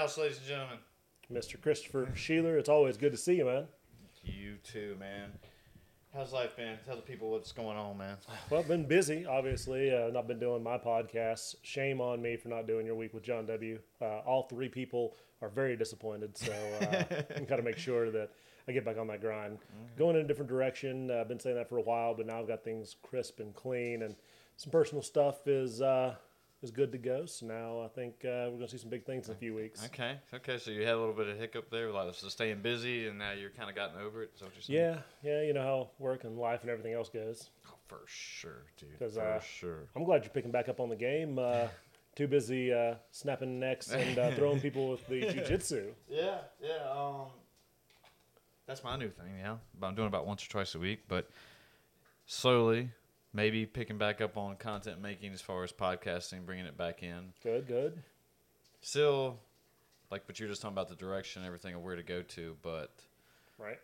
House, ladies and gentlemen. Mr. Christopher Shelor, it's always good to see you, man. You too, man. How's life been? Tell the people what's going on, man. Well, I've been busy, obviously. Uh, not been doing my podcasts. Shame on me for not doing your week with Jon W. Uh, all three people are very disappointed, so uh, I'm got to make sure that I get back on that grind. Going in a different direction. Uh, I've been saying that for a while, but now I've got things crisp and clean, and some personal stuff is is good to go. So now I think uh, we're going to see some big things in a few weeks. Okay, okay. So you had a little bit of hiccup there, like just staying busy, and now you're kind of gotten over it. Is that what you're saying? Yeah, yeah, you know how work and life and everything else goes. Oh, for sure, dude. for uh, sure. I'm glad you're picking back up on the game. Uh, too busy uh, snapping necks and uh, throwing people with the jujitsu. Yeah, yeah. Um, that's my new thing. Yeah, But I'm doing about once or twice a week, but slowly, maybe picking back up on content making as far as podcasting, bringing it back in. Good, good. Still, like what you're just talking about the direction, and everything, of where to go to, but Right.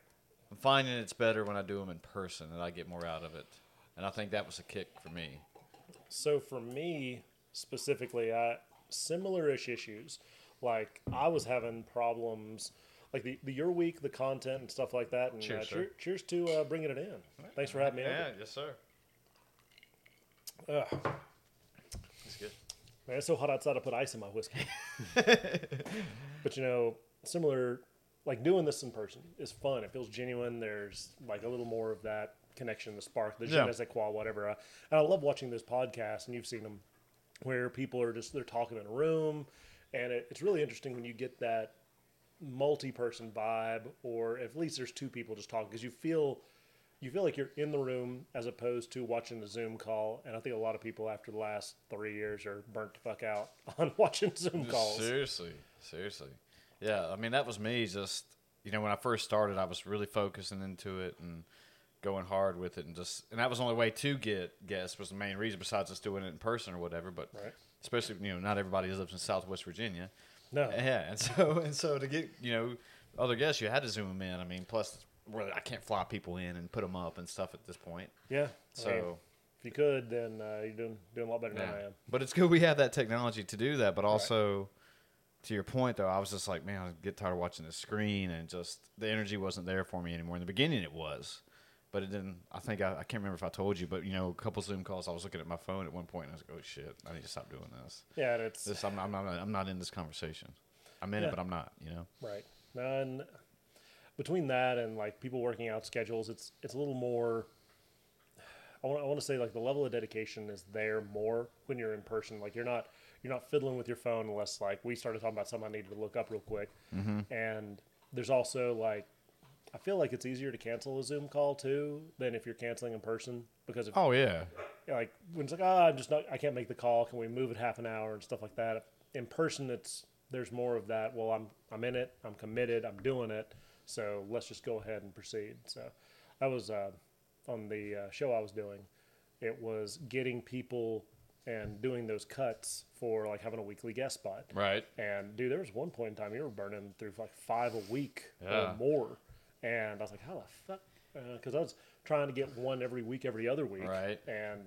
I'm finding it's better when I do them in person, and I get more out of it. And I think that was a kick for me. So for me specifically, I similar-ish issues. Like I was having problems, like the, the your week, the content and stuff like that. And Cheers, uh, sir. cheer, cheers to uh, bringing it in. Thanks for having me. Yeah, yes, sir. Ugh, That's good. man, it's so hot outside. I put ice in my whiskey. but you know, similar, like doing this in person is fun. It feels genuine. There's like a little more of that connection, the spark, the je Yeah. ne sais quoi, whatever. And I love watching those podcasts, and you've seen them, where people are just they're talking in a room, and it, it's really interesting when you get that multi-person vibe, or at least there's two people just talking because you feel. You feel like you're in the room as opposed to watching the Zoom call, and I think a lot of people after the last three years are burnt the fuck out on watching Zoom calls. Seriously, seriously. Yeah, I mean that was me. Just you know, when I first started, I was really focusing into it and going hard with it, and just and that was the only way to get guests was the main reason. Besides just doing it in person or whatever, but Right. especially you know, not everybody lives in Southwest Virginia. No, Yeah, and so and so to get you know other guests, you had to zoom them in. I mean, plus where I can't fly people in and put them up and stuff at this point. yeah. So. I mean, if you could, then uh, you're doing doing a lot better than I am. But it's good we have that technology to do that. But also, to your point, though, I was just like, man, I get tired of watching the screen, and just the energy wasn't there for me anymore. In the beginning, it was, but it didn't. I think I, I can't remember if I told you, but you know, a couple Zoom calls, I was looking at my phone at one point, and I was like, oh shit, I need to stop doing this. Yeah, and it's This, I'm, not- I'm not, I'm not in this conversation. I'm in Yeah. it, but I'm not. You know. right. And between that and like people working out schedules, it's it's a little more. I want I want to say like the level of dedication is there more when you're in person. Like you're not you're not fiddling with your phone unless like we started talking about something I needed to look up real quick. Mm-hmm. And there's also like I feel like it's easier to cancel a Zoom call too than if you're canceling in person because if Oh yeah. like when it's like, oh, I'm just not, I can't make the call. Can we move it half an hour and stuff like that? In person, it's there's more of that. Well, I'm I'm in it. I'm committed. I'm doing it. So let's just go ahead and proceed. So I was uh, on the uh, show I was doing. It was getting people and doing those cuts for like having a weekly guest spot. Right. And dude, there was one point in time you were burning through like five a week Yeah. or more, and I was like, how the fuck? Because I was trying to get one every week, every other week, Right. And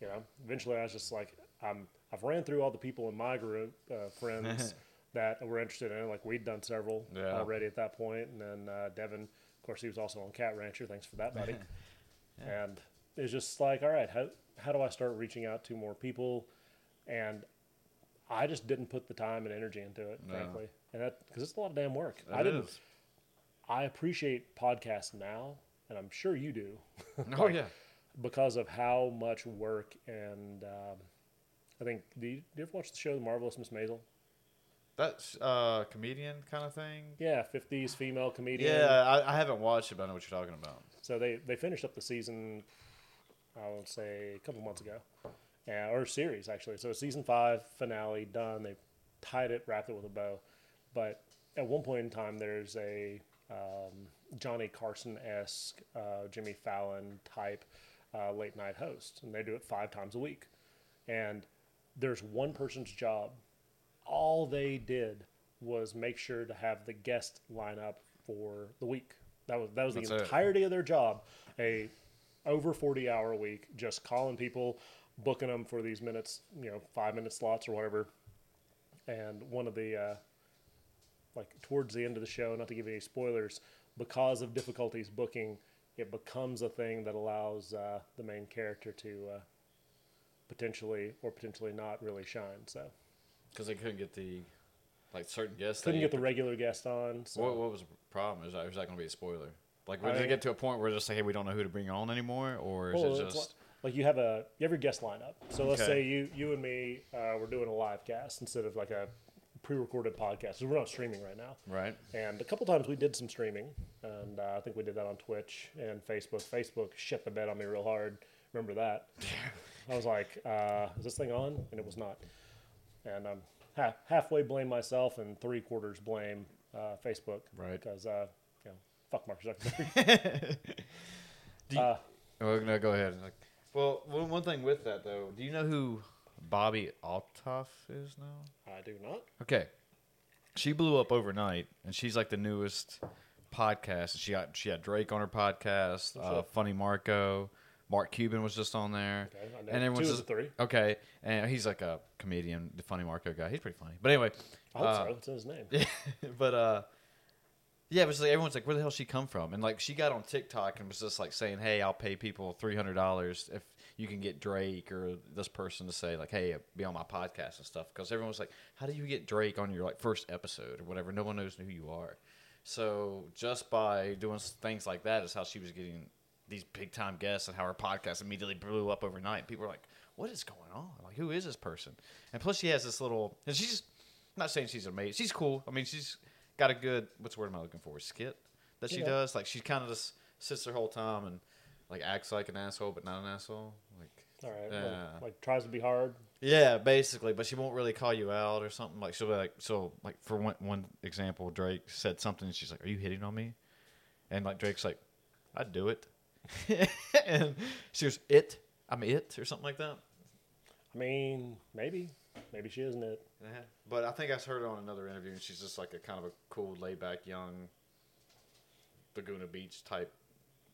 you know, eventually I was just like, I'm. I've ran through all the people in my group, uh, friends that were interested in. Like we'd done several Yeah. already at that point, and then uh, Devin, of course, he was also on Cat Rancher. Thanks for that, buddy. And it's just like, all right, how how do I start reaching out to more people? And I just didn't put the time and energy into it, No. frankly, and that because it's a lot of damn work. I didn't. is. I appreciate podcasts now, and I'm sure you do, Oh yeah. because of how much work and um, I think. Do you, do you ever watch the show The Marvelous Miss Maisel? That's uh comedian kind of thing. Yeah, fifties female comedian. Yeah, I, I haven't watched it, but I know what you're talking about. So they they finished up the season, I would say a couple months ago, yeah, or series actually. So season five finale done. They tied it, wrapped it with a bow. But at one point in time, there's a um, Johnny Carson esque, uh, Jimmy Fallon type uh, late night host, and they do it five times a week. And there's one person's job. All they did was make sure to have the guest line up for the week. That was that was That's the it. entirety of their job. A over 40 hour week, just calling people, booking them for these minutes, you know, five minute slots or whatever. And one of the, uh, like towards the end of the show, not to give any spoilers, because of difficulties booking, it becomes a thing that allows uh, the main character to uh, potentially or potentially not really shine. So Because they couldn't get the like certain guests. couldn't get the regular guest on. So What, what was the problem? Is that, is that going to be a spoiler? Like, I did it get to a point where it's just like, hey, we don't know who to bring on anymore, or is Well, it just like, you have a you have your guest lineup. So let's say you you and me uh, we're doing a live cast instead of like a pre-recorded podcast. We're not streaming right now. right? And a couple times we did some streaming, and uh, I think we did that on Twitch and Facebook. Facebook shit the bed on me real hard. Remember that? I was like, uh, "Is this thing on?" And it was not. And I'm half, halfway blame myself, and three quarters blame uh, Facebook. Right. Because uh, you know, fuck Mark Zuckerberg. uh, Oh, no, go ahead. Like, well, one, one thing with that though, do you know who Bobbi Althoff is now? I do not. Okay, she blew up overnight, and she's like the newest podcast. She got she had Drake on her podcast, uh. Funny Marco, Mark Cuban was just on there, Okay, and everyone's just three. okay. And he's like a comedian, the Funny Marco guy. He's pretty funny. But anyway, I hope uh, so. In his name. Yeah, but uh yeah, it was like everyone's like, where the hell she come from? And like she got on TikTok and was just like saying, Hey, I'll pay people three hundred dollars if you can get Drake or this person to say like, Hey, be on my podcast and stuff. Because everyone was like, How do you get Drake on your like first episode or whatever? No one knows who you are. So just by doing things like that is how she was getting these big time guests and how her podcast immediately blew up overnight. People were like, What is going on? Like, who is this person? And plus she has this little and she's I'm not saying she's amazing. She's cool. I mean, she's got a good what's the word am I looking for? Skit that she Yeah. does. Like she kind of just sits her whole time and like acts like an asshole, but not an asshole. Like All right. Yeah. Like tries to be hard. yeah, basically. But she won't really call you out or something. Like she'll be like, so like for one one example, Drake said something. and She's like, "Are you hitting on me?" And like Drake's like, "I'd do it." and she was it. I'm it or something like that. I mean, maybe, maybe she isn't it. Yeah. But I think I heard her on another interview, and she's just like a kind of a cool, laid back, young Laguna Beach type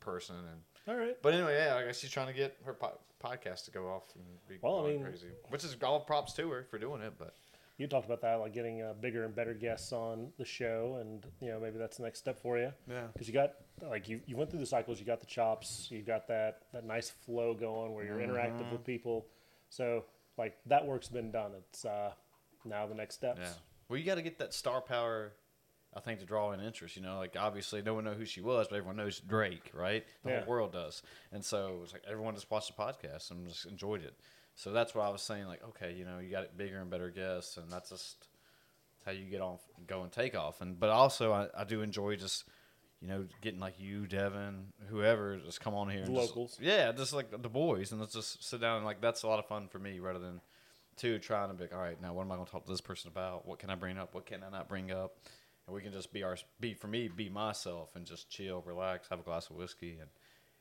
person. And All right. but anyway, yeah, I guess she's trying to get her po- podcast to go off and be Well, I mean- crazy, which is all props to her for doing it. But You talked about that, like getting uh, bigger and better guests on the show, and you know maybe that's the next step for you. Yeah. Because you got like you, you went through the cycles, you got the chops, you got that that nice flow going where you're interactive Mm-hmm. with people. So like that work's been done. It's uh, now the next steps. yeah, well, you got to get that star power. I think to draw in interest, you know, like obviously no one knows who she was, but everyone knows Drake, right? The Yeah. whole world does, and so it's like everyone just watched the podcast and just enjoyed it. So that's what I was saying. Like, okay, you know, you got it bigger and better guests, and that's just how you get on, go and take off. And but also, I, I do enjoy just you know getting like you, Devin, whoever, just come on here. And The just- locals. yeah, just like the boys, and let's just sit down and like that's a lot of fun for me rather than two trying to be like, all right, now what am I going to talk to this person about? What can I bring up? What can I not bring up? And we can just be our be for me, be myself, and just chill, relax, have a glass of whiskey, and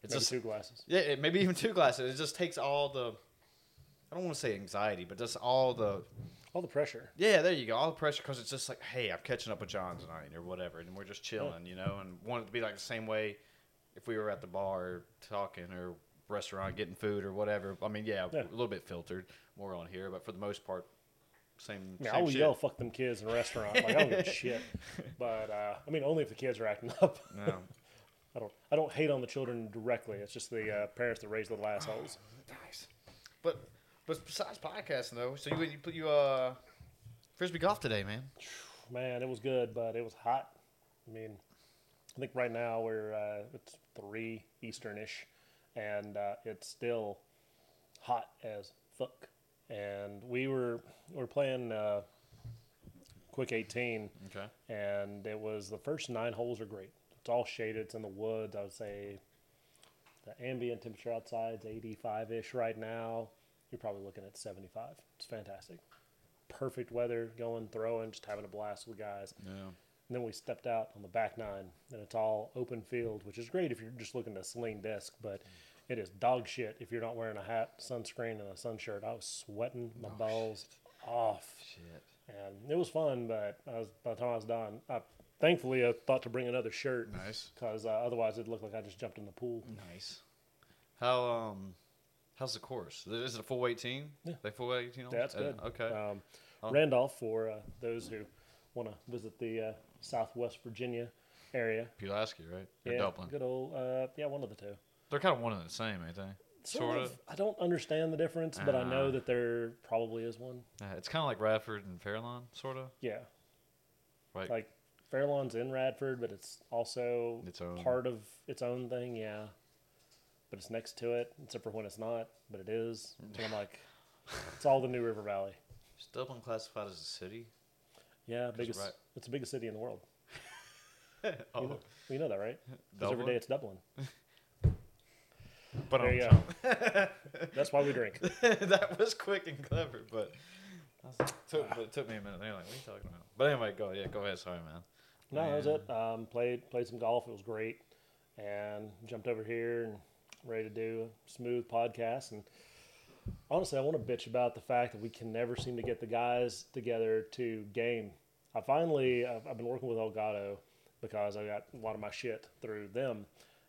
it's Maybe just two glasses. yeah, it- maybe even two glasses. It just takes all the I don't want to say anxiety, but just all the All the pressure. yeah, there you go, all the pressure because it's just like, hey, I'm catching up with Jon tonight or whatever, and we're just chilling, you know, and want it to be like the same way if we were at the bar talking or restaurant getting food or whatever. I mean, yeah, Yeah. a little bit filtered more on here, but for the most part, same. Mean, I will shit. yell "fuck them kids" in a restaurant. Like I don't give a shit. But uh, I mean, only if the kids are acting up. No. I don't. I don't hate on the children directly. It's just the uh, parents that raise little assholes. Nice. But but besides podcasting though, so you you put you uh frisbee golf today, man. Man, it was good, but it was hot. I mean, I think right now we're uh, it's three Easternish, and uh, it's still hot as fuck. and we were we were playing uh, quick 18, Okay. and it was the first nine holes are great. It's all shaded. It's in the woods. I would say the ambient temperature outside is 85 ish right now. You're probably looking at 75. It's fantastic. Perfect weather, going, throwing, just having a blast with the guys. Yeah. And then we stepped out on the back nine, and it's all open field, which is great if you're just looking to sling disc, but it is dog shit if you're not wearing a hat, sunscreen, and a sun shirt. I was sweating my balls off, Shit. and it was fun. But I was, by the time I was done, I, thankfully I thought to bring another shirt Nice. because uh, otherwise it'd look like I just jumped in the pool. Nice. How um, how's the course? Is it a full weight team? Yeah. They full weight eighteen. holes? That's Uh, good. Okay. Um, Oh. Randolph, for uh, those who want to visit the uh, Southwest Virginia area. Pulaski, right? Or yeah, Dublin. good old, uh, yeah, one of the two. They're kind of one and the same, ain't they? Sort, of. I don't understand the difference, but I know Ah. that there probably is one. Yeah, it's kind of like Radford and Fairlawn, sort of. Yeah, Right. like Fairlawn's in Radford, but it's also Its own. part of its own thing. Yeah, but it's next to it, except for when it's not, but it is. So I'm like, it's all the New River Valley. Is Dublin classified as a city? Yeah, biggest. right- It's the biggest city in the world. oh, You know, you know that, right? Because every day it's Dublin. but There you go. That's why we drink. that was quick and clever, but it took, but it took me a minute. They're like, "What are you talking about?" But anyway, go yeah, go ahead. Sorry, man. No, that was it. Um, played played some golf. It was great, and jumped over here and ready to do a smooth podcast. And honestly, I want to bitch about the fact that we can never seem to get the guys together to game. I finally I've, I've been working with Elgato because I got a lot of my shit through them,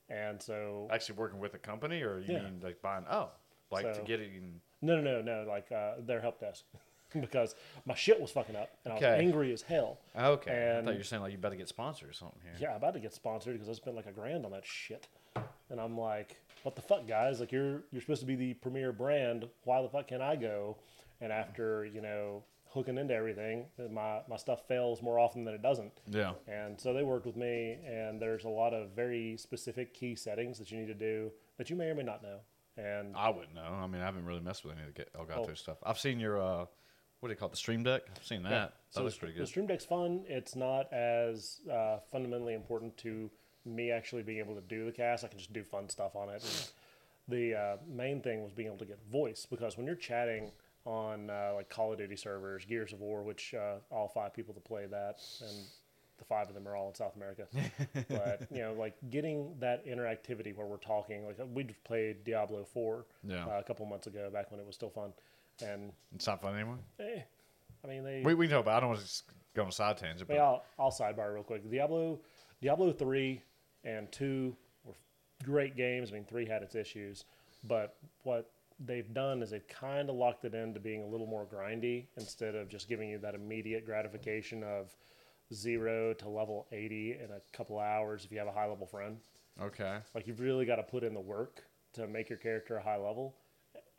and so Actually, working with a company, or you Yeah. mean like buying? Oh, like to get it in. no, no, no, no, like uh, their help desk because my shit was fucking up, and I was angry as hell. Okay, I And- thought you were saying like you better get sponsored or something here. Yeah, I'm about to get sponsored because I spent like a grand on that shit. And I'm like, what the fuck, guys? Like, you're you're supposed to be the premier brand. Why the fuck can I go? And after you know hooking into everything, my my stuff fails more often than it doesn't. Yeah. And so they worked with me, and there's a lot of very specific key settings that you need to do that you may or may not know. And I wouldn't know. I mean, I haven't really messed with any of the Elgato Oh. stuff. I've seen your uh, what do you call it, the Stream Deck? I've seen that. Yeah. That So looks the, pretty the good. Stream Deck's fun. It's not as uh, fundamentally important to me actually being able to do the cast. I can just do fun stuff on it. And the uh, main thing was being able to get voice because when you're chatting on uh, like Call of Duty servers, Gears of War, which uh, all five people that play that, and the five of them are all in South America. but you know, like getting that interactivity where we're talking. Like we just played Diablo Four Yeah. uh, a couple months ago, back when it was still fun, and It's not fun anymore. eh, I mean they. We we know, but I don't want to go on a side tangent. But I'll, I'll sidebar real quick. Diablo, Diablo three and two were great games. I mean, three had its issues, but what they've done is they've kind of locked it into being a little more grindy instead of just giving you that immediate gratification of zero to level eighty in a couple hours if you have a high level friend. okay. Like you've really got to put in the work to make your character a high level.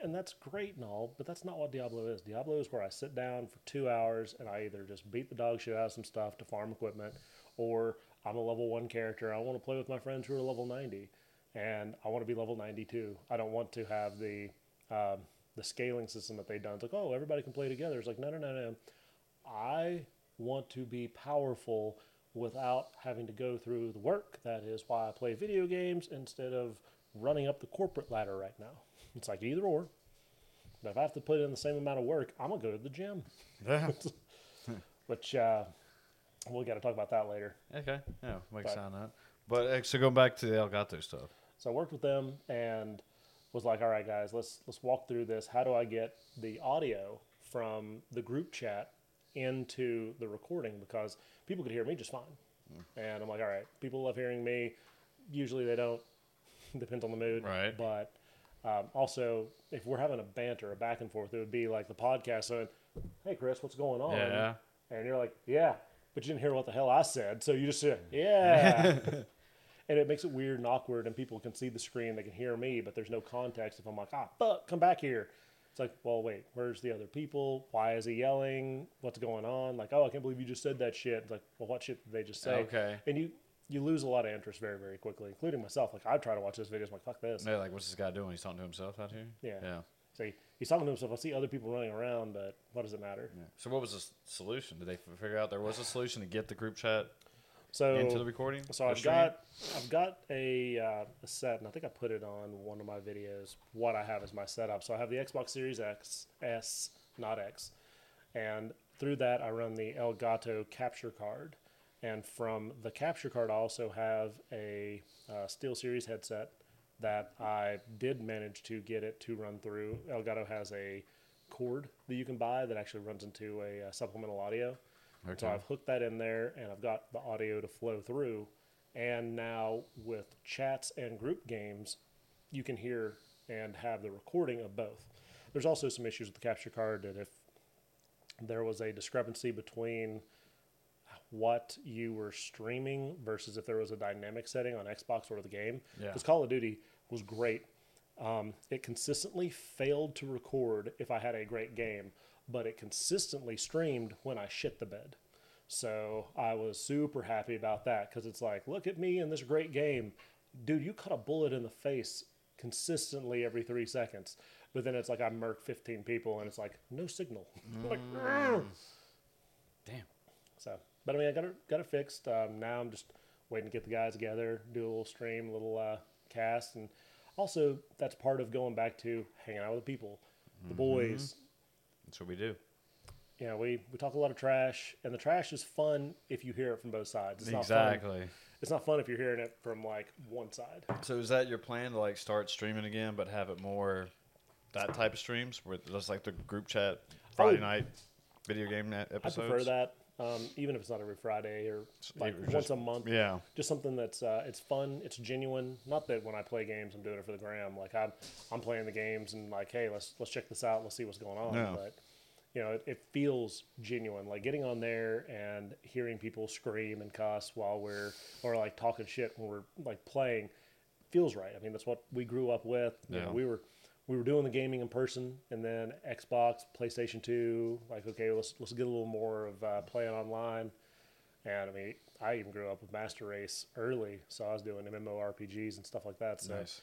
And that's great and all, but that's not what Diablo is. Diablo is where I sit down for two hours and I either just beat the dog shit out of some stuff to farm equipment, or I'm a level one character. I want to play with my friends who are level 90, and I want to be level 92. I don't want to have the um, the scaling system that they've done. It's like, oh, everybody can play together. It's like, no, no, no, no. I want to be powerful without having to go through the work. That is why I play video games instead of running up the corporate ladder right now. It's like either or. But if I have to put in the same amount of work, I'm gonna go to the gym. Yeah. Which uh, we got to talk about that later. okay. Yeah. Make But- sound that. But uh, so going back to the Elgato stuff. So I worked with them and was like, all right, guys, let's let's walk through this. How do I get the audio from the group chat into the recording? Because people could hear me just fine. And I'm like, all right, people love hearing me. Usually they don't. Depends on the mood. Right. But um, also, if we're having a banter, a back and forth, it would be like the podcast saying, hey, Chris, what's going on? Yeah. And you're like, yeah, but you didn't hear what the hell I said. So you just said, yeah. and it makes it weird and awkward, and people can see the screen, they can hear me, but there's no context. If I'm like, ah, fuck, come back here. It's like, well, wait, where's the other people? Why is he yelling? What's going on? Like, oh, I can't believe you just said that shit. It's like, well, what shit did they just say? Okay. And you you lose a lot of interest very, very quickly, including myself. Like, I try to watch this video, I'm like, fuck this. Yeah, like what's this guy doing? He's talking to himself out here. Yeah. Yeah. So he, he's talking to himself. I see other people running around, but what does it matter? So what was the solution? Did they figure out there was a solution to get the group chat So into the recording? So I've got I've got a, uh, a set, and I think I put it on one of my videos. What I have is my setup. So I have the Xbox Series X, S, not X, and through that I run the Elgato capture card, and from the capture card I also have a uh, SteelSeries headset that I did manage to get it to run through. Elgato has a cord that you can buy that actually runs into a uh, supplemental audio. Okay. So I've hooked that in there and I've got the audio to flow through. And now with chats and group games, you can hear and have the recording of both. There's also some issues with the capture card that if there was a discrepancy between what you were streaming versus if there was a dynamic setting on Xbox or the game. Yeah. Because Call of Duty was great. Um, it consistently failed to record if I had a great game, but it consistently streamed when I shit the bed. So I was super happy about that because it's like, look at me in this great game. Dude, you cut a bullet in the face consistently every three seconds. But then it's like I murk 15 people and it's like, no signal. like, "Argh." But I mean, I got it got it fixed. Um, now I'm just waiting to get the guys together, do a little stream, a little uh, cast, and also that's part of going back to hanging out with the people, the boys. That's what we do. You know, we we talk a lot of trash, and the trash is fun if you hear it from both sides. It's not fun. exactly. It's not fun if you're hearing it from like one side. So is that your plan to like start streaming again, but have it more that type of streams where just like the group chat Friday would- night video game net I prefer that, um, even if it's not every Friday or like once just- a month. Yeah. just something that's uh, it's fun, it's genuine. Not that when I play games, I'm doing it for the gram. Like I'm, I'm playing the games and like, hey, let's let's check this out, let's see what's going on. No. But you know, it, it feels genuine. Like getting on there and hearing people scream and cuss while we're or like talking shit when we're like playing feels right. I mean, that's what we grew up with. You know, Yeah. we were we were doing the gaming in person, and then Xbox, PlayStation Two. Like, okay, let's let's get a little more of uh, playing online. And I mean, I even grew up with Master Race early, so I was doing MMORPGs and stuff like that. So, Nice.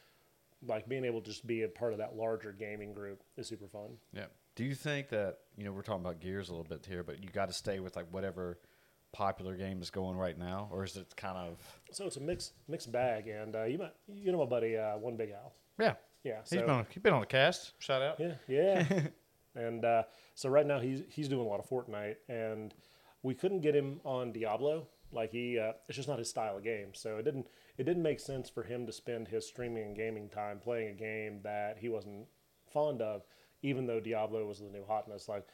like, being able to just be a part of that larger gaming group is super fun. Yeah. Do you think that you know we're talking about gears a little bit here, but you got to stay with like whatever popular game is going right now, or is it kind of So it's a mixed mixed bag. And uh, you might, you know my buddy, uh, One Big Al. yeah? Yeah, He's so been on, he's been on the cast. Shout out. Yeah, yeah. and uh, so right now he's he's doing a lot of Fortnite, and we couldn't get him on Diablo. Like he, uh, it's just not his style of game. So it didn't it didn't make sense for him to spend his streaming and gaming time playing a game that he wasn't fond of, even though Diablo was the new hotness. Like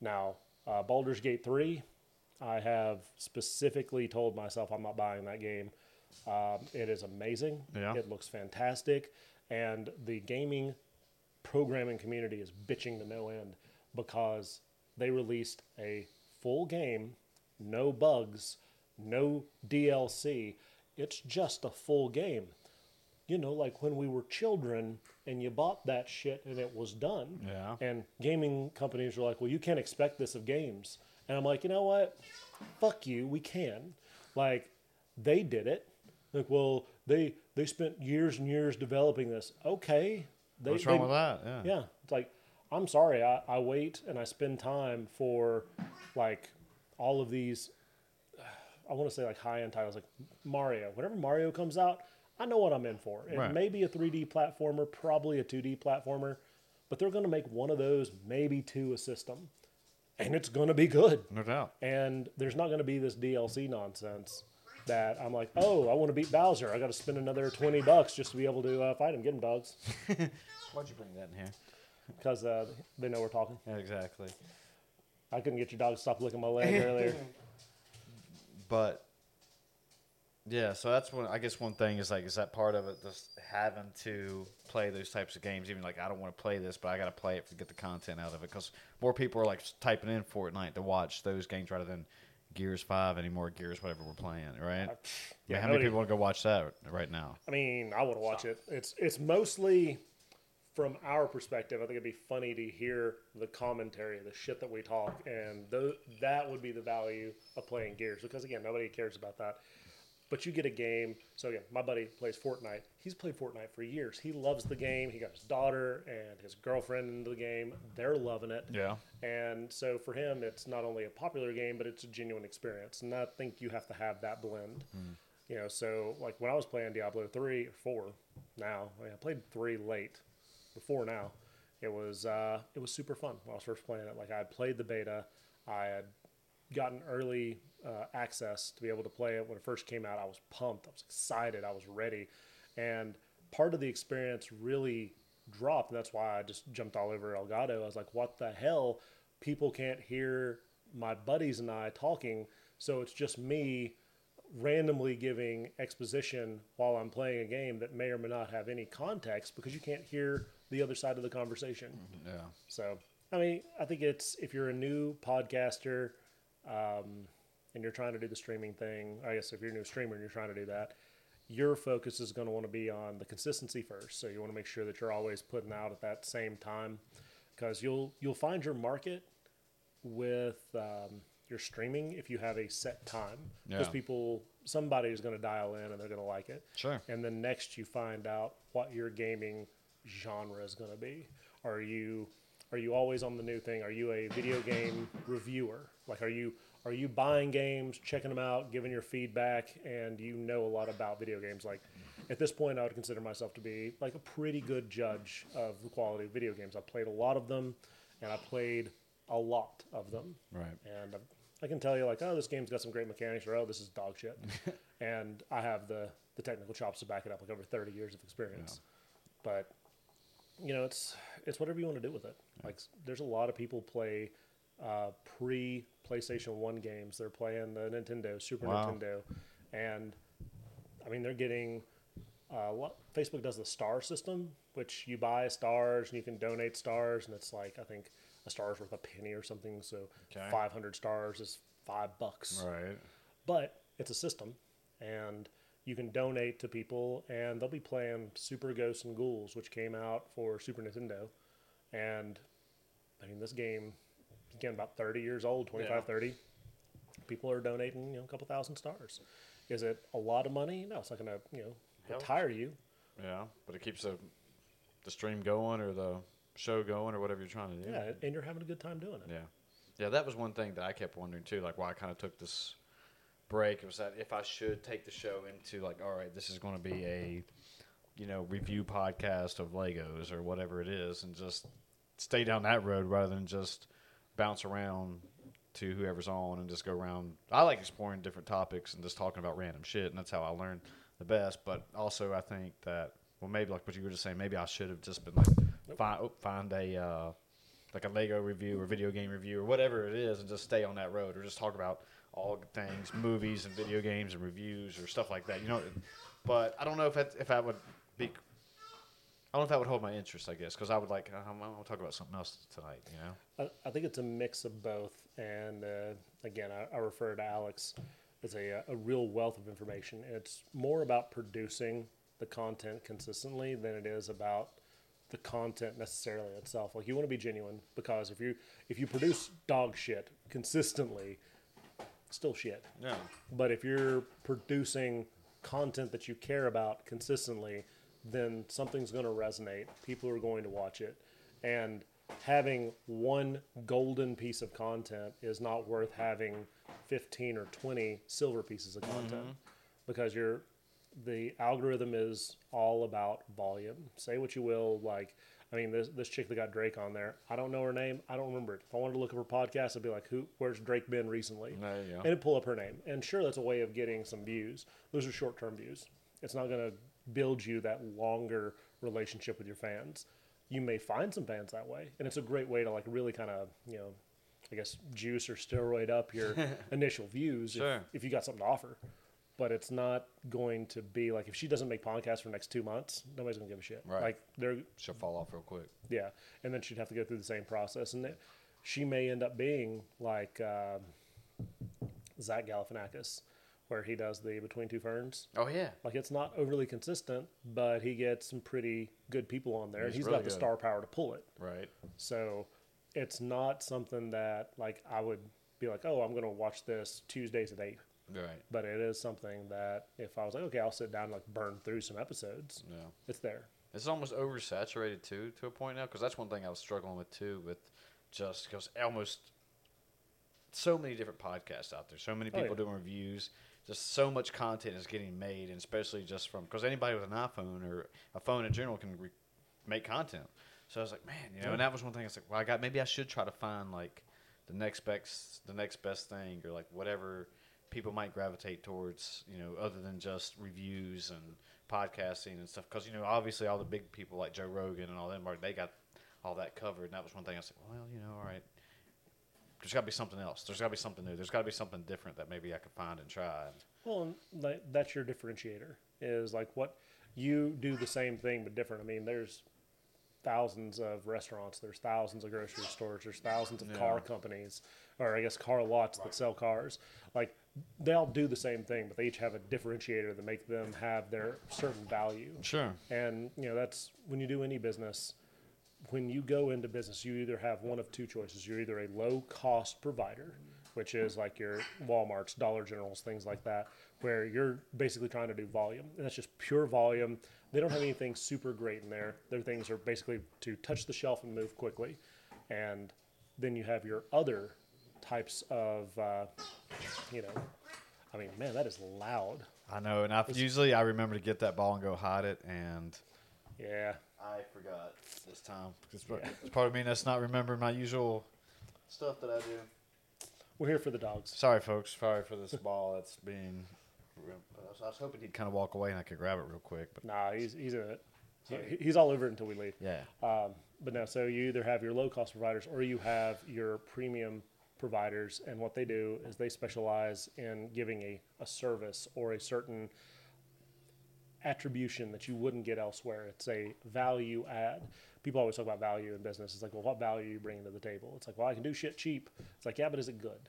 now, uh, Baldur's Gate three, I have specifically told myself I'm not buying that game. Um, it is amazing. Yeah. It looks fantastic, and the gaming programming community is bitching to no end because they released a full game, no bugs, no DLC. It's just a full game. You know, like when we were children and you bought that shit and it was done. Yeah. And gaming companies were like, well, you can't expect this of games. And I'm like, you know what? Fuck you. We can. Like, they did it. Like, well, they they spent years and years developing this. Okay. They, What's wrong they- with that? Yeah. yeah, it's like I'm sorry. I, I wait and I spend time for like all of these. I want to say like high end titles like Mario. Whenever Mario comes out, I know what I'm in for. It Right. may be a 3D platformer, probably a 2D platformer, but they're going to make one of those, maybe two a system, and it's going to be good. No doubt. And there's not going to be this DLC nonsense that I'm like, oh, I want to beat Bowser. I got to spend another 20 bucks just to be able to uh, fight him. Get him, dogs, Why'd you bring that in here? because uh, they know we're talking. Yeah, exactly. I couldn't get your dog to stop licking my leg earlier. But yeah, so that's one. I guess one thing is like, is that part of it? Just having to play those types of games, even like I don't want to play this, but I got to play it to get the content out of it. Because more people are like typing in Fortnite to watch those games rather than Gears Five anymore. Gears, whatever we're playing, right? Yeah, yeah, how many people want to go watch that right now? I mean, I want to watch it. It's it's mostly from our perspective. I think it'd be funny to hear the commentary, the shit that we talk, and tho- that would be the value of playing Gears. Because again, nobody cares about that. But you get a game. So yeah, my buddy plays Fortnite. He's played Fortnite for years. He loves the game. He got his daughter and his girlfriend into the game. They're loving it. Yeah. And so for him, it's not only a popular game, but it's a genuine experience. And I think you have to have that blend. You know, so like when I was playing Diablo three or four, now I, mean, I played three late, before now, it was uh, it was super fun when I was first playing it. Like I had played the beta, I had gotten early uh, access to be able to play it when it first came out. I was pumped, I was excited, I was ready, and part of the experience really dropped, and that's why I just jumped all over Elgato. I was like, what the hell? People can't hear my buddies and I talking, so it's just me randomly giving exposition while I'm playing a game that may or may not have any context because you can't hear the other side of the conversation. Yeah. So, I mean, I think it's if you're a new podcaster um, and you're trying to do the streaming thing, I guess if you're a new streamer and you're trying to do that, your focus is going to want to be on the consistency first. So you want to make sure that you're always putting out at that same time because you'll you'll find your market with um, your streaming if you have a set time because Yeah. people somebody is going to dial in and they're going to like it Sure. and then next you find out what your gaming genre is going to be are you are you always on the new thing are you a video game reviewer like are you are you buying games checking them out giving your feedback and you know a lot about video games like at this point i would consider myself to be like a pretty good judge of the quality of video games i played a lot of them and i played a lot of them Right. and uh, I can tell you like, oh, this game's got some great mechanics, or oh, this is dog shit, and I have the the technical chops to back it up, like over thirty years of experience. But you know, it's it's whatever you want to do with it. Like, there's a lot of people play uh, pre PlayStation One games. They're playing the Nintendo, Super Wow. Nintendo, and I mean, they're getting. Uh, what, Facebook does the star system, which you buy stars and you can donate stars, and it's like I think a star is worth a penny or something. So Okay. 500 stars is five bucks. Right. But it's a system, and you can donate to people, and they'll be playing Super Ghosts and Ghouls, which came out for Super Nintendo. And I mean, this game, again, about 30 years old, 25, Yeah. 30. People are donating, you know, a couple thousand stars. Is it a lot of money? No, it's not going to, you know, retire you. Yeah. But it keeps the the stream going or the show going or whatever you're trying to do. Yeah, and you're having a good time doing it. Yeah. Yeah, that was one thing that I kept wondering too, like why I kind of took this break was that if I should take the show into like, all right, this is going to be a, you know, review podcast of Legos or whatever it is, and just stay down that road rather than just bounce around to whoever's on and just go around. I like exploring different topics and just talking about random shit, and that's how I learn the best. But also, I think that well, maybe like what you were just saying, maybe I should have just been like find oh, find a. Uh, like a Lego review or video game review or whatever it is, and just stay on that road, or just talk about all things, movies and video games and reviews or stuff like that. You know, but I don't know if that, if that would be. I don't know if that would hold my interest. I guess because I would like I'm, I'm gonna talk about something else tonight. You know. I, I think it's a mix of both. And uh, again, I, I refer to Alex as a, a real wealth of information. It's more about producing the content consistently than it is about the content necessarily itself. Like you want to be genuine because if you if you produce dog shit consistently, still shit. Yeah. But if you're producing content that you care about consistently, then something's going to resonate. People are going to watch it. And having one golden piece of content is not worth having 15 or 20 silver pieces of content mm-hmm. because you're the algorithm is all about volume. Say what you will, like I mean, this this chick that got Drake on there, I don't know her name. I don't remember it. If I wanted to look up her podcast, I'd be like, "Who? Where's Drake been recently?" Uh, you go. And it'd pull up her name. And sure, that's a way of getting some views. Those are short term views. It's not going to build you that longer relationship with your fans. You may find some fans that way, and it's a great way to like really kind of you know, I guess juice or steroid up your initial views Sure. if, if you got something to offer. But it's not going to be like if she doesn't make podcasts for the next two months, nobody's gonna give a shit. Right. Like they're She'll fall off real quick. yeah, and then she'd have to go through the same process, and it, she may end up being like uh, Zach Galifianakis, where he does the Between Two Ferns. Oh yeah. Like it's not overly consistent, but he gets some pretty good people on there, and He's he's really got the good. star power to pull it. Right. So it's not something that like I would be like, oh, I'm gonna watch this Tuesdays at eight. Right. But it is something that if I was like, okay, I'll sit down and like burn through some episodes, Yeah. it's there. It's almost oversaturated too, to a point now, because that's one thing I was struggling with too, with just because almost so many different podcasts out there, so many Oh, people yeah. doing reviews, just so much content is getting made, and especially just from because anybody with an iPhone or a phone in general can re- make content. So I was like, man, you know, and that was one thing. I was like, well, I got maybe I should try to find like the next best, the next best thing, or like whatever people might gravitate towards, you know, other than just reviews and podcasting and stuff. Because you know, obviously, all the big people like Joe Rogan and all them, they got all that covered. And that was one thing I said, well, you know, all right, there's got to be something else. There's got to be something new. There's got to be something different that maybe I could find and try. Well, and that's your differentiator is like what you do the same thing but different. I mean, there's thousands of restaurants, there's thousands of grocery stores, there's thousands of Yeah. car companies, or I guess car lots that sell cars. Like they all do the same thing, but they each have a differentiator that make them have their certain value. Sure. And you know that's when you do any business. When you go into business, you either have one of two choices. You're either a low cost provider, which is like your WalMarts, Dollar Generals, things like that, where you're basically trying to do volume. And that's just pure volume. They don't have anything super great in there. Their things are basically to touch the shelf and move quickly. And then you have your other types of, uh, you know, I mean, man, that is loud. I know, and I usually I remember to get that ball and go hide it, and Yeah. I forgot this time. It's, it's part of me that's not remembering my usual stuff that I do. We're here for the dogs. Sorry, folks. Sorry for this ball that's being. I was- I was hoping he'd kind of walk away and I could grab it real quick, but Nah, he's he's in it. He- He's all over it until we leave. yeah, Um, but no, so you either have your low cost providers or you have your premium providers, and what they do is they specialize in giving a, a service or a certain attribution that you wouldn't get elsewhere. It's a value add. People always talk about value in business. It's like, well, what value are you bringing to the table? It's like, well, I can do shit cheap. It's like, yeah, but is it good?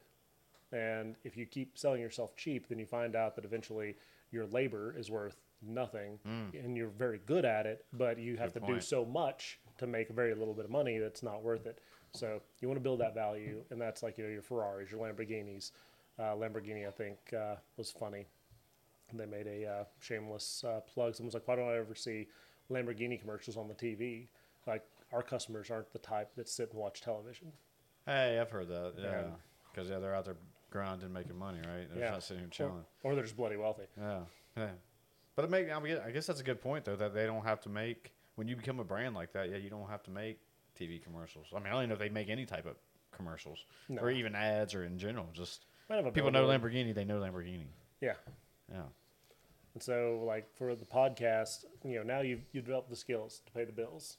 And if you keep selling yourself cheap, then you find out that eventually your labor is worth nothing and you're very good at it, but you have Good to do so much to make a very little bit of money that's not worth it. So you want to build that value, and that's like you know your Ferraris, your Lamborghinis. Uh, Lamborghini, I think, uh, was funny. They made a uh, shameless uh, plug. Someone's like, "Why don't I ever see Lamborghini commercials on the TV?" Like our customers aren't the type that sit and watch television. hey, I've heard that. Yeah, Yeah. because yeah, they're out there grinding, making money, right? They're Yeah. not sitting here chilling. or they're just bloody wealthy. Yeah, yeah. But it make, I, mean, I guess that's a good point though that they don't have to make when you become a brand like that. Yeah, you don't have to make TV commercials. I mean, I don't even know if they make any type of commercials No. or even ads or in general. Just people know. Lamborghini, they know Lamborghini. Yeah. Yeah, And so, like for the podcast, you know, now you've you developed the skills to pay the bills,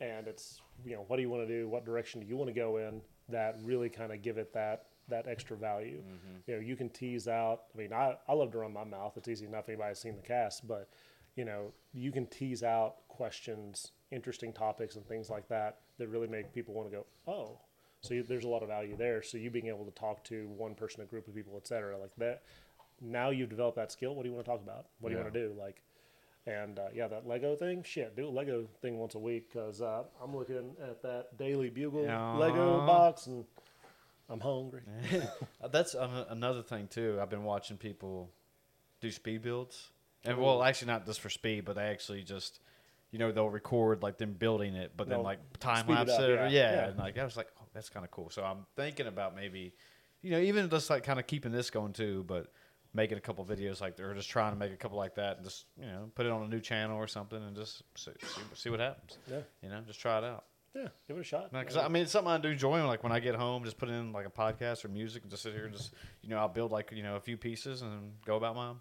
and it's you know, what do you want to do? What direction do you want to go in? That really kind of give it that that extra value. Mm-hmm. You know, you can tease out. I mean, I I love to run my mouth. It's easy enough. if Anybody's seen the cast, but you know, you can tease out questions, interesting topics, and things like that that really make people want to go, oh. So you, there's a lot of value there. So you being able to talk to one person, a group of people, et cetera, like that. Now you've developed that skill. What do you want to talk about? What do you Yeah. want to do? Like, and uh, yeah, that Lego thing. Shit, do a Lego thing once a week because uh, I'm looking at that Daily Bugle Lego box and I'm hungry. Uh, That's an- another thing too. I've been watching people do speed builds, and well, actually not just for speed, but they actually just, you know, they'll record like them building it, but then They'll like time speed it lapse up, it. yeah, Yeah, yeah. and like I was like, oh, that's kind of cool. So I'm thinking about maybe, you know, even just like kind of keeping this going too, but making a couple videos like or just trying to make a couple like that and just you know put it on a new channel or something and just see, see, see what happens. Yeah, You know, just try it out. yeah, give it a shot. Because I mean, it's something I do enjoy. Like when I get home, just put in like a podcast or music and just sit here and just you know I'll build like you know a few pieces and go about my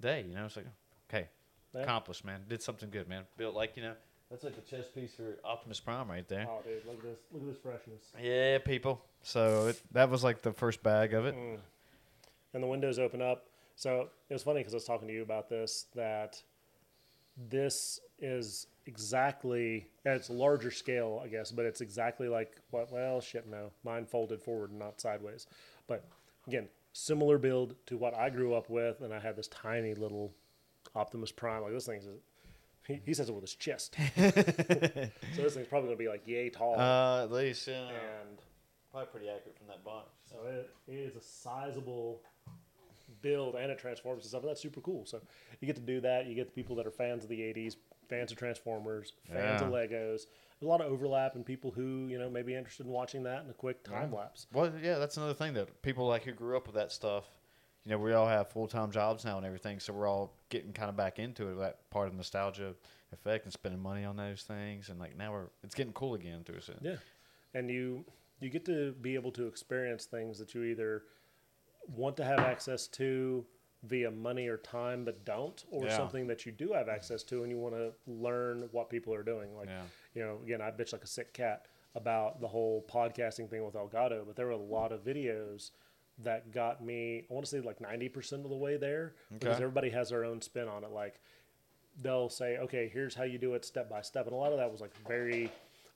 day. You know, it's like okay, Yeah. accomplished, man. Did something good, man. Built like you know that's like a chess piece for Optimus Prime right there. Oh, dude, look at this! Look at this freshness. Yeah, people. So it, that was like the first bag of it. Mm. And the windows open up. So it was funny because I was talking to you about this that this is exactly it's larger scale, I guess, but it's exactly like what? Well, shit, no, mine folded forward and not sideways. But again, similar build to what I grew up with, and I had this tiny little Optimus Prime. Like this thing's. He, he says it with his chest. so this thing's probably gonna be like yay tall. Uh, at least yeah, and probably pretty accurate from that box. So it, it is a sizable build and it transforms and stuff. And that's super cool. So you get to do that. You get the people that are fans of the '80s, fans of Transformers, fans of Legos. There's a lot of overlap and people who you know may be interested in watching that in a quick time lapse. Well, yeah, that's another thing that people like who grew up with that stuff. You know, we all have full time jobs now and everything, so we're all getting kind of back into it. That part of nostalgia effect and spending money on those things, and like now we're it's getting cool again to us. Yeah, and you you get to be able to experience things that you either want to have access to via money or time, but don't, or Yeah. something that you do have access to and you want to learn what people are doing. Like, Yeah. you know, again, I bitch like a sick cat about the whole podcasting thing with Elgato, but there were a lot of videos that got me. I want to say like ninety percent of the way there because everybody has their own spin on it. Like they'll say, okay, here's how you do it step by step. And a lot of that was like very,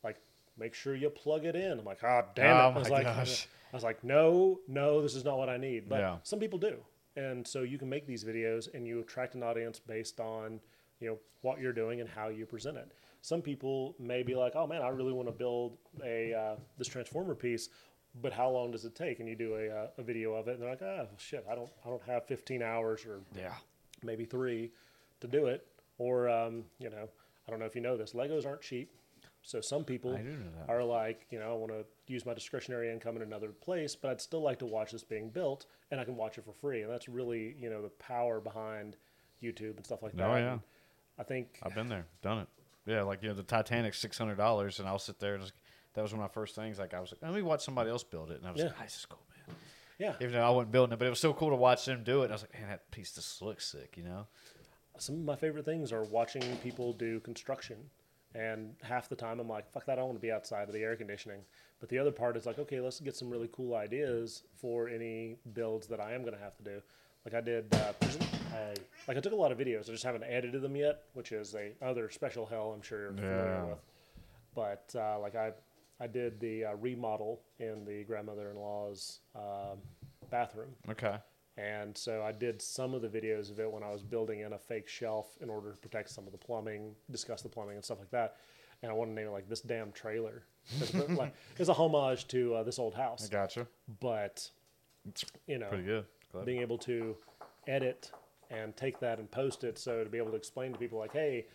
like, make sure you plug it in. I'm like, ah, damn it. Oh I was my like, gosh. I was like, no, no, this is not what I need. But Yeah. some people do. And so you can make these videos and you attract an audience based on, you know, what you're doing and how you present it. Some people may be like, oh man, I really want to build a, uh, this transformer piece. But how long does it take? And you do a, uh, a video of it, and they're like, "Ah, shit, I don't, I don't have 15 hours or Yeah. maybe three to do it. Or, um, you know, I don't know if you know this, Legos aren't cheap. So some people I do know that. are like, you know, I want to use my discretionary income in another place, but I'd still like to watch this being built and I can watch it for free. And that's really, you know, the power behind YouTube and stuff like that. Oh, yeah. And I think, I've been there, done it. Yeah, like you know, the Titanic, six hundred dollars, and I'll sit there. And just, that was one of my first things. Like I was like, let me watch somebody else build it, and I was Yeah. like, "Ah, this is cool, man. yeah, Even though I wasn't building it, but it was so cool to watch them do it. And I was like, man, that piece just looks sick, you know? some of my favorite things are watching people do construction. And half the time I'm like, fuck that, I want to be outside of the air conditioning. But the other part is like, okay, let's get some really cool ideas for any builds that I am going to have to do. Like I did, uh, I, like I took a lot of videos. I just haven't edited them yet, which is a other special hell I'm sure you're familiar Yeah. with. But uh, like I, I did the uh, remodel in the grandmother-in-law's um, bathroom. Okay. And so I did some of the videos of it when I was building in a fake shelf in order to protect some of the plumbing, discuss the plumbing and stuff like that. And I want to name it like this damn trailer. It's, like, it's a homage to uh, this old I house, gotcha. but you know, pretty good. Being able to edit and take that and post it, so to be able to explain to people like, hey,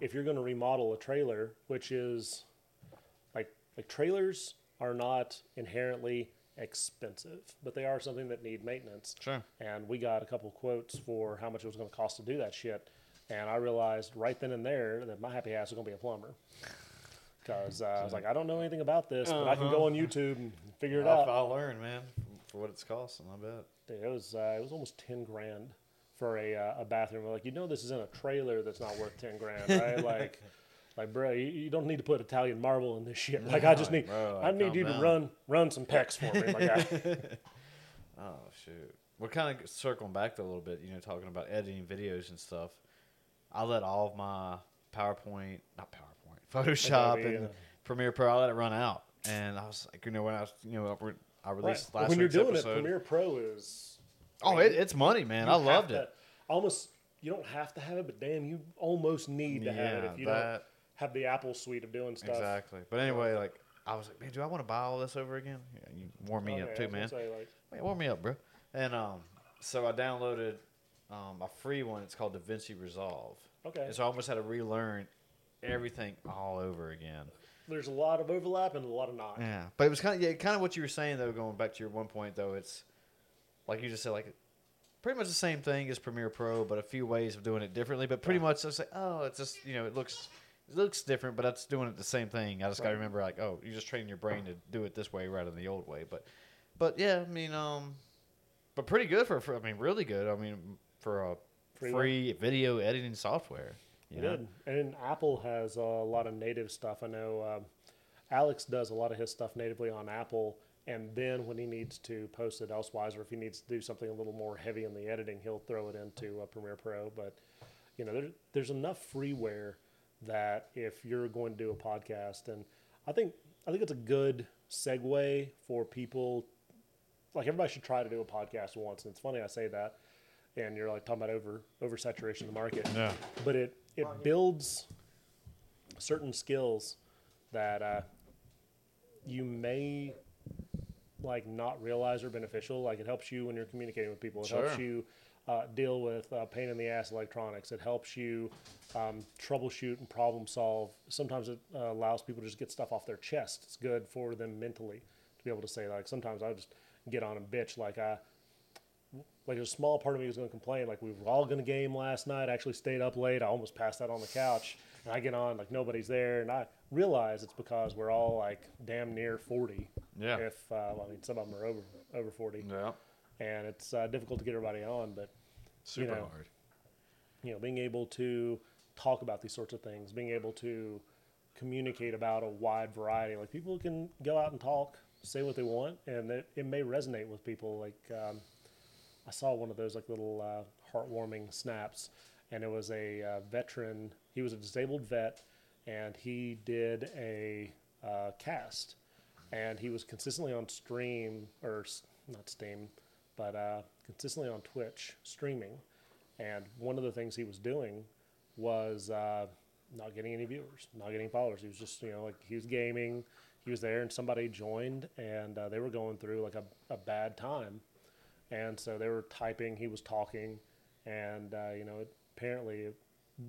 if you're going to remodel a trailer, which is like like trailers are not inherently expensive, but they are something that need maintenance. Sure. And we got a couple quotes for how much it was going to cost to do that shit. And I realized right then and there that my happy ass was going to be a plumber. Because uh, I was like, I don't know anything about this, but I can go on YouTube and figure it I'll, out. I'll learn, man, for what it's costing. I bet. Dude, it was uh, it was almost ten grand for a uh, a bathroom. Like you know, this is in a trailer that's not worth ten grand, right? like, like bro, you, you don't need to put Italian marble in this shit. Like I just need bro, I need you down. to run run some PEX for me, my guy. Oh shoot. We're kind of circling back a little bit. You know, talking about editing videos and stuff. I let all of my PowerPoint, not PowerPoint, Photoshop Adobe, and Premiere Pro. I let it run out, and I was like, you know, when I was, you know, I re- I Right. released But last when you're doing episode. it, Premiere Pro is oh, it, it's money, man. I loved to- it. Almost you don't have to have it, but damn, you almost need to have it if you don't that- have the Apple suite of doing stuff. Exactly. But anyway, like I was like, man, do I want to buy all this over again? Yeah, you warm me Okay, up I too, man. say, like, Man, warm me up, bro. And um, so I downloaded um, a free one. It's called DaVinci Resolve. Okay. And so I almost had to relearn everything all over again. there's a lot of overlap and a lot of not. Yeah, but it was kind of yeah, kind of what you were saying though. Going back to your one point though, it's like you just said, like pretty much the same thing as Premiere Pro, but a few ways of doing it differently. But pretty much it's like, oh, it's just you know, it looks it looks different, but that's doing it the same thing. I just got to remember like, oh, you just train your brain to do it this way rather than the old way. But but yeah, I mean, um, but pretty good for, for I mean, really good. I mean, for a Free free, video editing software. You know? And Apple has a lot of native stuff. I know um, Alex does a lot of his stuff natively on Apple. And then when he needs to post it elsewise, or if he needs to do something a little more heavy in the editing, he'll throw it into uh, Premiere Pro. But you know, there's there's enough freeware that if you're going to do a podcast, and I think I think it's a good segue for people. Like everybody should try to do a podcast once. And it's funny I say that, and you're like talking about over oversaturation of the market Yeah. but it it builds certain skills that uh, you may like not realize are beneficial. Like it helps you when you're communicating with people. It helps Sure. you uh, deal with uh, pain in the ass electronics. It helps you um, troubleshoot and problem solve. Sometimes it uh, allows people to just get stuff off their chest. It's good for them mentally to be able to say like. Sometimes I just get on and bitch like I like a small part of me was going to complain like we were all going to game last night I actually stayed up late i almost passed out on the couch and i get on like nobody's there and i realize it's because we're all like damn near 40 Yeah. if uh, well, i mean some of them are over over 40 Yeah. And it's uh, difficult to get everybody on but Super know, hard. you know being able to talk about these sorts of things being able to communicate about a wide variety like people can go out and talk say what they want and it, it may resonate with people like um, i saw one of those like little uh, heartwarming snaps and it was a uh, veteran he was a disabled vet and he did a uh, cast and he was consistently on stream or not steam but uh, consistently on twitch streaming and one of the things he was doing was uh, not getting any viewers, not getting followers. He was just, you know, like he was gaming, he was there, and somebody joined, and uh, they were going through like a, a bad time. And so they were typing, he was talking, and, uh, you know, it, apparently it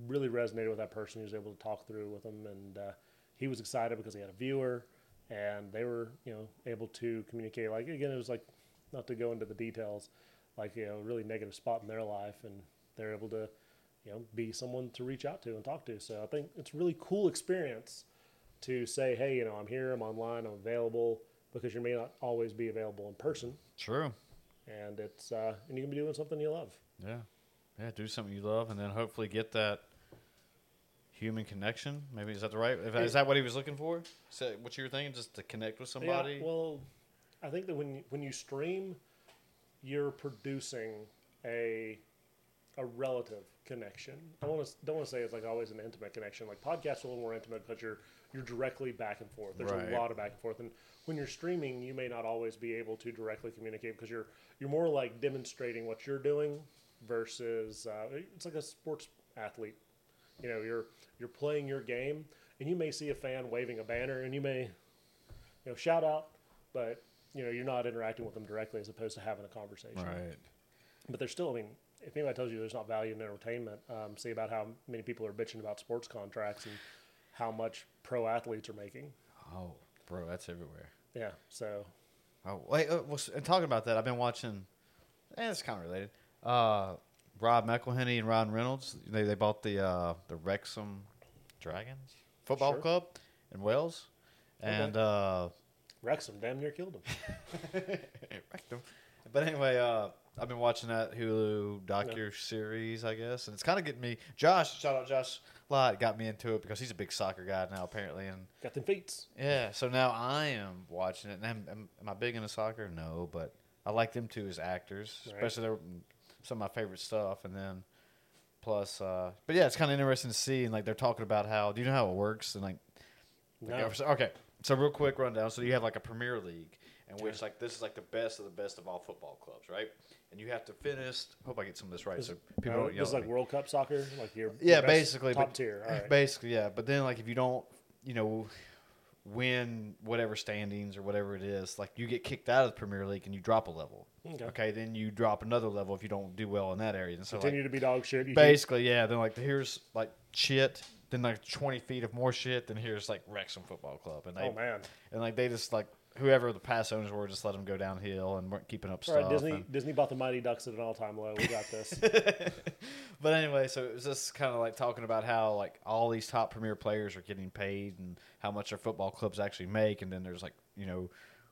really resonated with that person. He was able to talk through with them, and uh, he was excited because he had a viewer, and they were, you know, able to communicate. Like, again, it was like, not to go into the details, like, you know, a really negative spot in their life, and they're able to, you know, be someone to reach out to and talk to. So I think it's a really cool experience to say, hey, you know, I'm here, I'm online, I'm available, because you may not always be available in person, True. and it's uh, and you can be doing something you love. Yeah. Yeah. Do something you love, and then hopefully get that human connection. Maybe is that the right? Is that what he was looking for? Is that what you were thinking? Just to connect with somebody? Yeah, well, I think that when you, when you stream, you're producing a a relative connection. I want to don't want to say it's like always an intimate connection. Like podcasts are a little more intimate because you're you're directly back and forth. There's Right. a lot of back and forth, and when you're streaming, you may not always be able to directly communicate because you're you're more like demonstrating what you're doing versus uh, it's like a sports athlete. You know, you're you're playing your game, and you may see a fan waving a banner, and you may you know shout out, but you know you're not interacting with them directly as opposed to having a conversation right. but there's still, I mean, if anybody tells you there's not value in entertainment, um, see about how many people are bitching about sports contracts and how much pro athletes are making. Oh, bro, that's everywhere. Yeah, so Oh, wait. Uh, well, and talking about that, I've been watching. Eh, it's kind of related. Uh, Rob McElhenney and Ryan Reynolds. They they bought the uh, the Wrexham Dragons football Sure. club in Wales, and uh, Wrexham damn near killed him. wrecked them. But anyway, uh, I've been watching that Hulu docu series, I guess, and it's kind of getting me. Josh, shout out Josh Lott, got me into it because he's a big soccer guy now, apparently, and Got them feats. yeah. So now I am watching it, and am, am, am I big into soccer? No, but I like them two as actors, Right. especially they're some of my favorite stuff, and then plus, uh, but yeah, it's kind of interesting to see, and like they're talking about how. Do you know how it works? And like No. Okay, so- real quick rundown. So you have like a Premier League, in which like this is like the best of the best of all football clubs, right? And you have to finish. Hope I get some of this right, so people don't yell. this is at like me. World Cup soccer, like your yeah, your best basically top but- tier. All right. Basically, yeah. But then like if you don't, you know, win whatever standings or whatever it is, like you get kicked out of the Premier League and you drop a level. Okay. then you drop another level if you don't do well in that area. And so like, Continue to be dog shit. You keep- Basically, yeah. Then like here's like shit, then like twenty feet of more shit. Then here's like Wrexham Football Club, and they oh man! and like they just like whoever the past owners were just let them go downhill and weren't keeping up All stuff. right, Disney. and- Disney bought the Mighty Ducks at an all-time low. We got this. but anyway, so it was just kind of like talking about how like all these top premier players are getting paid and how much their football clubs actually make, and then there's like you know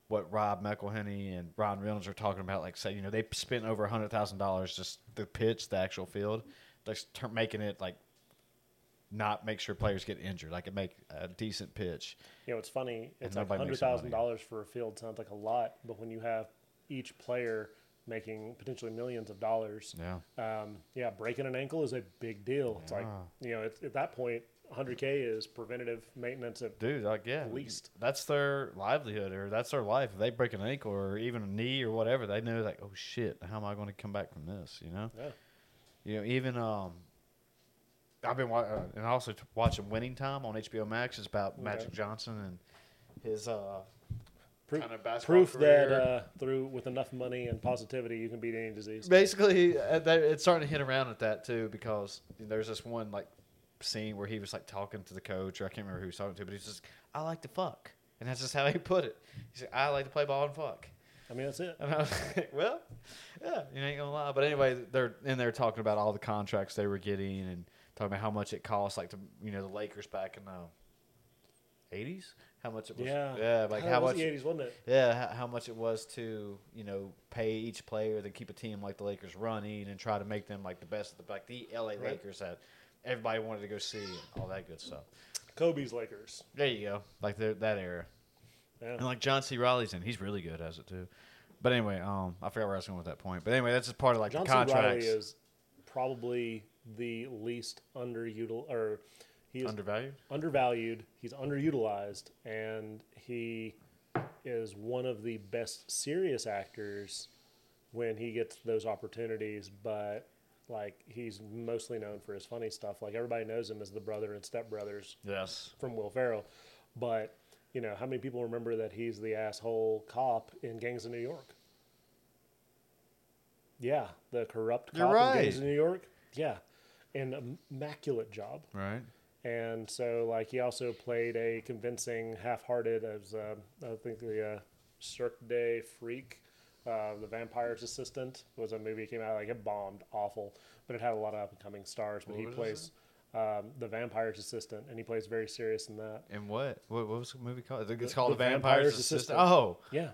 what Rob McElhenney and Ryan Reynolds are talking about, like say you know they spent over a hundred thousand dollars just the pitch, the actual field, like making it like not make sure players get injured, I it make a decent pitch. You know, it's funny. It's like hundred thousand dollars for a field sounds like a lot, but when you have each player making potentially millions of dollars, Yeah. um, yeah, breaking an ankle is a big deal. It's like you know, it's, at that point, 100k is preventative maintenance. At, Dude, like yeah, at least. that's their livelihood or that's their life. If they break an ankle or even a knee or whatever, they know like, oh shit, how am I going to come back from this? You know, yeah, you know, even um, I've been wa- uh, and also t- watching Winning Time on HBO Max. It's about Magic Johnson and his uh, Pro- kind of basketball proof that career. uh, through with enough money and positivity, you can beat any disease. basically uh, it's starting to hit around at that too because there's this one like scene where he was like talking to the coach or I can't remember who he was talking to, but he's just I like to fuck, and that's just how he put it. He said I like to play ball and fuck. I mean, that's it. And I was like, well, yeah, you ain't gonna lie. But anyway, they're in there talking about all the contracts they were getting and talking about how much it costs, like to you know the Lakers back in the eighties. How much it was? Yeah, yeah, like how was much? the '80s, wasn't it? Yeah, how, how much it was to you know pay each player to keep a team like the Lakers running and try to make them like the best of the like the LA Right. Lakers that everybody wanted to go see and all that good stuff. Kobe's Lakers. There you go, like the, that era. Yeah. And like John C. Reilly's in, he's really good as it too. But anyway, um, I forgot where I was going with that point. But anyway, that's just part of like John the C. Reilly is probably the least underutilized, or he is undervalued. undervalued. He's underutilized, and he is one of the best serious actors when he gets those opportunities. But like he's mostly known for his funny stuff. Like everybody knows him as the brother and Step Brothers Yes. from Will Ferrell. But you know how many people remember that he's the asshole cop in Gangs of New York? Yeah, the corrupt You're cop in. Gangs of New York. Yeah, an immaculate job. Right. And so, like, he also played a convincing, half-hearted as uh, I think the uh, Cirque du Freak, uh, the vampire's assistant was a movie that came out like it bombed, awful, but it had a lot of up-and-coming stars. But What he plays um, the vampire's assistant, and he plays very serious in that. And what? What, what was the movie called? It's The- called The Vampire's, Vampire's Assistant. Assistant. Oh, Yeah,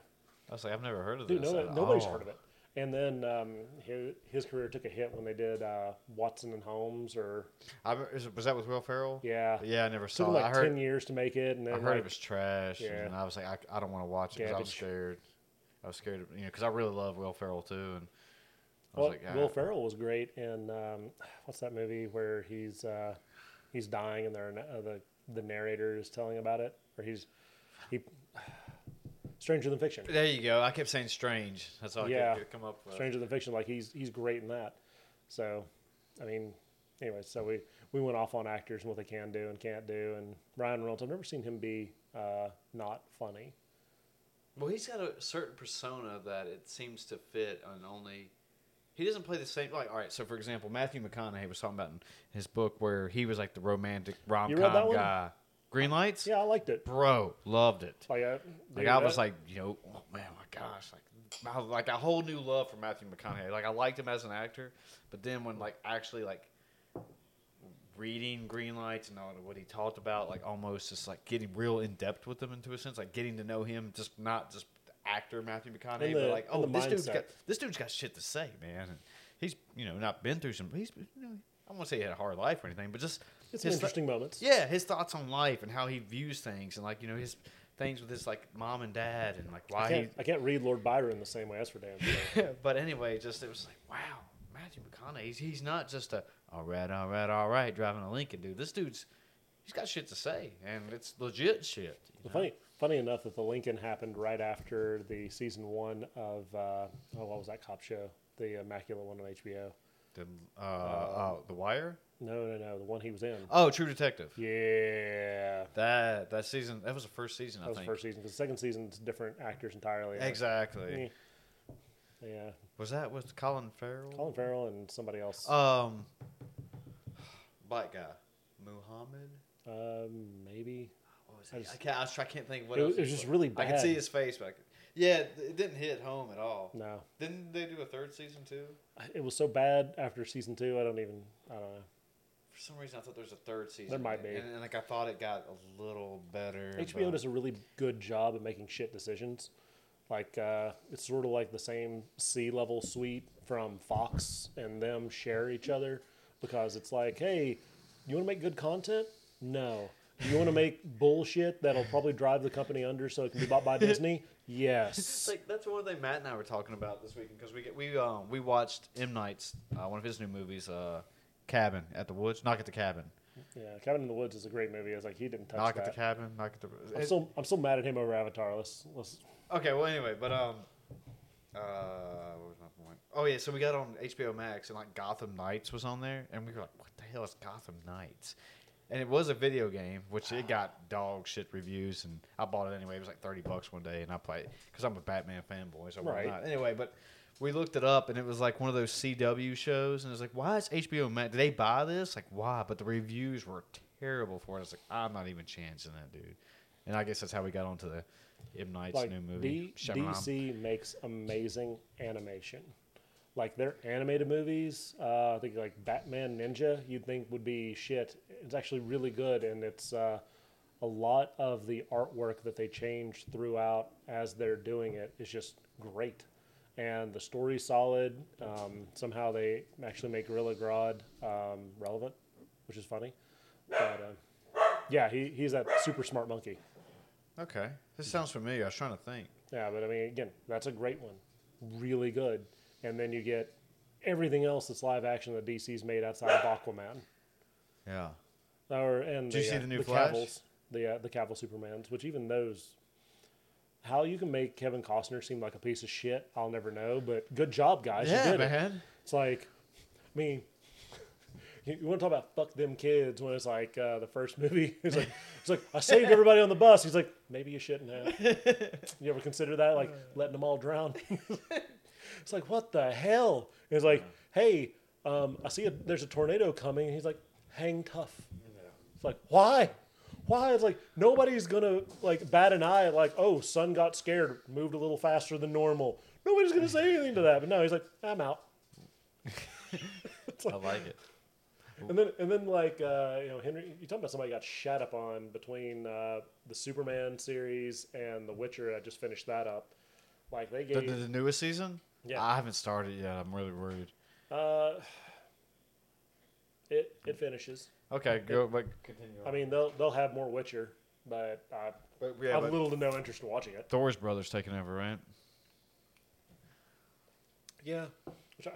I was like, I've never heard of dude, this. no, nobody's heard of it. And then um, his, his career took a hit when they did uh, Watson and Holmes, or I, is it- was that with Will Ferrell? yeah, Yeah, I never took saw it. like I heard, ten years to make it, and then I heard like, it was trash, Yeah. and I was like, I, I don't want to watch it because I was scared. I was scared, of, you know, because I really love Will Ferrell too, and I was Well, like, ah. Will Ferrell was great in um, what's that movie where he's uh, he's dying and they're, uh, the the narrator is telling about it, or he's he Stranger Than Fiction. There you go. I kept saying strange. That's all Yeah. I could, could come up with. Stranger Than Fiction, like he's he's great in that. So, I mean, anyway, so we we went off on actors and what they can do and can't do, and Ryan Reynolds. I've never seen him be uh, not funny. Well, he's got a certain persona that it seems to fit on only. He doesn't play the same. Like, all right. So, for example, Matthew McConaughey was talking about in his book where he was like the romantic rom read that com one? Greenlights. Yeah, I liked it. Bro, loved it. Like, I, Like I was that- like, you know, oh man, my gosh, like, I was like a whole new love for Matthew McConaughey. Like I liked him as an actor, but then when like actually like reading Greenlights and all what he talked about, like almost just like getting real in depth with him into a sense, like getting to know him, just not just actor Matthew McConaughey, And but like, oh, the this dude's got this dude's got shit to say, man. And he's you know not been through some. He's you know I won't say he had a hard life or anything, but just it's his th- interesting moments. yeah, his thoughts on life and how he views things, and like you know his things with his like mom and dad, and like I why can't, I can't read Lord Byron the same way. That's for damn sure. but anyway, just it was like wow, Matthew McConaughey. He's, he's not just a all right, all right, all right driving a Lincoln dude. This dude's he's got shit to say, and it's legit shit. Well, funny, funny enough that the Lincoln happened right after the season one of uh, oh, what was that cop show? The Immaculate one on HBO. The, uh, uh, the Wire. No, no, no, the one he was in. Oh, True Detective. Yeah, That that season that was the first season. that I was the think first season. Because the second season's different actors entirely. exactly. Eh, Yeah, Was that with Colin Farrell? Colin Farrell and somebody else. Um, black guy, Muhammad. um, maybe What was I just- I, can't, I, was I can't think what it, was- it was just really I bad. could see his face back. Yeah, it didn't hit home at all. No, Didn't they do a third season too? it was so bad after season two. I don't even. I don't know. For some reason, I thought there was a third season. There might be. and, and like I thought it got a little better. HBO but- does a really good job at making shit decisions. Like uh, it's sort of like the same C level suite from Fox and them share each other because it's like, hey, you want to make good content? No. You want to make bullshit that'll probably drive the company under so it can be bought by Disney? Yes. like that's one thing Matt and I were talking about this weekend because we get, we um we watched M Night's uh, one of his new movies, uh, Cabin at the Woods, Knock at the Cabin, Yeah, Cabin in the Woods is a great movie. I was like, he didn't touch that. Knock at the. Cabin, Knock at the. I'm it- still, I'm still mad at him over Avatar. Let's, let's. Okay, well, anyway, but um, uh, what was my point? Oh yeah, so we got on HBO Max and like Gotham Knights was on there, and we were like, "What the hell is Gotham Knights?" And it was a video game, which it got dog shit reviews, and I bought it anyway. It was like thirty bucks one day, and I played because I'm a Batman fanboy, so why Right. not? Anyway, but we looked it up, and it was like one of those CW shows, and it was like, why is HBO Max? Did they buy this? Like, why? But the reviews were terrible for it. I was like, I'm not even chancing that, dude. And I guess that's how we got onto the M Night's like new movie. D- DC makes amazing animation. Like their animated movies, uh, I think like Batman Ninja, you'd think would be shit. It's actually really good, and it's uh, a lot of the artwork that they change throughout as they're doing it is just great, and the story's solid. Um, somehow they actually make Gorilla Grodd um, relevant, which is funny. But uh, yeah, he, he's that super smart monkey. Okay, this sounds familiar. I was trying to think. Yeah, but I mean, again, that's a great one. Really good. And then you get everything else that's live action that DC's made outside of Aquaman. Yeah. Or and Did you see the new the Flash? Cavill's, the uh, the Cavill Supermans, which even those, how you can make Kevin Costner seem like a piece of shit, I'll never know. But good job, guys. you Yeah, did it. man. It's like, I mean, you, you want to talk about fuck them kids when it's like uh, the first movie. It's like, it's like I saved everybody on the bus. He's like, maybe you shouldn't have. You ever consider that, like letting them all drown? It's like, what the hell? And it's like, hey, um, I see a, there's a tornado coming. And he's like, hang tough. It's like, why? Why? It's like nobody's gonna like bat an eye like, oh, son got scared, moved a little faster than normal. Nobody's gonna say anything to that. But no, he's like, I'm out. I like it. And then, and then, like uh, you know, Henry, you talking about somebody got shat up on between uh, the Superman series and The Witcher. I just finished that up. Like they The, gave, the, the newest season? Yeah. I haven't started yet. I'm really worried. uh, it it finishes. Okay, go. But continue. I mean, they'll they'll have more Witcher, but I but, yeah, have but little to no interest in watching it. Thor's brother's taking over, right? Yeah, which I,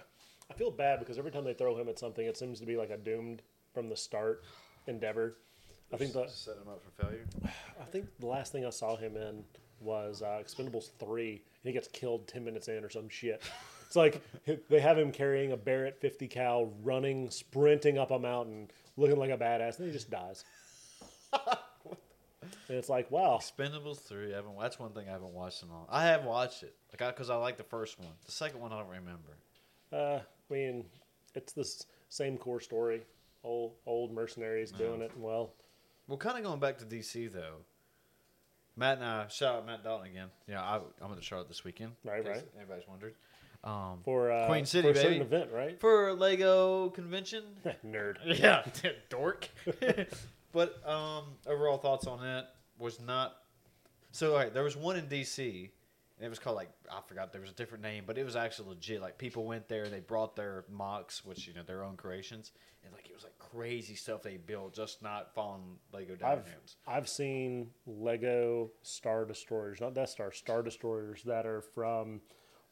I feel bad because every time they throw him at something, it seems to be like a doomed from the start endeavor. I think the set him up for failure. I think the last thing I saw him in was uh, Expendables three, and he gets killed ten minutes in or some shit. It's like they have him carrying a Barrett fifty cal, running, sprinting up a mountain, looking like a badass, and he just dies. and it's like, wow, Expendables three. I haven't. That's one thing I haven't watched in a long. I have watched it, like because I, like the first one. The second one I don't remember. uh, I mean, it's the same core story. Old old mercenaries doing it, well, Well, kind of going back to DC though. Matt and I shout out Matt Dalton again. Yeah, I, I'm at the Charlotte this weekend. Right, right. Anybody's wondered. Um, for uh, Queen City, for a certain baby. event, right? for a Lego convention. Nerd. Yeah, dork. but um, overall thoughts on that was not. So all right, there was one in DC, and it was called like I forgot there was a different name, but it was actually legit. Like people went there, and they brought their mocks, which you know their own creations, and like it was like crazy stuff they built, just not following Lego I've diagrams. I've seen Lego Star Destroyers, not Death Star, Star Destroyers that are from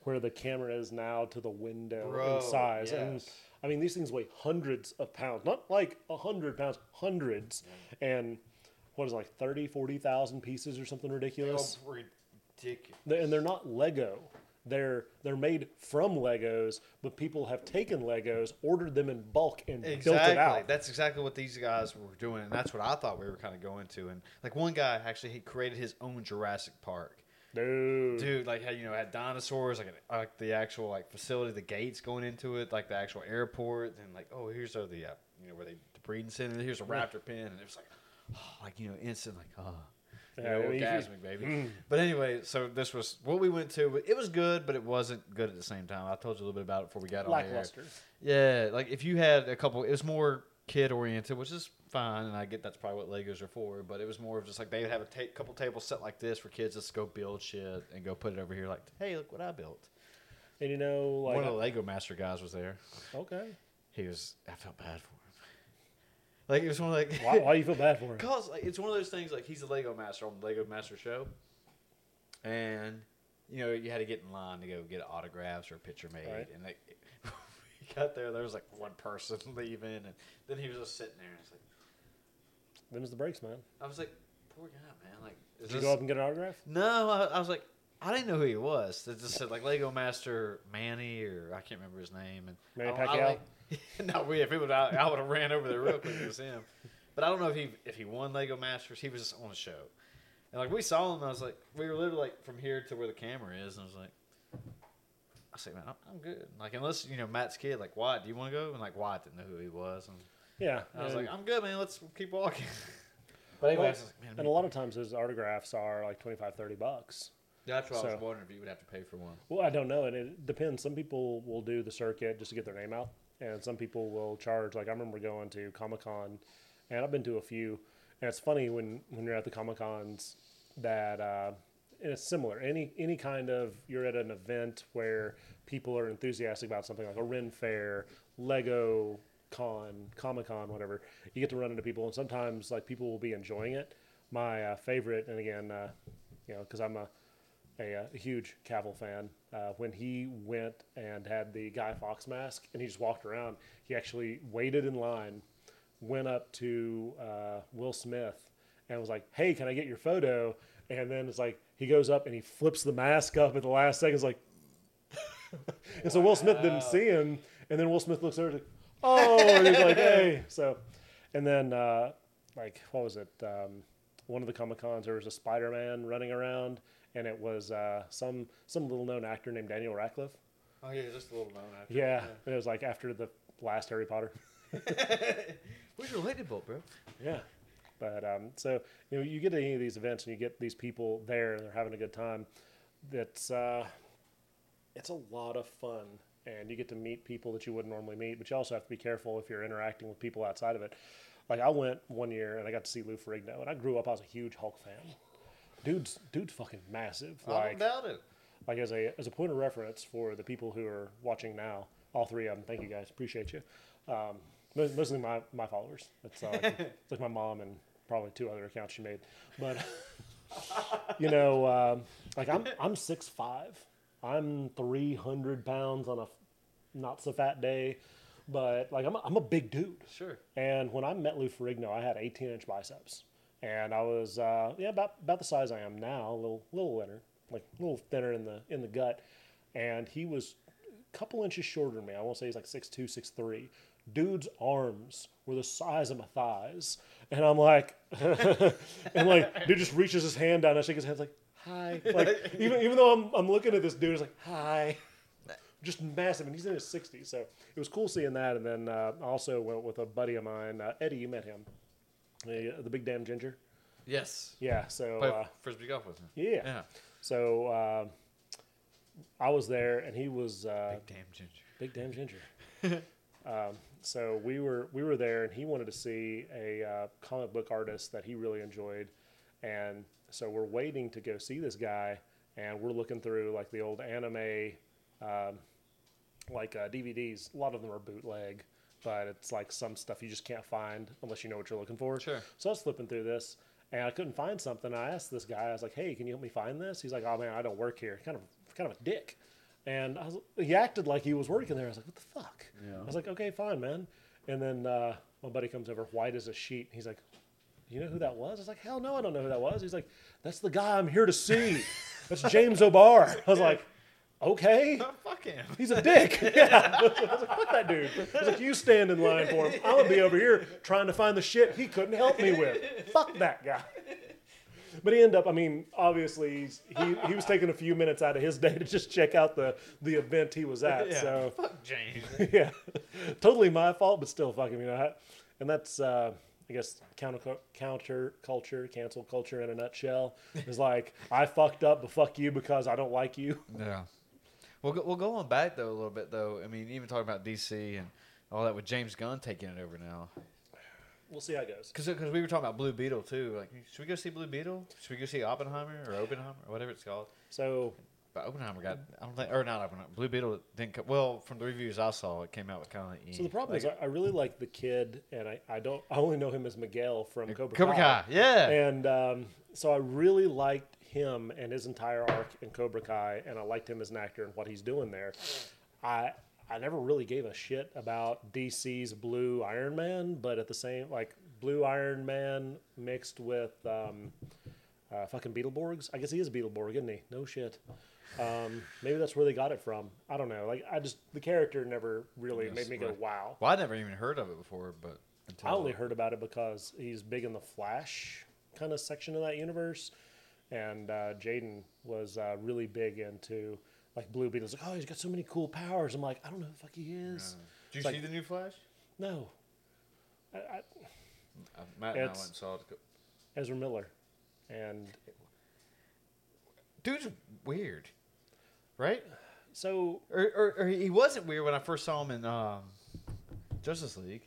where the camera is now to the window Bro, in size. And. I mean, these things weigh hundreds of pounds, not like a hundred pounds, hundreds. And what is it, like 30, 40,000 pieces or something ridiculous? Ridiculous. And they're not Lego. They're they're made from Legos, but people have taken Legos, ordered them in bulk, and built it Exactly. out. That's exactly what these guys were doing, and that's what I thought we were kind of going to. And like one guy actually, he created his own Jurassic Park. Dude. Dude, like how you know had dinosaurs, like like the actual like facility, the gates going into it, like the actual airport, and like oh here's uh, the uh, you know where they the breeding center, here's a raptor pen, and it was like oh, like you know instant like oh. You Yeah, know, I mean, you- orgasmic, baby. Mm. But anyway, so this was what we went to. It was good, but it wasn't good at the same time. I told you a little bit about it before we got on. Lackluster. Yeah, like if you had a couple, it was more kid oriented, which is fine, and I get that's probably what Legos are for. But it was more of just like they would have a ta- couple tables set like this for kids just go build shit and go put it over here. Like, hey, look what I built. And you know, like One of the Lego Master guys was there. okay, He was. I felt bad for him. Like it was one of like. why, why do you feel bad for him? Cause like, it's one of those things like he's a Lego master on the Lego Master Show, and you know you had to get in line to go get autographs or a picture made, Right. and like we got there, there was like one person leaving, and then he was just sitting there, and it's like Them's the breaks, man. I was like, poor guy, man, like is Did you go up and get an autograph? no, I, I was like. I didn't know who he was. It just said like Lego Master Manny or I can't remember his name. And Manny I- I Pacquiao? like- no, we if it would I, I would have ran over there real quick. It was him. But I don't know if he if he won Lego Masters. He was just on a show, and like we saw him, I was like, we were literally like from here to where the camera is, and I was like, I said, man, I'm, I'm good. Like unless you know Matt's kid, like Wyatt, do you want to go? And like Wyatt didn't know who he was, and Yeah, I was like, I'm good, man. Let's keep walking. But anyway, well, like, man, and a lot of times those autographs are like 25, 30 bucks. that's what I so- was wondering if you would have to pay for one. Well, I don't know, and it depends. Some people will do the circuit just to get their name out, and some people will charge. Like I remember going to Comic Con, and I've been to a few, and it's funny when when you're at the Comic Cons that uh, and it's similar. Any any kind of you're at an event where people are enthusiastic about something like a Ren Fair, Lego Con, Comic Con, whatever. You get to run into people, and sometimes like people will be enjoying it. My uh, favorite, and again, uh, you know, because I'm a a, uh, a huge Cavill fan. Uh, when he went and had the Guy Fawkes mask and he just walked around, he actually waited in line, went up to uh, Will Smith and was like, "Hey, can I get your photo?" And then it's like he goes up and he flips the mask up at the last second. It's like, and so Will Smith didn't see him, and then Will Smith looks over, like, "Oh," and he's like, "Hey." So, and then uh, like what was it? Um, one of the Comic Cons, there was a Spider Man running around, and it was uh, some some little known actor named Daniel Radcliffe. Oh yeah, just a little known actor. Yeah, and it was like after the last Harry Potter. Where's your lady bolt, bro? Yeah. But um, so you know, you get to any of these events and you get these people there and they're having a good time. That's uh, it's a lot of fun, and you get to meet people that you wouldn't normally meet. But you also have to be careful if you're interacting with people outside of it. Like I went one year and I got to see Lou Ferrigno, and I grew up. I was a huge Hulk fan. Dude's dude's fucking massive. I Like don't doubt it. like as a as a point of reference for the people who are watching now, all three of them. Thank you guys, appreciate you. Um, mostly my my followers. It's uh, like, it's like my mom and probably two other accounts she made. But you know, um, like I'm I'm six five. I'm three hundred pounds on a not so fat day, but like I'm a, I'm a big dude. Sure. And when I met Lou Ferrigno, I had 18 inch biceps, and I was uh, yeah about about the size I am now, a little little thinner, like a little thinner in the in the gut, and he was a couple inches shorter than me. I won't say he's like six two, six three. Dude's arms were the size of my thighs, and I'm like, and like dude just reaches his hand down, and I shake his hand like hi, like even even though I'm I'm looking at this dude, it's like hi just massive, and he's in his 60s. So it was cool seeing that. And then uh, also went with a buddy of mine, uh, Eddie. You met him, the, the big damn ginger. Yes. Yeah. So Play uh, frisbee golf with him. yeah. Yeah. So uh, I was there, and he was uh, Big damn ginger. big damn ginger. um, so we were we were there, and he wanted to see a uh, comic book artist that he really enjoyed, and so we're waiting to go see this guy, and we're looking through like the old anime, um, like uh, DVDs. A lot of them are bootleg, but it's like some stuff you just can't find unless you know what you're looking for. Sure. So I was flipping through this. And I couldn't find something. I asked this guy. I was like, "Hey, can you help me find this?" He's like, "Oh man, I don't work here." Kind of, kind of a dick. And I was, he acted like he was working there. I was like, "What the fuck?" I was like, "Okay, fine, man." And then uh, my buddy comes over, white as a sheet. He's like, "You know who that was?" I was like, "Hell no, I don't know who that was." He's like, "That's the guy I'm here to see. That's James O'Barr." I was like, "Okay." Oh, fuck him. He's a dick. Yeah. I was like, fuck that dude. I was like, you stand in line for him. I'm gonna be over here trying to find the shit he couldn't help me with. Fuck that guy. But he ended up. I mean, obviously, he's, he he was taking a few minutes out of his day to just check out the the event he was at. Yeah. So Fuck James. yeah, totally my fault, but still, fuck him. You know, I- and that's uh, I guess counter counter culture, cancel culture in a nutshell. Is like I fucked up, but fuck you because I don't like you. Yeah. Well, go, well, going back though a little bit though. I mean, even talking about DC and all that with James Gunn taking it over now. We'll see how it goes. Because we were talking about Blue Beetle too. Like, should we go see Blue Beetle? Should we go see Oppenheimer or Oppenheimer or whatever it's called? So But Oppenheimer got I don't think or not Oppenheimer. Blue Beetle didn't. Co- well, from the reviews I saw, it came out with kind of. So the problem is, I, really like the kid, and I, I don't. I only know him as Miguel from Cobra, Cobra Kai, yeah. And um, so I really liked him and his entire arc in Cobra Kai, and I liked him as an actor and what he's doing there. I I never really gave a shit about DC's Blue Iron Man, but at the same like Blue Iron Man mixed with um, uh, fucking Beetleborgs. I guess he is a Beetleborg, isn't he? No shit. Um, maybe that's where they got it from. I don't know. Like I just the character never really Yes, made me go wow. Well, I never even heard of it before, but I only heard about it because he's big in the Flash kind of section of that universe, and uh, Jaden was uh, really big into like Blue Beetle. Like, oh, he's got so many cool powers. I'm like, I don't know who the fuck he is. Did you like- see the new Flash? No, I, I, Uh, Matt and I went and saw it. Ezra Miller, and Dude's weird, right? so Or, or, or he wasn't weird when I first saw him in um, Justice League.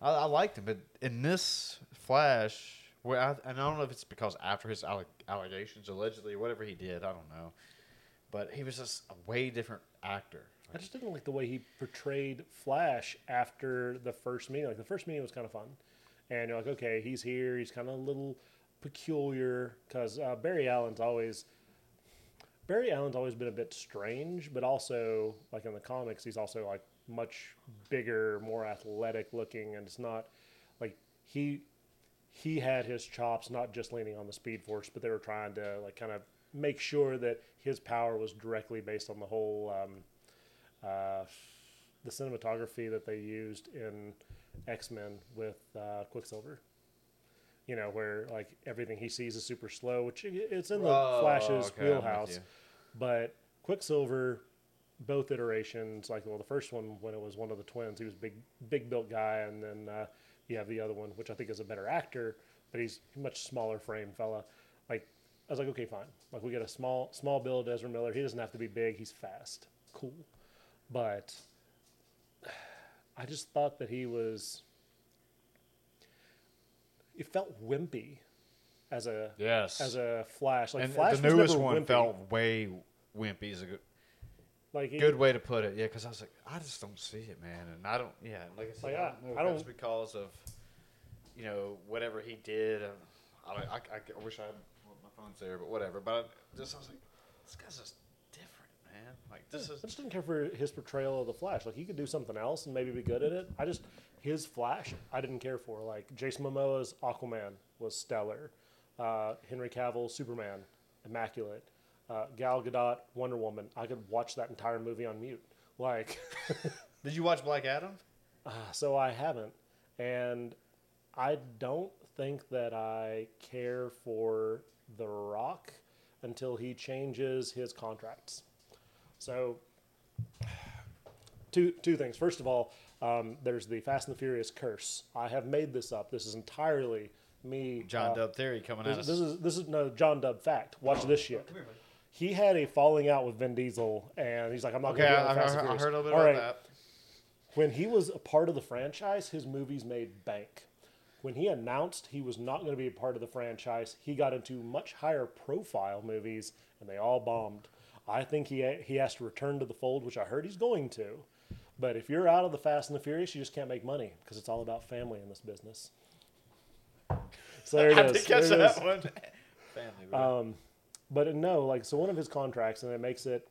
I, I liked him, but in this Flash, where I, and I don't know if it's because after his alle- allegations, allegedly, whatever he did, I don't know. But he was just a way different actor. I just didn't like the way he portrayed Flash after the first meeting. Like the first meeting was kind of fun, and you're like, okay, he's here. He's kind of a little peculiar because uh, Barry Allen's always Barry Allen's always been a bit strange, but also like in the comics, he's also like much bigger, more athletic looking, and it's not like he he had his chops not just leaning on the Speed Force, but they were trying to like kind of make sure that his power was directly based on the whole um, uh, the cinematography that they used in X Men with uh, Quicksilver. You know, where like everything he sees is super slow, which it's in the Oh, Flash's okay, wheelhouse. But Quicksilver, both iterations, like well, the first one when it was one of the twins, he was big, big built guy, and then uh, you have the other one, which I think is a better actor, but he's a much smaller frame fella. Like I was like, okay, fine. Like we get a small, small build Ezra Miller. He doesn't have to be big. He's fast, cool. But I just thought that he was. It felt wimpy as a Yes. as a Flash. Like and Flash the newest one wimpy. felt way wimpy. Is a good, like good way to put it. Yeah, because I was like, I just don't see it, man. And I don't. Yeah, like I said, Like, I I- don't know I don't- because of you know whatever he did. I, I, I, I wish I had well, my phone's there, but whatever. But I just I was like, this guy's just different, man. Like this is. I just didn't care for his portrayal of the Flash. Like he could do something else and maybe be good at it. I just his Flash I didn't care for. Like Jason Momoa's Aquaman was stellar. Uh, Henry Cavill Superman immaculate. Uh, Gal Gadot Wonder Woman. I could watch that entire movie on mute. Like Did you watch Black Adam? uh, so I haven't, and I don't think that I care for The Rock until he changes his contracts. So, two two things. First of all, um, there's the Fast and the Furious curse. I have made this up. This is entirely me. John uh, Dub Theory coming at This, us. this is this is no John Dub fact. Watch this shit. He had a falling out with Vin Diesel, and he's like, "I'm not okay, going to I, be on I, Fast and I Furious." heard a little bit All about right, that. when he was a part of the franchise, his movies made bank. When he announced he was not going to be a part of the franchise, he got into much higher profile movies, and they all bombed. I think he he has to return to the fold, which I heard he's going to. But if you're out of the Fast and the Furious, you just can't make money because it's all about family in this business. So there it I is. did catch that one. Family. bro. Um, But no, like so one of his contracts, and it makes it.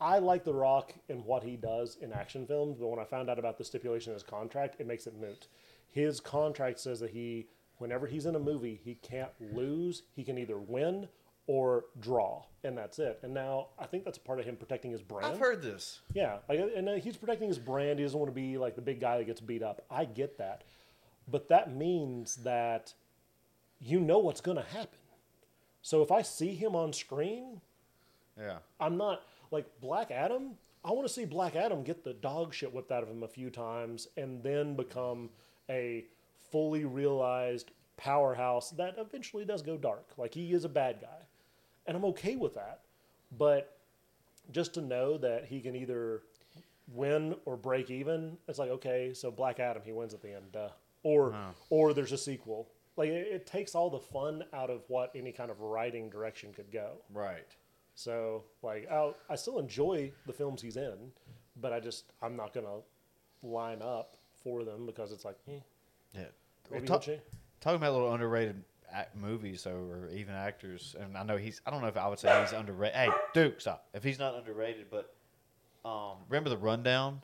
I like The Rock and what he does in action films, but when I found out about the stipulation in his contract, it makes it moot. His contract says that he, whenever he's in a movie, he can't lose. He can either win or draw, and that's it. And now I think that's part of him protecting his brand. I've heard this. Yeah, like, and uh, he's protecting his brand. He doesn't want to be like the big guy that gets beat up. I get that, but that means that you know what's going to happen. So if I see him on screen, Yeah. I'm not like Black Adam. I want to see Black Adam get the dog shit whipped out of him a few times and then become a fully realized powerhouse that eventually does go dark. Like he is a bad guy. And I'm okay with that. But just to know that he can either win or break even, it's like, okay, so Black Adam, he wins at the end. Duh. Or, or there's a sequel. Like it, it takes all the fun out of what any kind of writing direction could go. Right. So like I I still enjoy the films he's in, but I just I'm not gonna line up for them because it's like eh, Yeah. Well. Talking about little underrated movies or even actors, and I know he's. I don't know if I would say he's underrated. Hey, Duke, stop. If he's not underrated, but um, remember the Rundown,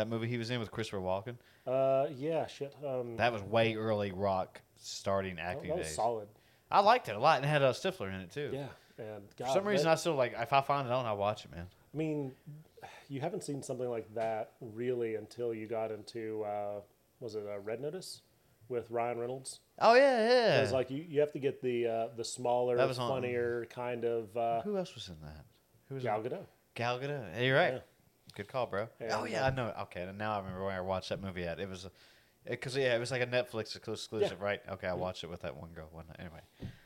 that movie he was in with Christopher Walken. Uh yeah shit um That was way early Rock starting acting that was days. solid I liked it a lot, and it had a Stifler in it too. yeah and God, For some reason, that- I still like. If I find it on, I watch it, man. I mean you haven't seen something like that really until you got into uh, was it uh, Red Notice with Ryan Reynolds. Oh yeah, yeah. It's like you, you have to get the uh, the smaller, was on- funnier kind of uh, Who else was in that? Who was Gal Gadot. Gal Gadot. Hey, you're right. Yeah. Good call, bro. Yeah, oh yeah, I know. Okay, and now I remember where I watched that movie at. It was, because yeah, it was like a Netflix exclusive, right? Okay, I mm-hmm. watched it with that one girl. One night. Anyway,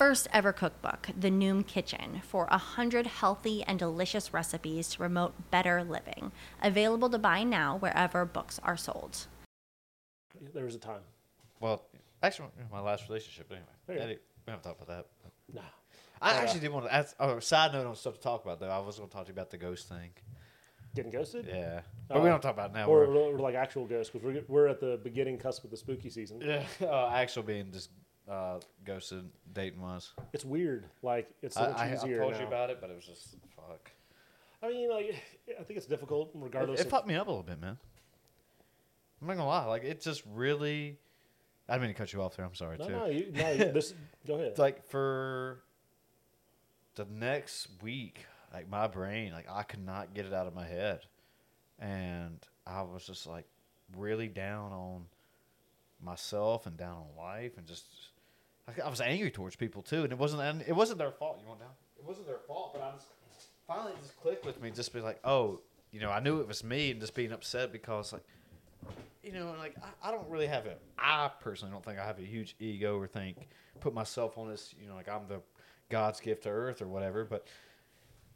first ever cookbook, The Noom Kitchen, for a hundred healthy and delicious recipes to promote better living. Available to buy now wherever books are sold. There was a time. well, actually, my last relationship. Anyway, There. Eddie, we haven't talked about that. Nah. I Uh, actually did want to ask. Oh, side note on stuff to talk about though. I was going to talk to you about the ghost thing. Getting ghosted? Yeah, but we Uh, don't talk about it now. Or, We're- or like actual ghosts, because we're, we're at the beginning cusp of the spooky season. Yeah, uh, actual being just uh, ghosted dating was. It's weird. Like, it's so I, much I, I easier told now. you about it, but it was just fuck. I mean, like, I think it's difficult It, regardless it of... fucked me up a little bit, man. I'm not gonna lie, like it just really. I didn't mean to cut you off there. I'm sorry No, too. no, you, no, this... Go ahead. It's like for the next week, like my brain, like I could not get it out of my head, and I was just like really down on myself and down on life, and just I, I was angry towards people too, and it wasn't and it wasn't their fault. You want down? It wasn't their fault, but I just finally just clicked with me, just be like, oh, you know, I knew it was me, and just being upset because like you know, like I, I don't really have a. I personally don't think I have a huge ego or think put myself on this. You know, like I'm the God's gift to earth or whatever. But,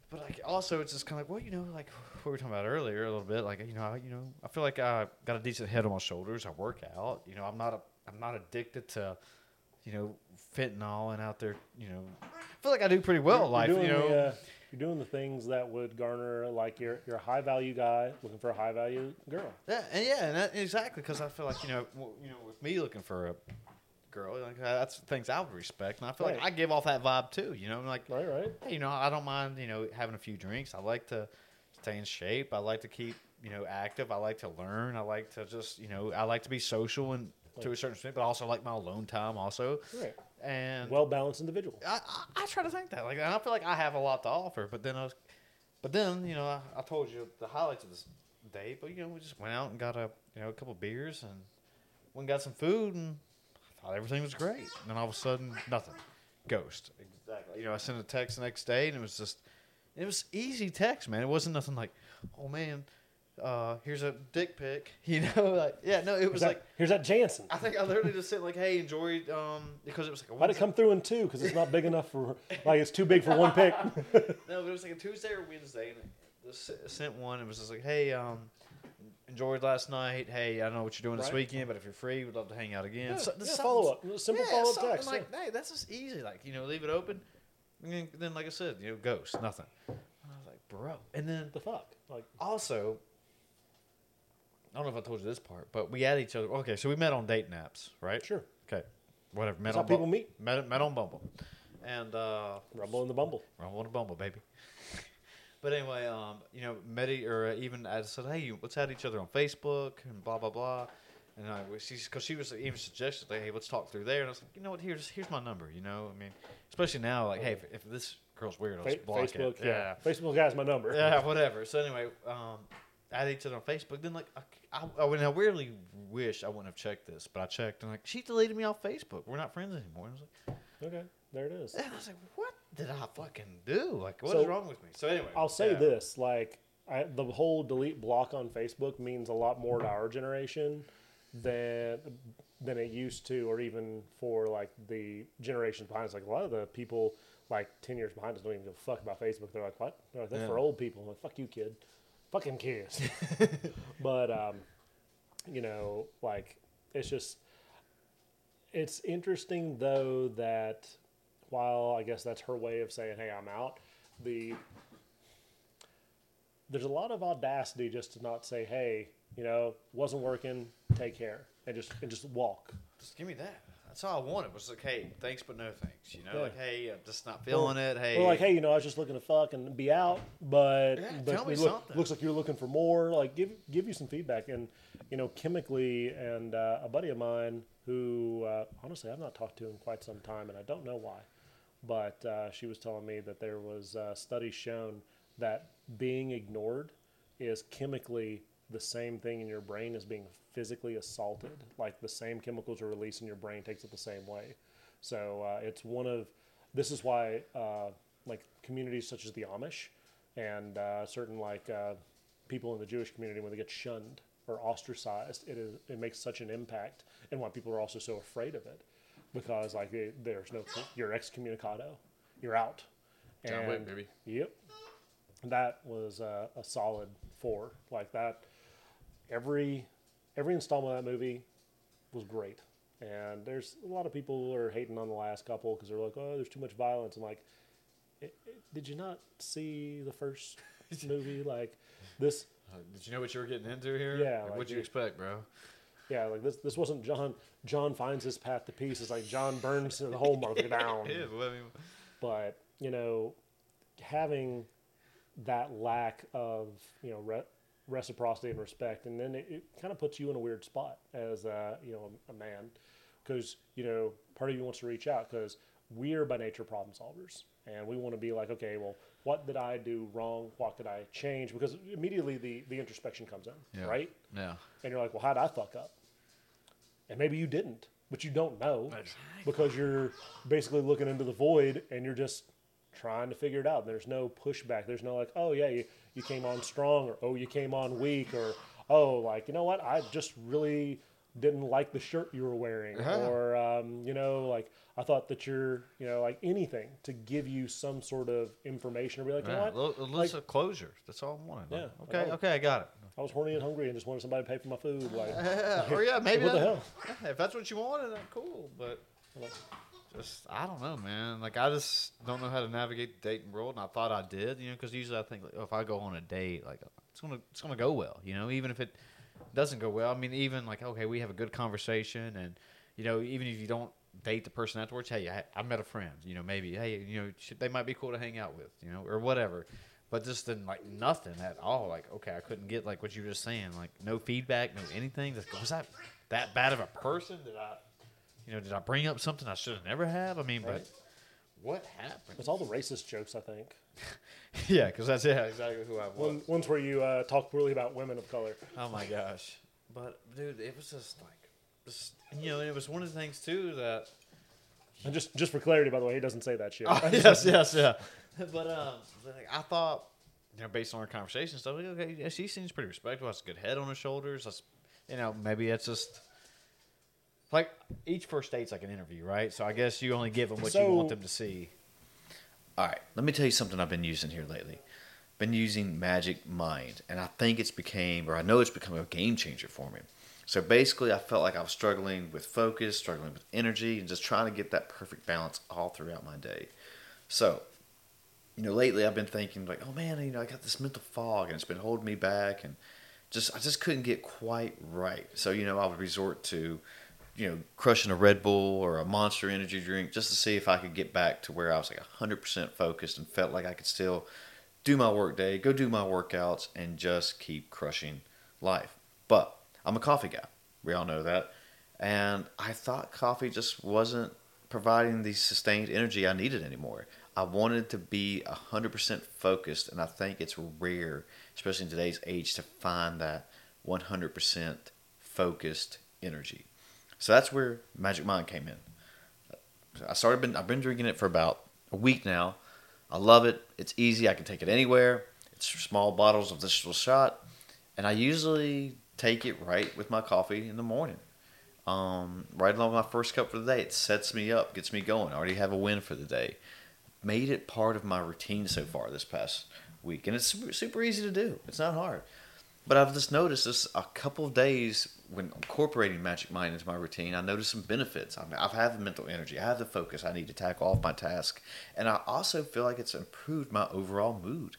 but like also it's just kind of like well, you know, like what we were talking about earlier a little bit. Like you know, I, you know, I feel like I got a decent head on my shoulders. I work out. You know, I'm not a. I'm not addicted to. You know, fentanyl and out there. You know, I feel like I do pretty well in life. You know, the, uh, you're doing the things that would garner, like, you're, you're a high-value guy looking for a high-value girl. Yeah, and yeah, and that, exactly because I feel like you know, w- you know, with me looking for a girl, like uh, that's things I would respect, and I feel Right. like I give off that vibe too. You know, I'm like Right, right. hey, you know, I don't mind you know having a few drinks. I like to stay in shape. I like to keep you know active. I like to learn. I like to just you know I like to be social and to a certain extent, but also like my alone time also. Right. And Well-balanced individual. I, I, I try to think that like, and I feel like I have a lot to offer. But then I was, but then you know, I, I told you the highlights of this day. But you know, we just went out and got a you know a couple beers and went and got some food and I thought everything was great. And then all of a sudden, nothing, ghost. Exactly. You know, I sent a text the next day and it was just, it was easy text, man. It wasn't nothing like, oh man, uh, here's a dick pic. You know, like yeah, no, it Here's was that, like. here's that Jansen. I think I literally just said like, "Hey, enjoyed," um, because it was like Why'd it come through in two? Because it's not big enough for, like, it's too big for one pick. No, but it was like a Tuesday or Wednesday, and I sent one. It was just like, "Hey, um, enjoyed last night. Hey, I don't know what you're doing this weekend, but if you're free, we'd love to hang out again." Yeah, So- yeah, follow up. Simple yeah, follow up text. Like, yeah. hey, that's just easy. Like, you know, leave it open. And then- then, like I said, you know, ghost, nothing. And I was like, bro. And then the fuck? Like, also, I don't know if I told you this part, but we had each other. Okay, so we met on dating apps, right? sure. Okay, whatever. Met That's on how people meet. Met, met on Bumble, and uh, Rumble in the Bumble. Rumble and a Bumble, baby. But anyway, um, you know, met e- or uh, even I said, hey, let's add each other on Facebook and blah blah blah. And I, she's because she was even suggested, like, hey, let's talk through there. And I was like, you know what? Here's here's my number. You know, I mean, especially now, like, hey, if, if this girl's weird, I'll Fa- just block Facebook, it. yeah. Facebook has my number. yeah, whatever. So anyway, um, add each other on Facebook. Then like, I, I, I, mean, I weirdly wish I wouldn't have checked this, but I checked and like, she deleted me off Facebook. We're not friends anymore. And I was like, Okay, there it is. and I was like, what did I fucking do? Like, what is So, wrong with me? So anyway, I'll say yeah. this: like I, the whole delete block on Facebook means a lot more to our generation than than it used to, or even for like the generations behind us. Like a lot of the people like ten years behind us don't even give a fuck about Facebook. They're like, what? They're like, That's for old people. I'm like, fuck you, kid. Fucking kids. but um, you know, like it's just it's interesting though that while I guess that's her way of saying, "Hey, I'm out," the there's a lot of audacity just to not say, "Hey, you know, wasn't working. Take care," and just and just walk. Just give me that. That's all I wanted. Was like, hey, thanks, but no thanks. You know, Yeah. like, hey, I'm just not feeling it. Hey, Or like, "Hey, you know, I was just looking to fuck and be out, but, Yeah, but tell me look- something. looks like you're looking for more." Like, give give you some feedback, and you know, chemically, and uh, a buddy of mine who uh, honestly I've not talked to in quite some time, and I don't know why. but uh, she was telling me that there was uh, studies shown that being ignored is chemically the same thing in your brain as being physically assaulted. Like the same chemicals are released in your brain takes it the same way. So uh, it's one of this is why uh, like communities such as the Amish and uh, certain like uh, people in the Jewish community when they get shunned or ostracized, it is it makes such an impact, and why people are also so afraid of it because like they, there's no you're excommunicado, you're out. John Wick, And- baby. Yep, that was uh, a solid four. Like that, every every installment of that movie was great. And there's a lot of people who are hating on the last couple because they're like, oh, there's too much violence. I'm like, "I- I- did you not see the first movie? Like this, Uh, Did you know what you were getting into here? Yeah, Like, like what'd you you- expect, bro? yeah, like this. This wasn't John. John finds his path to peace. It's like John burns the whole mother down. But you know having that lack of you know re- reciprocity and respect and then it, it kind of puts you in a weird spot as a you know a man because you know part of you wants to reach out because we're by nature problem solvers and we want to be like okay well what did i do wrong what could i change because immediately the the introspection comes in Yeah. right yeah. and you're like, well, how'd I fuck up? And maybe you didn't, but you don't know because you're basically looking into the void and you're just trying to figure it out. There's no pushback. There's no like, oh yeah, you, you came on strong or oh you came on weak or oh like you know what I just really didn't like the shirt you were wearing Yeah. or um, you know like I thought that you're you know like anything to give you some sort of information or be like you know what A little, little closure. That's all I wanted. Yeah, Okay. Okay. I got it. I was horny and hungry and just wanted somebody to pay for my food like Yeah, or yeah, maybe what the hell? if that's what you wanted, then cool. But just I don't know, man. Like I just don't know how to navigate the dating world, and I thought I did, you know, because usually I think like, oh, if I go on a date, like it's gonna it's gonna go well, you know, even if it doesn't go well. I mean, even like okay, we have a good conversation, and you know, even if you don't date the person afterwards, hey, I, I met a friend, you know, maybe hey, you know, should, they might be cool to hang out with, you know, or whatever. But just then, like nothing at all. Like okay, I couldn't get like what you were just saying, like no feedback, no anything. Just, was that that bad of a person? Did I, you know, did I bring up something I should have never have? I mean, Right. but what happened? it's all the racist jokes I think. yeah, because that's yeah, exactly who I was. One, ones where you uh, talk poorly about women of color. Oh my gosh! But dude, it was just like, just you know, it was one of the things too that. And just just for clarity, by the way, he doesn't say that shit. Oh, yes, yes, yeah. But um, like, I thought, you know, based on our conversation stuff, like, okay, yeah, she seems pretty respectful. Has a good head on her shoulders. That's, you know, maybe it's just like each first date's like an interview, right? So I guess you only give them what you want them to see. All right, let me tell you something I've been using here lately. Been using Magic Mind, and I think it's became, or I know it's become a game changer for me. So basically, I felt like I was struggling with focus, struggling with energy, and just trying to get that perfect balance all throughout my day. So, you know, lately I've been thinking like, oh man, you know, I got this mental fog, and it's been holding me back, and just I just couldn't get quite right. So, you know, I would resort to, you know, crushing a Red Bull or a Monster Energy drink just to see if I could get back to where I was like 100% focused and felt like I could still do my work day, go do my workouts, and just keep crushing life. But I'm a coffee guy. We all know that. And I thought coffee just wasn't providing the sustained energy I needed anymore. I wanted to be 100% focused, and I think it's rare, especially in today's age, to find that 100% focused energy. So that's where Magic Mind came in. I started been I've been drinking it for about a week now. I love it. It's easy. I can take it anywhere. It's small bottles of this little shot, and I usually take it right with my coffee in the morning. Um, right along with my first cup for the day. It sets me up, gets me going. I already have a win for the day. Made it part of my routine so far this past week, and it's super, super easy to do. It's not hard. But I've just noticed this a couple of days when incorporating Magic Mind into my routine. I noticed some benefits. I mean, I've had the mental energy, I have the focus I need to tackle off my task, and I also feel like it's improved my overall mood,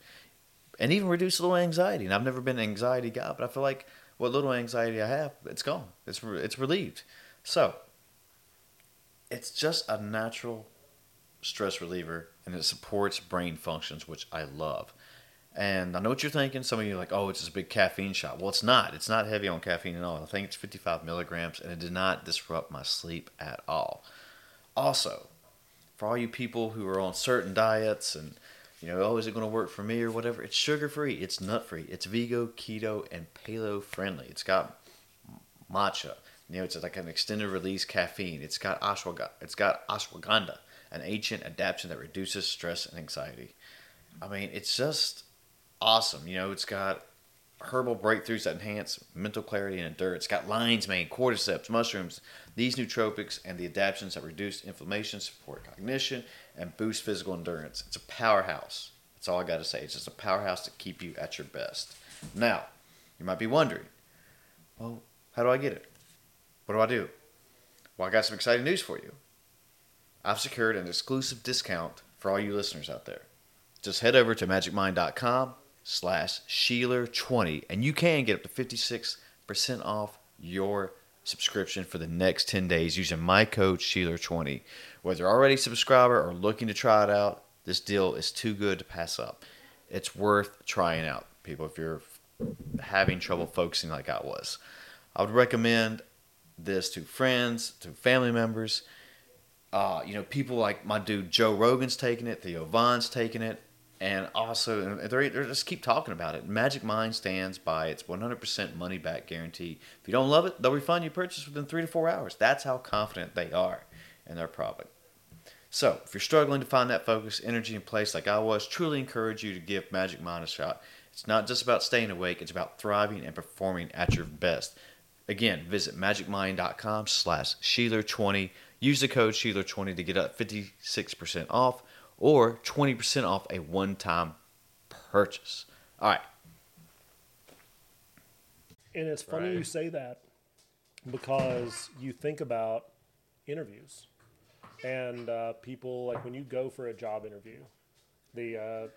and even reduced a little anxiety. And I've never been an anxiety guy, but I feel like what little anxiety I have, it's gone. It's it's relieved. So it's just a natural stress reliever, and it supports brain functions, which I love. And I know what you're thinking. Some of you are like, oh, it's just a big caffeine shot. Well, it's not. It's not heavy on caffeine at all. I think it's 55 milligrams, and it did not disrupt my sleep at all. Also, for all you people who are on certain diets and, you know, oh, is it going to work for me or whatever, it's sugar free, it's nut free, it's vegan, keto, and paleo friendly. It's got matcha. You know, it's like an extended release caffeine. It's got ashwagandha. It's got ashwagandha, an ancient adaptogen that reduces stress and anxiety. I mean, it's just awesome. You know, it's got herbal breakthroughs that enhance mental clarity and endurance. It's got lion's mane, cordyceps, mushrooms, these nootropics, and the adaptogens that reduce inflammation, support cognition, and boost physical endurance. It's a powerhouse. That's all I got to say. It's just a powerhouse to keep you at your best. Now, you might be wondering, well, how do I get it? What do I do? Well, I got some exciting news for you. I've secured an exclusive discount for all you listeners out there. Just head over to magicmind.com slash Shelor20 and you can get up to 56% off your subscription for the next 10 days using my code Shelor20. Whether you're already a subscriber or looking to try it out, this deal is too good to pass up. It's worth trying out, people, if you're having trouble focusing like I was. I would recommend this to friends, to family members. Uh, you know, people like my dude Joe Rogan's taking it, Theo Von's taking it, and also uh, they just keep talking about it. Magic Mind stands by its 100% money back guarantee. If you don't love it, they'll refund you purchase within three to four hours. That's how confident they are in their product. So, if you're struggling to find that focus, energy, and place like I was, truly encourage you to give Magic Mind a shot. It's not just about staying awake; it's about thriving and performing at your best. Again, visit magicmind.com slash Shelor20. Use the code Shelor20 to get up 56% off or 20% off a one-time purchase. All right. And it's funny Right. you say that because you think about interviews and uh, people like when you go for a job interview, the, uh,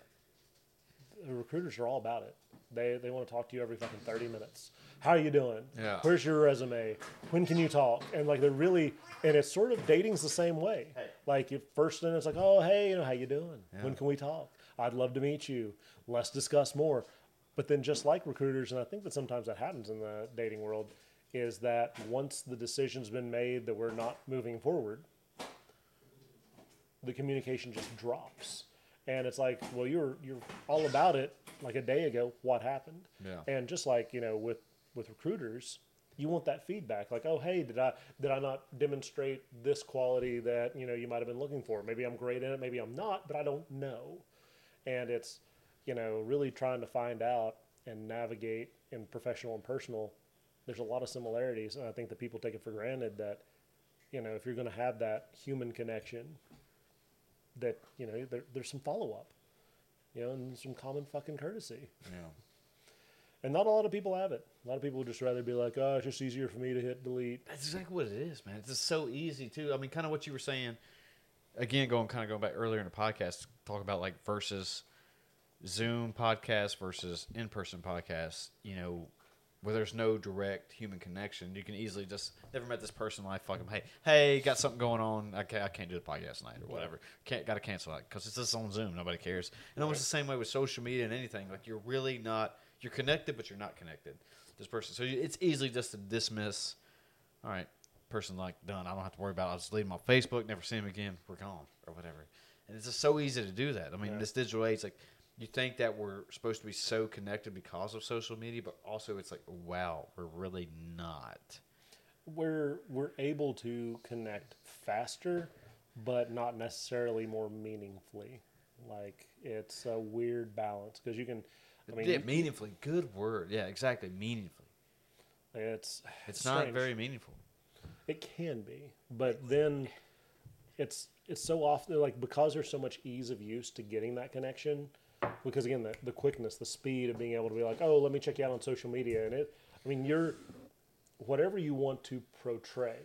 the recruiters are all about it. They they want to talk to you every fucking thirty minutes. How are you doing? Yeah. Where's your resume? When can you talk? And like they're really and it's sort of dating's the same way. Like if first then it's like, oh hey, you know how you doing? When can we talk? I'd love to meet you. Let's discuss more. But then just like recruiters, and I think that sometimes that happens in the dating world, is that once the decision's been made that we're not moving forward, the communication just drops. And it's like, well, you're you're all about it like a day ago. What happened? Yeah. And just like you know, with with recruiters, you want that feedback. Like, oh, hey, did I did I not demonstrate this quality that you know you might have been looking for? Maybe I'm great in it. Maybe I'm not, but I don't know. And it's you know really trying to find out and navigate in professional and personal. There's a lot of similarities, and I think that people take it for granted that you know if you're going to have that human connection that you know there, there's some follow up, you know, and some common fucking courtesy. Yeah. And not a lot of people have it. A lot of people would just rather be like, oh, it's just easier for me to hit delete. That's exactly what it is, man. It's just so easy too. I mean, kind of what you were saying. Again, going kind of going back earlier in the podcast, talk about like versus Zoom podcast versus in person podcast. You know, where there's no direct human connection, you can easily just never met this person. Like fuck 'em. Hey, hey, got something going on. I can't, I can't do the podcast tonight or whatever. Can't got to cancel it because it's just on Zoom. Nobody cares. And almost the same way with social media and anything. Like you're really not. You're connected, but you're not connected. This person. So it's easily just to dismiss all right, person like done. I don't have to worry about. it. I'll just leave them on Facebook. Never see him again. We're gone or whatever. And it's just so easy to do that. I mean, Yeah. this digital age, like you think that we're supposed to be so connected because of social media, but also it's like, wow, we're really not. we're we're able to connect faster, but not necessarily more meaningfully. Like it's a weird balance because you can. I mean, yeah, meaningfully. Good word. Yeah, exactly. Meaningfully. it's It's not very meaningful. It can be, but then it's it's so often like because there's so much ease of use to getting that connection. Because again, the, the quickness, the speed of being able to be like, oh, let me check you out on social media, and it. I mean, you're whatever you want to portray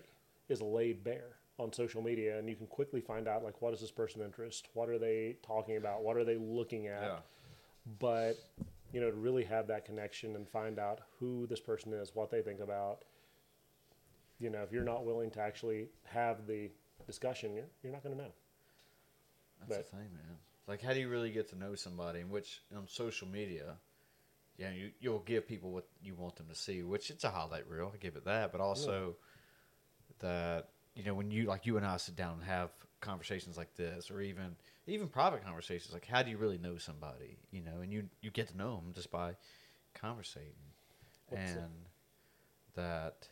is laid bare on social media, and you can quickly find out like what is this person interest, what are they talking about, what are they looking at, Yeah. but you know to really have that connection and find out who this person is what they think about you know if you're not willing to actually have the discussion you're, you're not going to know That's But- the thing, man. Like, how do you really get to know somebody? In which on social media, yeah, you you'll give people what you want them to see, which it's a highlight reel. I give it that, but also that you know when you like you and I sit down and have conversations like this, or even even private conversations, like how do you really know somebody? You know, and you you get to know them just by conversating, What's it- and that.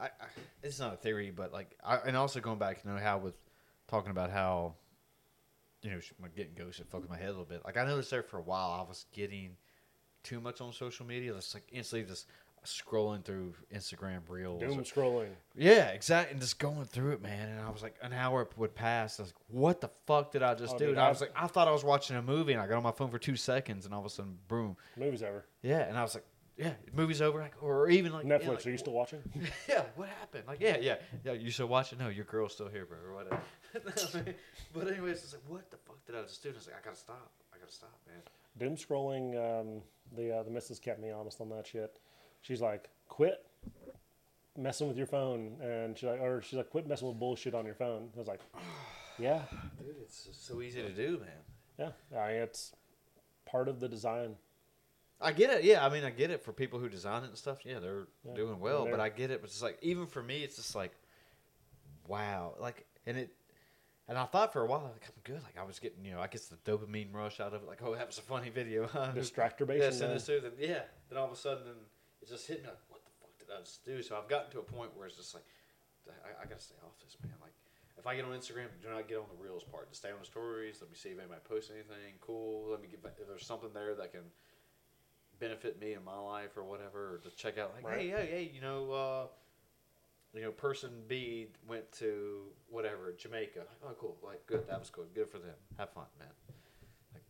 I, I, it's not a theory, but like, I, and also going back, you know, how with talking about how, you know, getting ghosted fucking my head a little bit. Like, I noticed there for a while I was getting too much on social media. Just like instantly just scrolling through Instagram reels. doom or- scrolling yeah, exactly. And just going through it, man. And I was like, an hour would pass. I was like, what the fuck did I just Oh, do? dude, And I I- was like, I thought I was watching a movie, and I got on my phone for two seconds, and all of a sudden, boom. movies over. Yeah, and I was like, yeah, movie's over. Like, or even like yeah, netflix like, are you still watching yeah, what happened? Like, yeah, yeah, yeah. You still watching? No, your girl's still here, bro, or whatever. but anyways, it's like, what the fuck did I just do? And I was like, I gotta stop. I gotta stop, man. doom scrolling um, the uh, the missus kept me honest on that shit she's like quit messing with your phone and she's like or she's like quit messing with bullshit on your phone i was like yeah Dude, it's so easy to do, man. yeah I mean, it's part of the design I get it. Yeah, I mean, I get it for people who design it and stuff. Yeah, they're Yeah, doing well, they're- but I get it. But it's like even for me, it's just like, wow, like, and it, and I thought for a while, like, I'm good. Like I was getting, you know, I guess the dopamine rush out of it. Like, oh, that was a funny video. distractor yeah, based send this to them. Yeah. Then all of a sudden, it just hit me like, what the fuck did I just do? So I've gotten to a point where it's just like, I, I gotta stay off this, man. Like, if I get on Instagram, do not get on the reels part. Just stay on the stories. Let me see if anybody posts anything cool. Let me get back, if there's something there that can benefit me in my life or whatever, or to check out like, Right. hey, hey, hey, you know, uh, you know, person B went to whatever Jamaica. Oh, cool. Like, good. That was cool. Good for them. Have fun, man.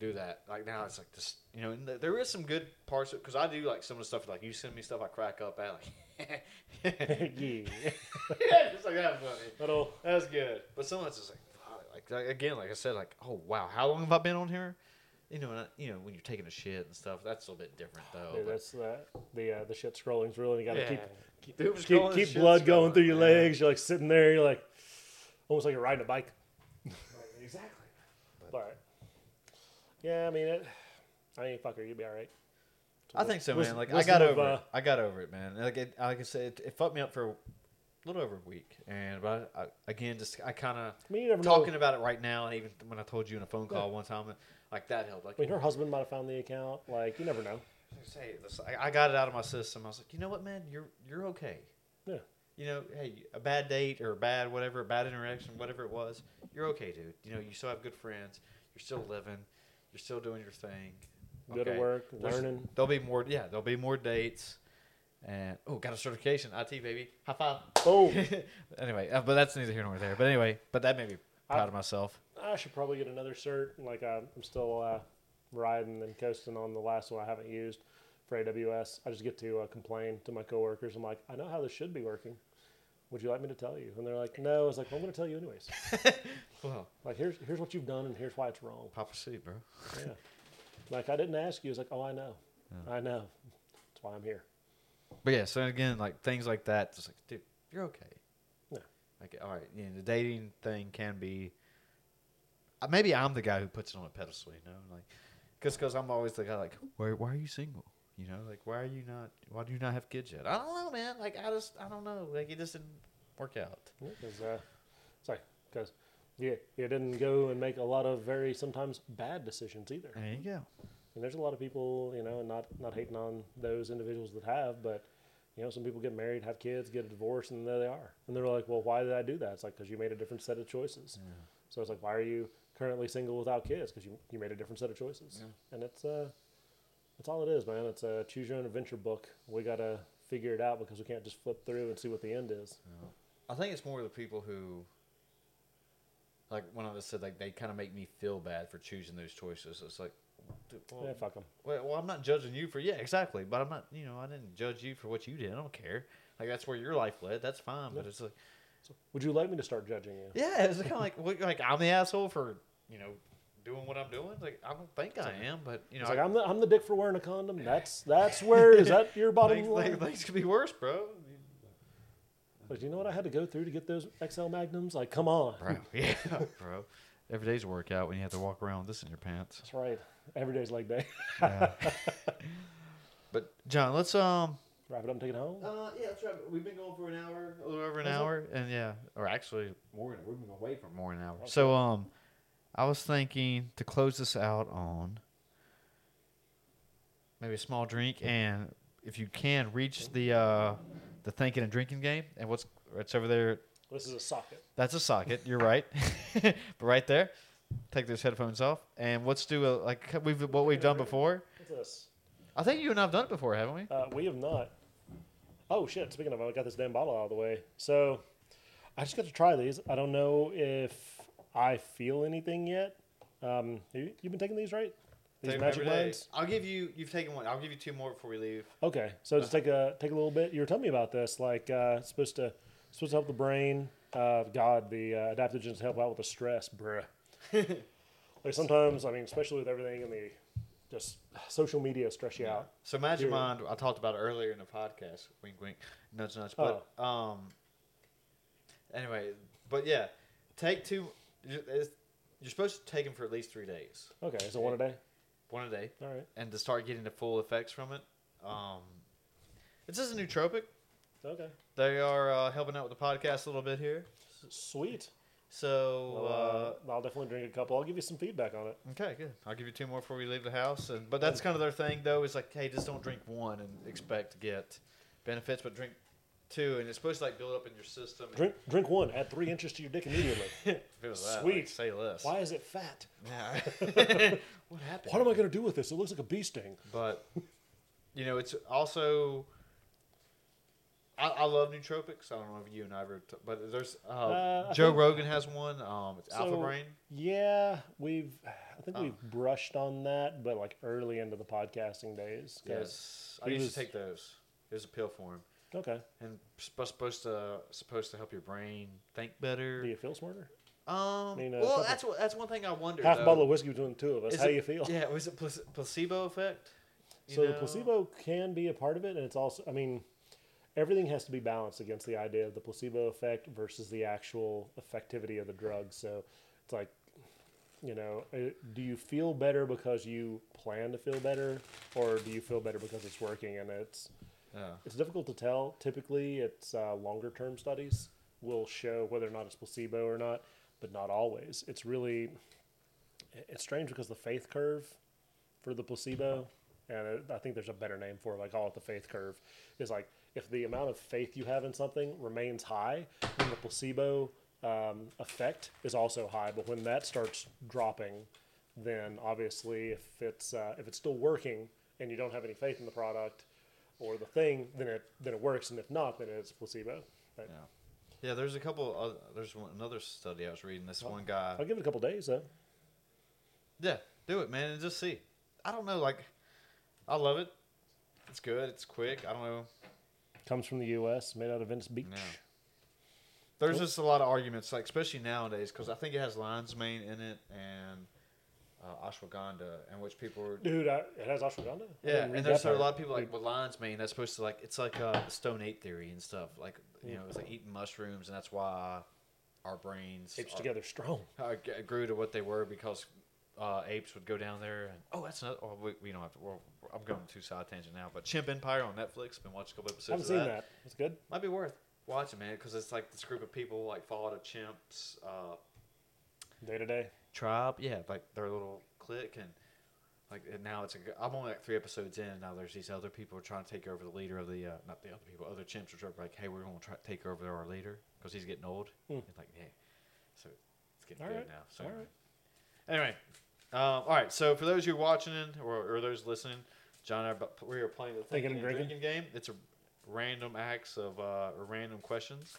Do that. Like now, it's like this. You know, and th- there is some good parts because I do like some of the stuff. Like you send me stuff, I crack up at. Like, yeah yeah, just like that funny. little That's good. But some of it's just like, fuck, like, like again, like I said, like, oh wow, how long have I been on here? You know, and I, you know when you're taking a shit and stuff, that's a little bit different though. Dude, but- that's that the uh, the shit scrolling's really you got to Yeah. keep keep, Doom keep, keep blood going through your yeah. legs. You're like sitting there. You're like almost like you're riding a bike. exactly. But yeah, I mean it. I mean, fucker, you'll be all right. I think so, man. Like I got of, over uh, it. I got over it, man. Like it, like I said, it, it fucked me up for a little over a week, and but I, again, just I kind of I mean, talking know. about it right now, and even when I told you in a phone call Yeah. one time, like that helped. Like I mean, her husband might have found the account. Like, you never know. say I, I got it out of my system. I was like, you know what, man, you're you're okay. Yeah. You know, hey, a bad date or a bad whatever, a bad interaction, whatever it was, you're okay, dude. You know, you still have good friends. You're still living. You're still doing your thing. Go to Okay. work, There's- learning. There'll be more. Yeah, there'll be more dates. And oh, got a certification, IT baby, high five. Oh, anyway, uh, but that's neither here nor there. But anyway, but that made me proud I- of myself. I should probably get another cert. Like, uh, I'm still uh, riding and coasting on the last one I haven't used for AWS. I just get to uh, complain to my coworkers. I'm like, I know how this should be working. Would you like me to tell you? And they're like, No. I was like, well, I'm going to tell you anyways. Well, Like, here's here's what you've done, and here's why it's wrong. Papa C, bro. Yeah. like, I didn't ask you. It's like, oh, I know, I know. That's why I'm here. But yeah, so again, like things like that, just like, dude, you're okay. Yeah. Like, all right, you know, the dating thing can be. Uh, maybe I'm the guy who puts it on a pedestal, you know, like, because cause I'm always the guy like, why why are you single? You know, like why are you not? Why do you not have kids yet? I don't know, man. Like I just, I don't know. Like it just didn't work out. Because uh, sorry, because yeah, you didn't go and make a lot of very sometimes bad decisions either. There you go. And there's a lot of people, you know, and not not hating on those individuals that have, but you know, some people get married, have kids, get a divorce, and there they are. And they're like, well, why did I do that? It's like because you made a different set of choices. So it's like, why are you currently single without kids? Because you you made a different set of choices. And it's uh, that's all it is, man. It's a choose your own adventure book. We gotta figure it out because we can't just flip through and see what the end is. I think it's more the people who, like when I just said, like they kind of make me feel bad for choosing those choices. It's like, dude, well, Yeah, fuck them. well, well, I'm not judging you for yeah, exactly. But I'm not, you know, I didn't judge you for what you did. I don't care. Like that's where your life led. That's fine. But it's like, Would you like me to start judging you? yeah, it's kind of like, like I'm the asshole for you know doing what I'm doing. Like I don't think I am, but you know, It's like I- I'm the I'm the dick for wearing a condom. That's that's where is that your bottom things, line? things, things could be worse, bro. Like, you know what I had to go through to get those XL magnums? Like, come on. Bro, yeah, bro. Every day's a workout when you have to walk around with this in your pants. That's right. Every day's leg day. But Jon, let's um. Wrap it up and take it home. Uh, yeah, that's right. We've been going for an hour, a little over an Is it? hour, and yeah, or actually more. than- We've been away for more than an hour. So um, I was thinking to close this out on maybe a small drink, and if you can reach the uh the thinking and drinking game, and what's what's over there This is a socket. That's a socket. You're right. but right there, take those headphones off, and let's do a like we've what we've done before. What's this? I think you and I've done it before, haven't we? Uh, we have not. Oh shit! Speaking of, I got this damn bottle out of the way. So, I just got to try these. I don't know if I feel anything yet. Um, you, you've been taking these, right? These Take magic minds. I'll give you. You've taken one. I'll give you two more before we leave. Okay, so just take a take a little bit. You were telling me about this, like uh, it's supposed to supposed to help the brain. Uh, God, the uh, adaptogens help out with the stress, bruh. like sometimes, I mean, especially with everything in the just social media stress you out. So Magic. Mind, I talked about earlier in the podcast. Wink, wink, nudge, nudge. But um, anyway, but yeah, take two. You're it's- you're supposed to take them for at least three days, Okay, so one a day. one a day, All right, and to start getting the full effects from it. Um, it's just a nootropic. okay, They are uh, helping out with the podcast a little bit here. Sweet. So Well, uh, uh, I'll definitely drink a couple. I'll give you some feedback on it. okay, good. I'll give you two more before we leave the house. And but that's kind of their thing, though. Is like, hey, just don't drink one and expect to get benefits, but drink two, and it's supposed to like build up in your system. Drink drink one. Add three inches to your dick immediately. Sweet. like, say less. Why is it fat? Yeah. what happened? What am I gonna do with this? It looks like a bee sting. But you know, it's also. I, I love nootropics. I don't know if you and I ever, t- but there's uh, Uh, Joe think- Rogan has one. Um, it's Alpha Brain. Yeah, we've. I think Oh. we've brushed on that, but like early into the podcasting days. Yes, I used was- to take those. There's a pill for him. Okay. and sp- supposed to supposed to help your brain think better. Do you feel smarter? Um, mean, uh, well, that's what that's one thing I wonder. Half a though. bottle of whiskey between the two of us. Is How it- do you feel? Yeah, was it plac- placebo effect? You So the placebo can be a part of it, and it's also. I mean, everything has to be balanced against the idea of the placebo effect versus the actual effectivity of the drug. So it's like, you know, uh, do you feel better because you plan to feel better, or do you feel better because it's working? And it's It's difficult to tell. Typically, it's uh, longer term studies will show whether or not it's placebo or not, but not always. It's really it's strange because the faith curve for the placebo, and it, I think there's a better name for it. I call it the faith curve. Is like if the amount of faith you have in something remains high, then the placebo um, effect is also high. But when that starts dropping, then obviously if it's uh, if it's still working and you don't have any faith in the product or the thing, then it then it works, and if not, then it's placebo. But Yeah, there's a couple. Other, there's one, another study I was reading. This one guy. I'll give it a couple days though. Yeah, do it, man, and just see. I don't know, like, I love it. It's good. It's quick. I don't know. Comes from the U.S., made out of Venice Beach. Yeah. There's just a lot of arguments, like especially nowadays, because I think it has lion's mane in it and uh, ashwagandha, and which people are. Dude, I, it has ashwagandha. Yeah, and there's a lot of people like with lion's mane. That's supposed to like it's like uh, the Stone Ape theory and stuff. Like you know, it's like eating mushrooms, and that's why our brains Apes are- together strong. uh, grew to what they were because uh, apes would go down there and oh that's another. Oh, we, we don't have to. Well, I'm going to side tangent now, but Chimp Empire on Netflix. Been watching a couple episodes. I haven't of seen that. that. It's good. Might be worth watching, man, because it's like this group of people like follow a chimp's uh, Day to day. Tribe. Yeah, like their little clique, and like and now it's a. g- I'm only like three episodes in. and Now there's these other people trying to take over the leader of the uh, not the other people, other chimps are like, hey, we're going to try to take over our leader because he's getting old. It's like, hey, so it's getting All good right, now. So all right. anyway, um, all right. So for those who are watching or, or those listening, Jon, and I, we are playing the Thinking thinking, and drinking? drinking game. It's a random acts of uh, or random questions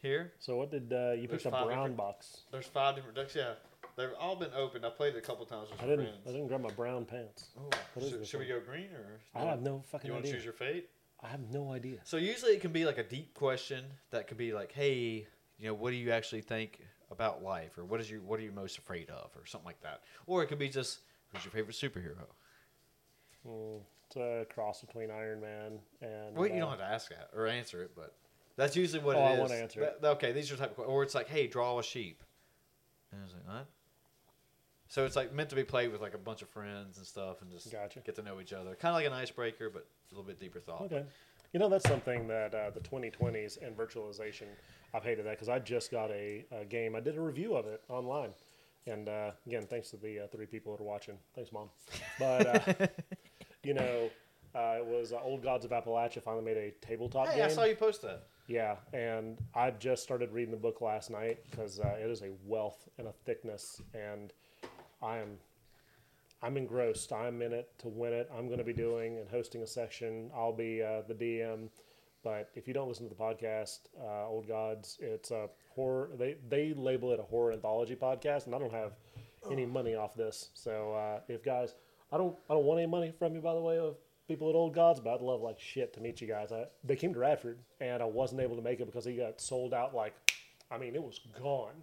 here. So what did uh, you There's picked a brown different- box? There's five different decks. Yeah, they've all been opened. I played it a couple times with I didn't. friends. I didn't grab my brown pants. Oh, What is should, this should we go green or? I have no fucking You want to idea. choose your fate? I have no idea. So usually it can be like a deep question that could be like, "Hey, you know, what do you actually think about life, or what is you what are you most afraid of, or something like that." Or it could be just, "Who's your favorite superhero?" Mm, it's a cross between Iron Man and. Well, you uh, don't have to ask that or answer it, but that's usually what Oh, it I is. wanna answer it. Okay, these are type of, que- or it's like, "Hey, draw a sheep," and I was like, "What?" So it's like meant to be played with like a bunch of friends and stuff, and just Gotcha. get to know each other. Kind of like an icebreaker, but a little bit deeper thought. Okay. You know, that's something that uh, the 2020s and virtualization, I've hated that because I just got a, a game. I did a review of it online. And uh, again, thanks to the uh, three people that are watching. Thanks, Mom. But, uh, you know, uh, it was uh, Old Gods of Appalachia finally made a tabletop Hey, game. I saw you post that. Yeah, and I just started reading the book last night because uh, it is a wealth and a thickness, and I am I'm engrossed. I'm in it to win it. I'm going to be doing and hosting a section. I'll be uh, the DM. But if you don't listen to the podcast, uh, Old Gods, it's a horror. They they label it a horror anthology podcast, and I don't have any money off this. So uh, if guys, I don't I don't want any money from you, by the way, of people at Old Gods, but I'd love like shit to meet you guys. I, they came to Radford, and I wasn't able to make it because he got sold out. Like, I mean, it was gone,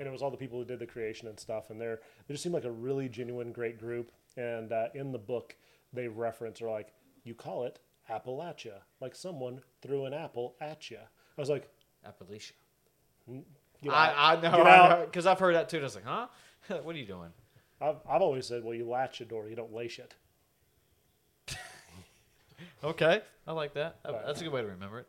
and it was all the people who did the creation and stuff. And they're they just seemed like a really genuine, great group. And uh, in the book, they reference or like you call it Appalachia, like someone threw an apple at you. I was like, Appalachia. out. I, I know, Get I out. know, because I've heard that too. And I was like, huh? what are you doing? I've, I've always said, well, you latch a door, you don't lace it. Okay, I like. That- That's a good way to remember it.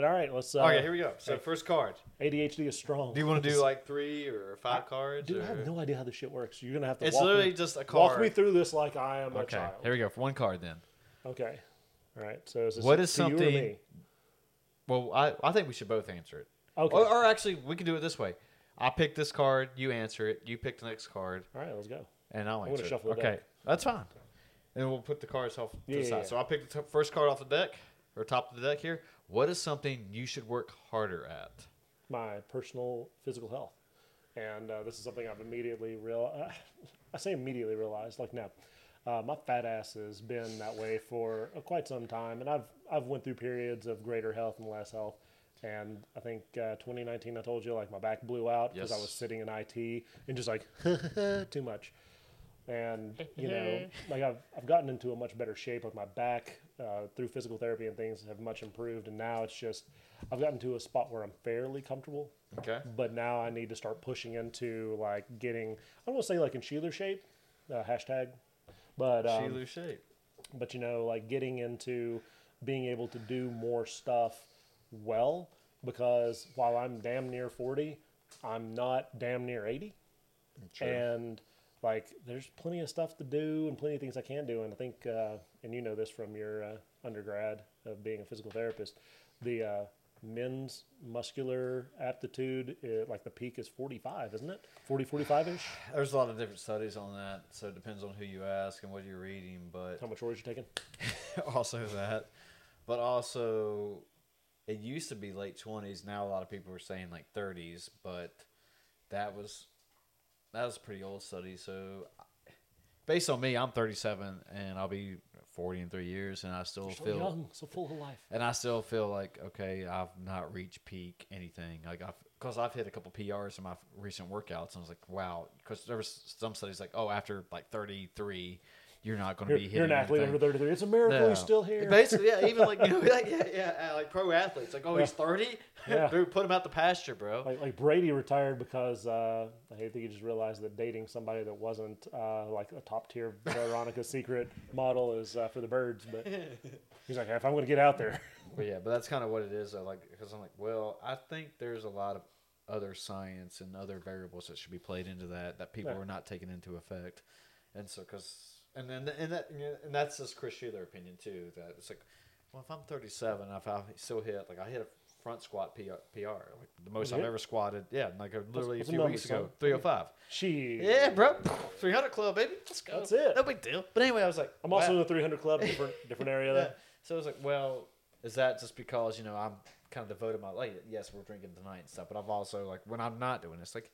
But all right, let's. Uh, okay, here we go. So first card. ADHD is strong. Do you want to do like three or five cards? Dude, I have no idea how this shit works. You're gonna have to. It's walk literally me, just a card. walk me through this like I am a Okay, child. here we go. For one card, then. Okay. All right. So is What is or something- me? Well, I, I think we should both answer it. Okay. Or, or actually, we can do it this way. I pick this card, you answer it. You pick the next card, All right, let's go. and I'll answer. it. shuffle the okay, deck. that's fine. And we'll put the cards off to Yeah, the side. yeah. So I'll pick the t- first card off the deck or top of the deck here. What is something you should work harder at? My personal physical health, and uh, this is something I've immediately real. Uh, I say immediately realized. Like now, uh, my fat ass has been that way for uh, quite some time, and I've I've went through periods of greater health and less health. And I think uh, 2019, I told you like my back blew out because I was sitting in IT and just like too much. and you know like I've, I've gotten into a much better shape with my back uh, through physical therapy and things have much improved. And now it's just i've gotten to a spot where i'm fairly comfortable. Okay. but now i need to start pushing into like getting i don't want to say like in Shelor shape uh, hashtag but um, Shelor shape. but you know like getting into being able to do more stuff well because while i'm damn near 40 i'm not damn near 80 and like there's plenty of stuff to do and plenty of things i can do. And i think uh, and you know this from your uh, undergrad of being a physical therapist the uh, men's muscular aptitude uh, like the peak is 45 isn't it 40 45ish There's a lot of different studies on that, so it depends on who you ask and what you're reading. But how much words you're taking also that, but also it used to be late twenties. Now a lot of people are saying like thirties, but that was that was a pretty old study. So based on me, I'm 37 and I'll be 40 in three years, and I still feel young so full of life and I still feel like okay, I've not reached peak anything. Like I've because I've hit a couple PRs in my recent workouts, and I was like, wow. Because there was some studies like, oh, after like 33, you're not going to be hitting you're an athlete anything. under 33. It's a miracle Yeah. he's still here. Basically, yeah, even like you know, like, yeah, yeah, uh, like pro athletes, like oh, he's thirty, Yeah. dude, put him out the pasture, bro. Like, like Brady retired because uh, I think he just realized that dating somebody that wasn't uh, like a top tier Veronica Secret model is uh, for the birds. But he's like, if I'm going to get out there, But yeah, but that's kind of what it is. Though, like, because I'm like, well, I think there's a lot of other science and other variables that should be played into that that people Yeah. are not taking into effect, and so because and then and that and that's just Chris Shelor opinion too. That it's like, well, if I'm 37, if I still hit like I hit a front squat PR, PR like the most I've ever squatted, yeah, like uh, literally what's a few weeks ago, 305. she. Yeah, bro, 300 club, baby. Let's go. That's it. No big deal. But anyway, I was like, I'm also in the 300 club, different different area Yeah. there. So I was like, well, is that just because you know I'm kind of devoted my like yes we're drinking tonight and stuff, but I've also like when I'm not doing this, like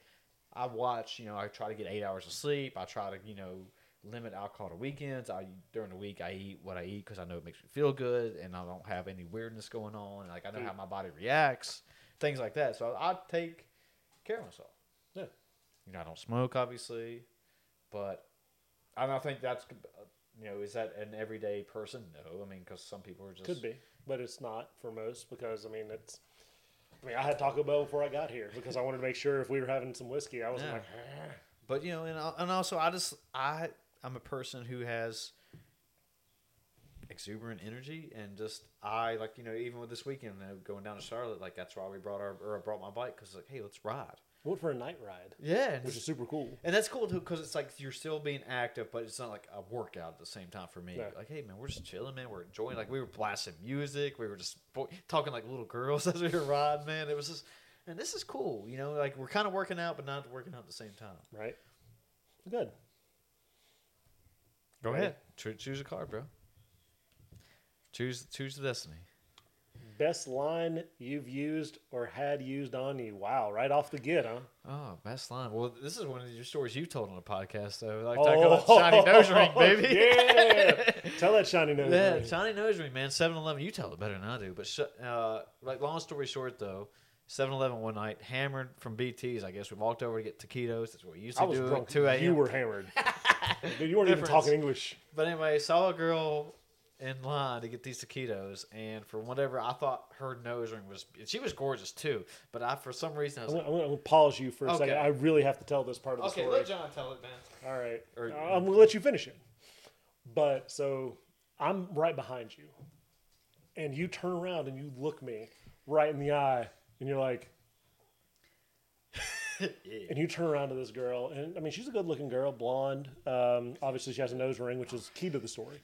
I watch, you know, I try to get eight hours of sleep. I try to you know limit alcohol to weekends. I during the week I eat what I eat because I know it makes me feel good and I don't have any weirdness going on. And like I know how my body reacts, things like that. So I take care of myself. Yeah. You know, I don't smoke, obviously, but I don't think that's you know is that an everyday person? No, I mean because some people are just Could be, but it's not for most because I mean it's. I mean, I had Taco Bell before I got here because I wanted to make sure if we were having some whiskey, I wasn't Yeah. like, "Ah." But you know, and and also I just I I'm a person who has exuberant energy and just I like you know even with this weekend going down to Charlotte like that's why we brought our or I brought my bike because like hey let's ride. I went for a night ride, yeah which is super cool. and that's cool too because it's like you're still being active but it's not like a workout at the same time for me. Like hey man we're just chilling man. We're enjoying like we were blasting music. We were just bo- talking like little girls as we were riding man. It was just and this is cool you know like we're kind of working out but not working out at the same time. Right? Good. Go Right. ahead. Cho- choose a card, bro. Choose choose the destiny. Best line you've used or had used on you. Wow, right off the get, huh? Oh, best line. Well, this is one of your stories you told on the podcast, though. Like talk about shiny nose ring, baby. yeah. Tell that shiny nose yeah, ring. shiny nose ring, man. 7-Eleven. You tell it better than I do. But sh- uh, like, long story short, though, 7-Eleven one night, hammered from BT's. I guess we walked over to get taquitos. That's what we used to I was do drunk. at 2 a.m. You were hammered. Dude, you weren't even Difference. talking English. But anyway, saw a girl in line to get these taquitos, and for whatever I thought her nose ring was, she was gorgeous too. But I, for some reason, I I'm was gonna, like, gonna- I'm gonna pause you for a second. I really have to tell this part of the story. okay, story. let Jon tell it, man. All right. Or- I'm going to let you finish it. But so I'm right behind you. And you turn around and you look me right in the eye. And you're like, and you turn around to this girl. And I mean, she's a good looking girl, blonde. Um, obviously, she has a nose ring, which is key to the story.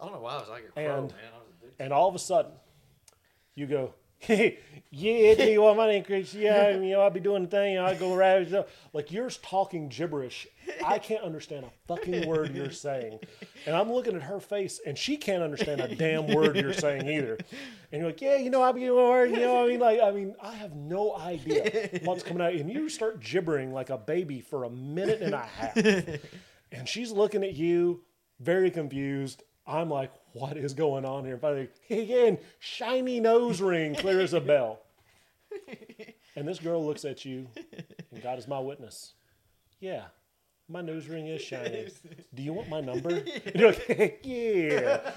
I don't know why I was like a crow, man. And- a. And all of a sudden, you go, yeah, tell you what, my name Chris. Yeah, you know, I'll be doing the thing. I go ravage. Like you're talking gibberish. I can't understand a fucking word you're saying. And I'm looking at her face, and she can't understand a damn word you're saying either. And you're like, yeah, you know, I'll be doing, you know, I mean, like, I mean, I have no idea what's coming out. And you start gibbering like a baby for a minute and a half. And she's looking at you, very confused. I'm like, what is going on here? Finally, again, shiny nose ring, clear as a bell. And this girl looks at you, and God is my witness. Yeah, my nose ring is shiny. Do you want my number? And you're like, yeah.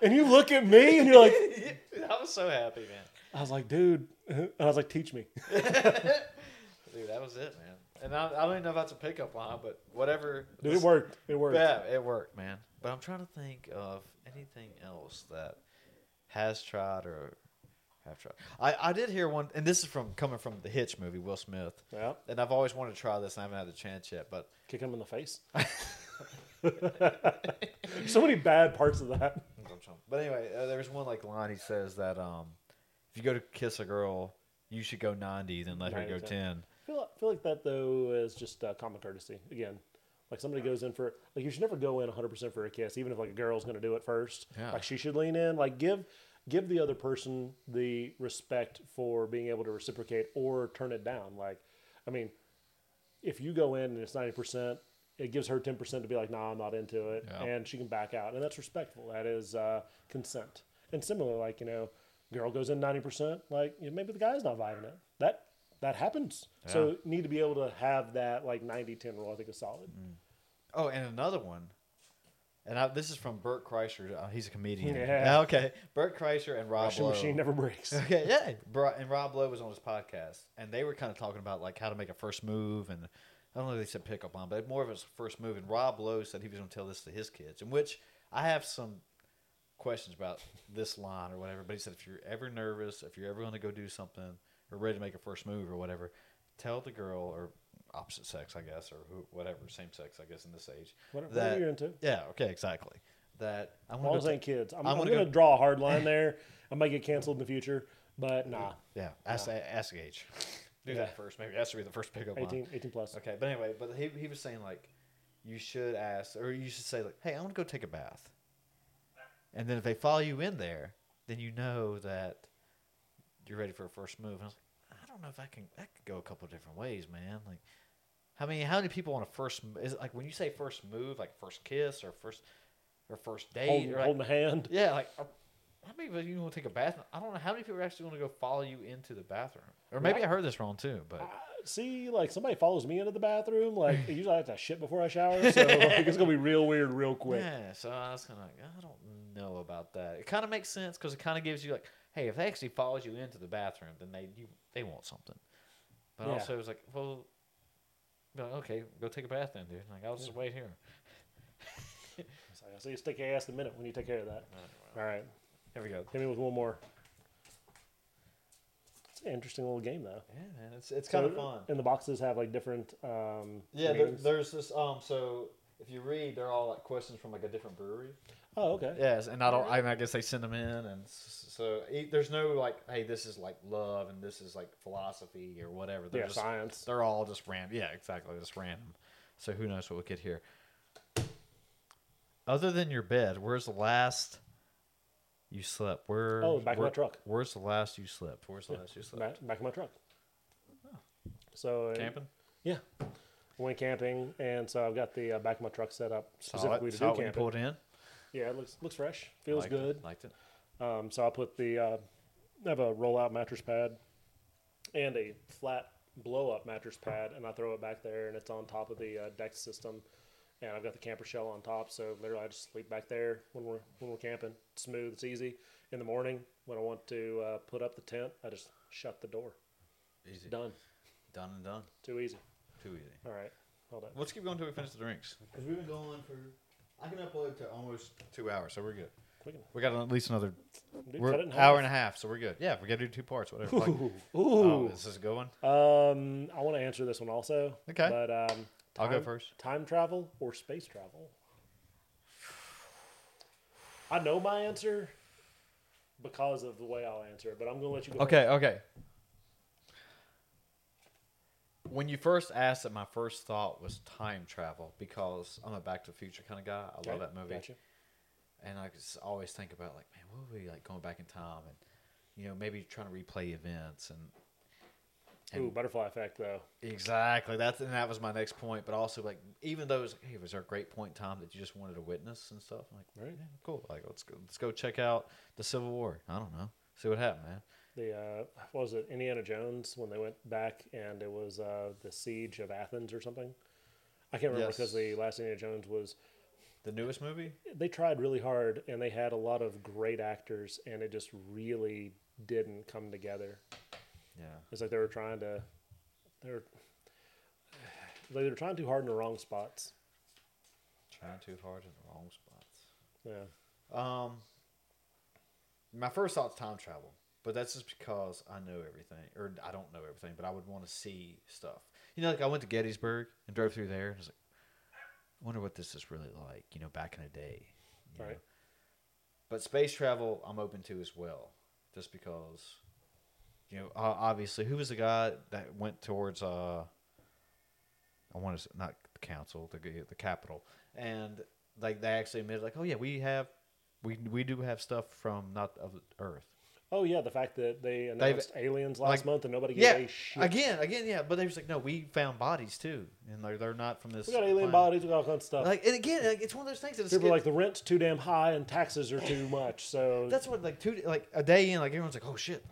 And you look at me, and you're like, I was so happy, man. I was like, dude. And I was like, teach me. Dude, that was it, man. And I, I don't even know if that's a pickup line, but whatever. Dude, it worked. It worked. Yeah, it worked, man. But I'm trying to think of anything else that has tried or have tried. I, I did hear one, and this is from coming from the Hitch movie, Will Smith. Yeah. And I've always wanted to try this, and I haven't had the chance yet. But Kick him in the face. so many bad parts of that. but anyway, uh, there's one like line he says that um, if you go to kiss a girl, you should go 90, then let her go 90, 10. I feel, feel like that though is just uh, common courtesy. Again, like somebody goes in for like you should never go in 100 percent for a kiss, even if like a girl's going to do it first. Yeah. Like she should lean in. Like give give the other person the respect for being able to reciprocate or turn it down. Like, I mean, if you go in and it's 90 percent. It gives her 10% to be like, nah, I'm not into it. Yeah. And she can back out. And that's respectful. That is uh, consent. And similar, like, you know, girl goes in 90%, like, you know, maybe the guy's not vibing it. That happens. So need to be able to have that like 90 10 rule, I think is solid. Oh, and another one. and I, this is from Bert Kreischer. Uh, he's a comedian. Yeah. Okay. Bert Kreischer and Rob Washing Lowe. machine never breaks. Okay, yeah. And Rob Lowe was on his podcast, and they were kind of talking about like how to make a first move, and I don't know if they said pickup on, but more of his first move. And Rob Lowe said he was going to tell this to his kids, in which I have some questions about this line or whatever. But he said if you're ever nervous, if you're ever going to go do something or ready to make a first move or whatever, tell the girl or opposite sex, I guess, or who, whatever, same sex, I guess, in this age. Whatever that- you're into. Yeah. Okay. Exactly. That I want to it kids. I'm, I'm I'm, gonna gonna, draw a hard line there. I might get canceled in the future, but nah. Yeah, ask ask age. Do Yeah. that first. Maybe that's to be the first pickup line. 18, 18 plus. Okay, but anyway, but he he was saying like, you should ask, or you should say like, hey, I want to go take a bath. And then if they follow you in there, then you know that you're ready for a first move. And I was like, don't know if I can. That could go a couple different ways, man. Like, how many how many people want a first? Is it like when you say first move, like first kiss or first or first date, Holding, or like, holding a hand. yeah, like uh, how many of you want to take a bath? I don't know how many people are actually going to go follow you into the bathroom. Or maybe I heard this wrong too, but See, like somebody follows me into the bathroom. Like usually I have to shit before I shower, so like, it's gonna be real weird, real quick. yeah. So I was kind of like, I don't know about that. It kind of makes sense because it kind of gives you like, hey, if they actually follows you into the bathroom, then they you, they want something. But Yeah. also it was like, well, well, okay, go take a bath then, dude. Like I'll just wait here. So I'll see you stick your ass in a minute when you take care of that. All right, Here we go. hit me with one more. It's an interesting little game though. Yeah, man, it's it's kind of fun. And the boxes have like different. Um, Yeah, there, there's this. Um, so if you read, they're all like questions from like a different brewery. Oh, okay. Yes, and I don't. I, mean, I guess they send them in, and so e- there's no like, hey, this is like love, and this is like philosophy or whatever. They're Yeah, just, science. They're all just random. Yeah, exactly, just random. So who knows what we get here? Other than your bed, where's the last you slept? Where? Oh, back of my truck. Where's the last you slept? Where's the last you slept? Back, back in my truck. So uh, Camping. Yeah, went camping, and so I've got the uh, back of my truck set up Saw specifically it. to Saw do it when you camping. pulled in. Yeah, it looks looks fresh, feels Liked good. It. Liked it. Um, so I put the uh, I have a roll out mattress pad and a flat blow up mattress pad, and I throw it back there, and it's on top of the uh, deck system. And I've got the camper shell on top, so literally I just sleep back there when we're when we're camping. It's smooth, it's easy. In the morning when I want to uh, put up the tent, I just shut the door. Easy. Done. Done and done. Too easy. Too easy. All right, hold on. Let's keep going until we finish the drinks. Because we've been going for. I can upload to almost two hours, so we're good. We got at least another dude, we're cut it in hour and a half, so we're good. Yeah, we got to do two parts, whatever. Like, Ooh. oh, this is a good one. Um, I want to answer this one also. Okay. But um, I'll go time- first. Time travel or space travel? I know my answer because of the way I'll answer it, but I'm gonna let you go. Okay, okay. When you first asked it, my first thought was time travel because I'm a Back to the Future kind of guy. I love that movie. Gotcha. and I just always think about like, man, what would we like going back in time and you know maybe trying to replay events and Ooh, butterfly effect though. exactly that's and that was my next point. But also like even though it was, hey, was there a great point in time that you just wanted to witness and stuff? I'm like, Right. yeah, cool. Like let's go let's go check out the Civil War. I don't know, see what happened, man. The uh, what was it? Indiana Jones when they went back and it was uh, the siege of Athens or something. I can't remember Yes. because the last Indiana Jones was The newest movie. they tried really hard and they had a lot of great actors and it just really didn't come together. Yeah. It's like they were trying to, they were, they were trying too hard in the wrong spots. Trying too hard in the wrong spots. Yeah. Um, my first thought's time travel, but that's just because I know everything, or I don't know everything, but I would want to see stuff. You know, like I went to Gettysburg and drove through there, and I was like, I wonder what this is really like. You know, back in the day. Right. know. But space travel, I'm open to as well, just because. You know, obviously, who was the guy that went towards? uh I want to not the council, the the capital, and like they actually admitted, like, oh yeah, we have, we we do have stuff from not of Earth. Oh yeah, the fact that they announced aliens last like- month and nobody gave Yeah, a shit. again, again, yeah, but they was like, no, we found bodies too, and they're they're not from this. we got alien planet. bodies, we got all kinds of stuff. Like, and again, like, it's one of those things that it's People get- like the rent's too damn high and taxes are too much. So that's what like two like a day in, like everyone's like, oh shit,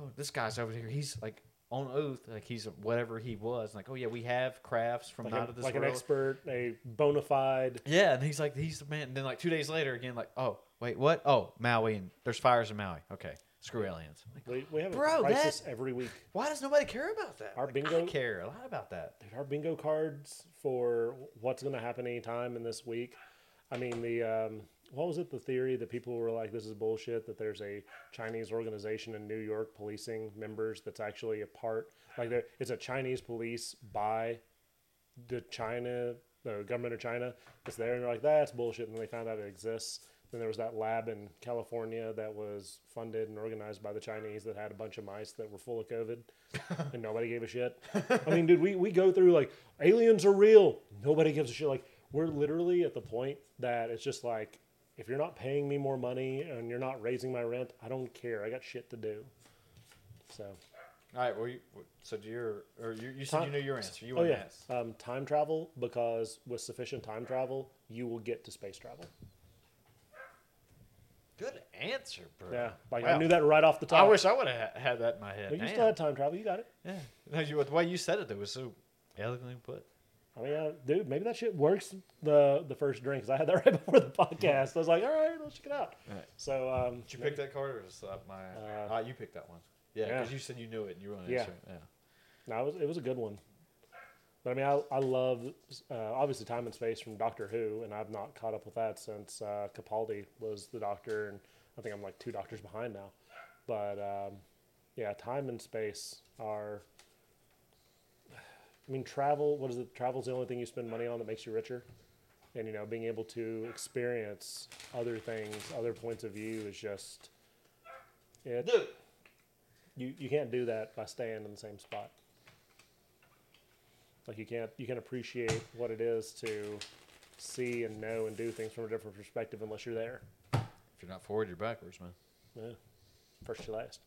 oh this guy's over here, he's like on oath, like he's whatever he was. Like, oh yeah, we have crafts from Like, out of this world. like an expert, a bona fide. Yeah, and he's like, he's the man. And then like two days later, again, like, oh wait, what? Oh, Maui, and there's fires in Maui. Okay, screw aliens. Like, We, we have Bro, a crisis that- every week. why does nobody care about that? Our Like, bingo- I care a lot about that. Dude, our bingo cards for what's going to happen anytime in this week. I mean, the um, what was it? The theory that people were like, "This is bullshit." That there's a Chinese organization in New York policing members that's actually a part, like there- it's a Chinese police by the China, the government of China. It's there, and they're like, "That's bullshit." And then they found out it exists. Then there was that lab in California that was funded and organized by the Chinese that had a bunch of mice that were full of COVID, and nobody gave a shit. I mean, dude, we, we go through like aliens are real. Nobody gives a shit. Like we're literally at the point that it's just like if you're not paying me more money and you're not raising my rent, I don't care. I got shit to do. So, All right. Well, you, so do your or you, you said Time- you knew your answer. You oh want yeah, to ask? um, time travel because with sufficient time travel, you will get to space travel. Good answer, bro. Yeah, like I knew that right off the top. I wish I would have had that in my head. But you Damn. still had time travel. You got it. Yeah. No, you, the way you said it, though, was so elegantly put. I mean, uh, dude, maybe that shit works the the first drink. 'cause I had that right before the podcast. I was like, all right, let's check it out. Right. So, um, Did you pick that card, or was that my? Uh, Uh, you picked that one. Yeah, yeah. because you said you knew it and you were on Yeah. answer. it. Yeah. No, it was it was a good one. But I mean, I I love uh, obviously Time and Space from Doctor Who, and I've not caught up with that since uh, Capaldi was the Doctor, and I think I'm like two Doctors behind now. But um, yeah, Time and Space are. I mean, travel. What is it? Travel's the only thing you spend money on that makes you richer, and you know, being able to experience other things, other points of view is just. It, Dude. you you can't do that by staying in the same spot. Like you can't you can appreciate what it is to see and know and do things from a different perspective unless you're there. If you're not forward, you're backwards, man. Yeah. First to last.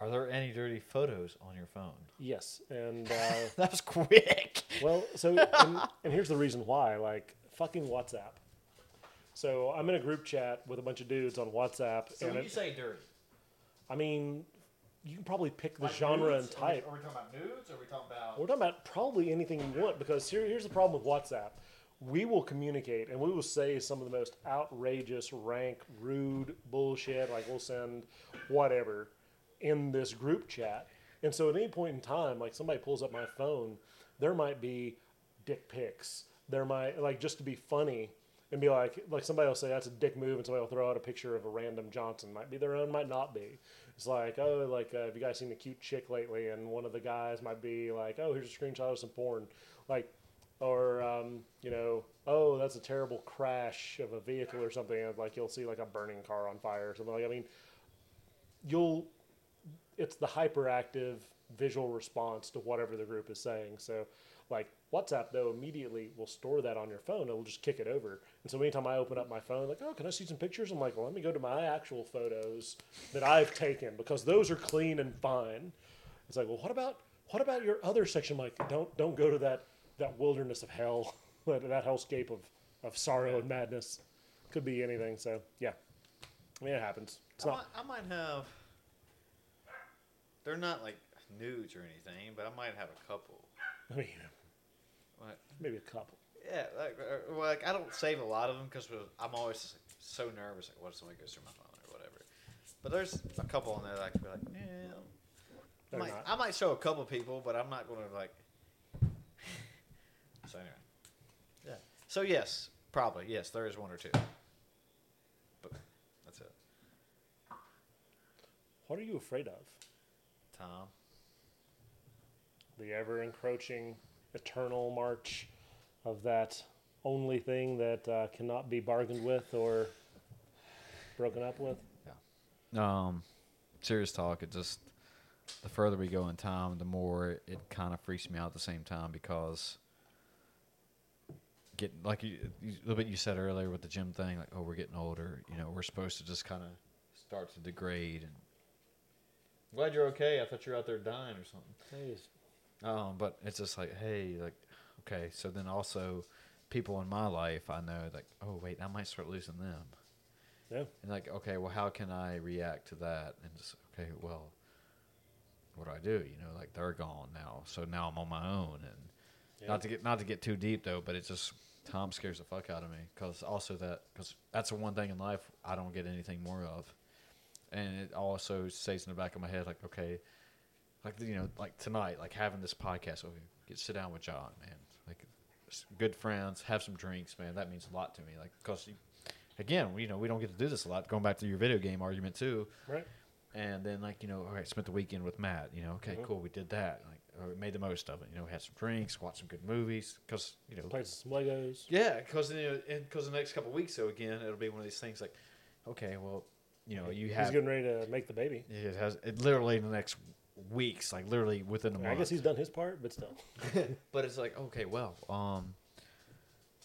Are there any dirty photos on your phone? Yes, and uh, That was quick. well, so and, and here's the reason why. Like fucking WhatsApp. So I'm in a group chat with a bunch of dudes on WhatsApp, and it, you say dirty, I mean, you can probably pick the genre and type. we're we talking about nudes? Or are we talking about? We're talking about probably anything you want because here, here's the problem with WhatsApp. We will communicate and we will say some of the most outrageous, rank, rude bullshit. Like we'll send whatever in this group chat. And so at any point in time, like somebody pulls up my phone, there might be dick pics. There might like just to be funny and be like like somebody will say that's a dick move and somebody will throw out a picture of a random Johnson. Might be their own, might not be. It's like, oh, like uh, have you guys seen a cute chick lately? And one of the guys might be like, oh, here's a screenshot of some porn, like, or um, you know, oh, that's a terrible crash of a vehicle or something. And like you'll see like a burning car on fire or something. Like I mean, you'll it's the hyperactive visual response to whatever the group is saying. So, like WhatsApp, though, immediately will store that on your phone. It'll just kick it over. And so, anytime I open up my phone, like, oh, can I see some pictures? I'm like, well, let me go to my actual photos that I've taken because those are clean and fine. It's like, well, what about what about your other section? Like, don't don't go to that that wilderness of hell, that, that hellscape of of sorrow and madness. Could be anything. So, yeah, I mean, it happens. It's I, not. might, I might have. They're not like nudes or anything, but I might have a couple. I mean, What? maybe a couple. Yeah, like, uh, well, like I don't save a lot of them because I'm always so nervous. Like, what if somebody goes through my phone or whatever? But there's a couple on there that I could be like, yeah. I might. I might show a couple people, but I'm not going to like. So anyway, yeah. So yes, probably yes, there is one or two. But that's it. What are you afraid of? Tom. The ever encroaching, eternal march of that only thing that uh, cannot be bargained with or broken up with? Yeah. Um, serious talk. It just the further we go in time, the more it kind of freaks me out at the same time because getting like you, you, a little bit you said earlier with the gym thing, like oh we're getting older. You know we're supposed to just kind of start to degrade. And glad you're okay. I thought you were out there dying or something. Um, but it's just like, hey, like, okay. So then also, people in my life, I know, like, oh wait, I might start losing them. Yeah. And like, okay, well, how can I react to that? And just, okay, well, what do I do? You know, like they're gone now, so now I'm on my own, and Yeah. not to get not to get too deep though, but it just Tom scares the fuck out of me because also that because that's the one thing in life I don't get anything more of, and it also stays in the back of my head like okay, like you know like tonight like having this podcast, okay, get sit down with Jon, man, like good friends, have some drinks, man, that means a lot to me, like because. Again, you know, we don't get to do this a lot. Going back to your video game argument too, Right. and then like you know, all right, spent the weekend with Matt. You know, okay, Mhm. cool, we did that. Like, or we made the most of it. You know, had some drinks, watched some good movies, because you know, Played some Legos. yeah, because you know, because the next couple of weeks, so again, it'll be one of these things like, okay, well, you know, you have. He's getting ready to make the baby. it has it literally in the next weeks, like literally within a month. I guess he's done his part, but still. But it's like, okay, well, um,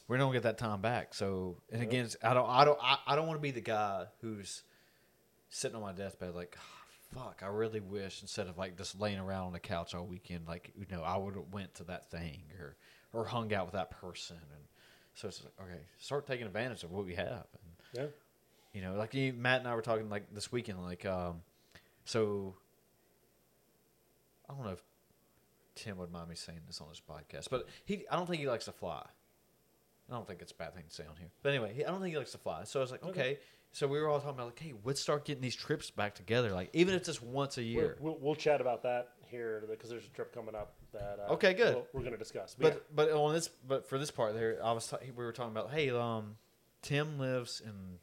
we don't get that time back. So, and again, it's, I don't, I don't, I, I don't want to be the guy who's sitting on my deathbed like, "Ah, fuck, I really wish instead of like just laying around on the couch all weekend, like you know, I would have went to that thing or or hung out with that person. And so it's like, okay, start taking advantage of what we have. And Yeah. you know, like you, Matt and I were talking like this weekend, like, um, so I don't know if Tim would mind me saying this on his podcast, but he, I don't think he likes to fly. I don't think it's a bad thing to say on here. But anyway, he, I don't think he likes to fly. So I was like, okay. So we were all talking about like, hey, let's start getting these trips back together, like even if it's just once a year. We'll, we'll chat about that here because there's a trip coming up that uh, Okay, good. we'll- we're going to discuss. But but on this but for this part there, I was ta- we were talking about hey, um, Tim lives in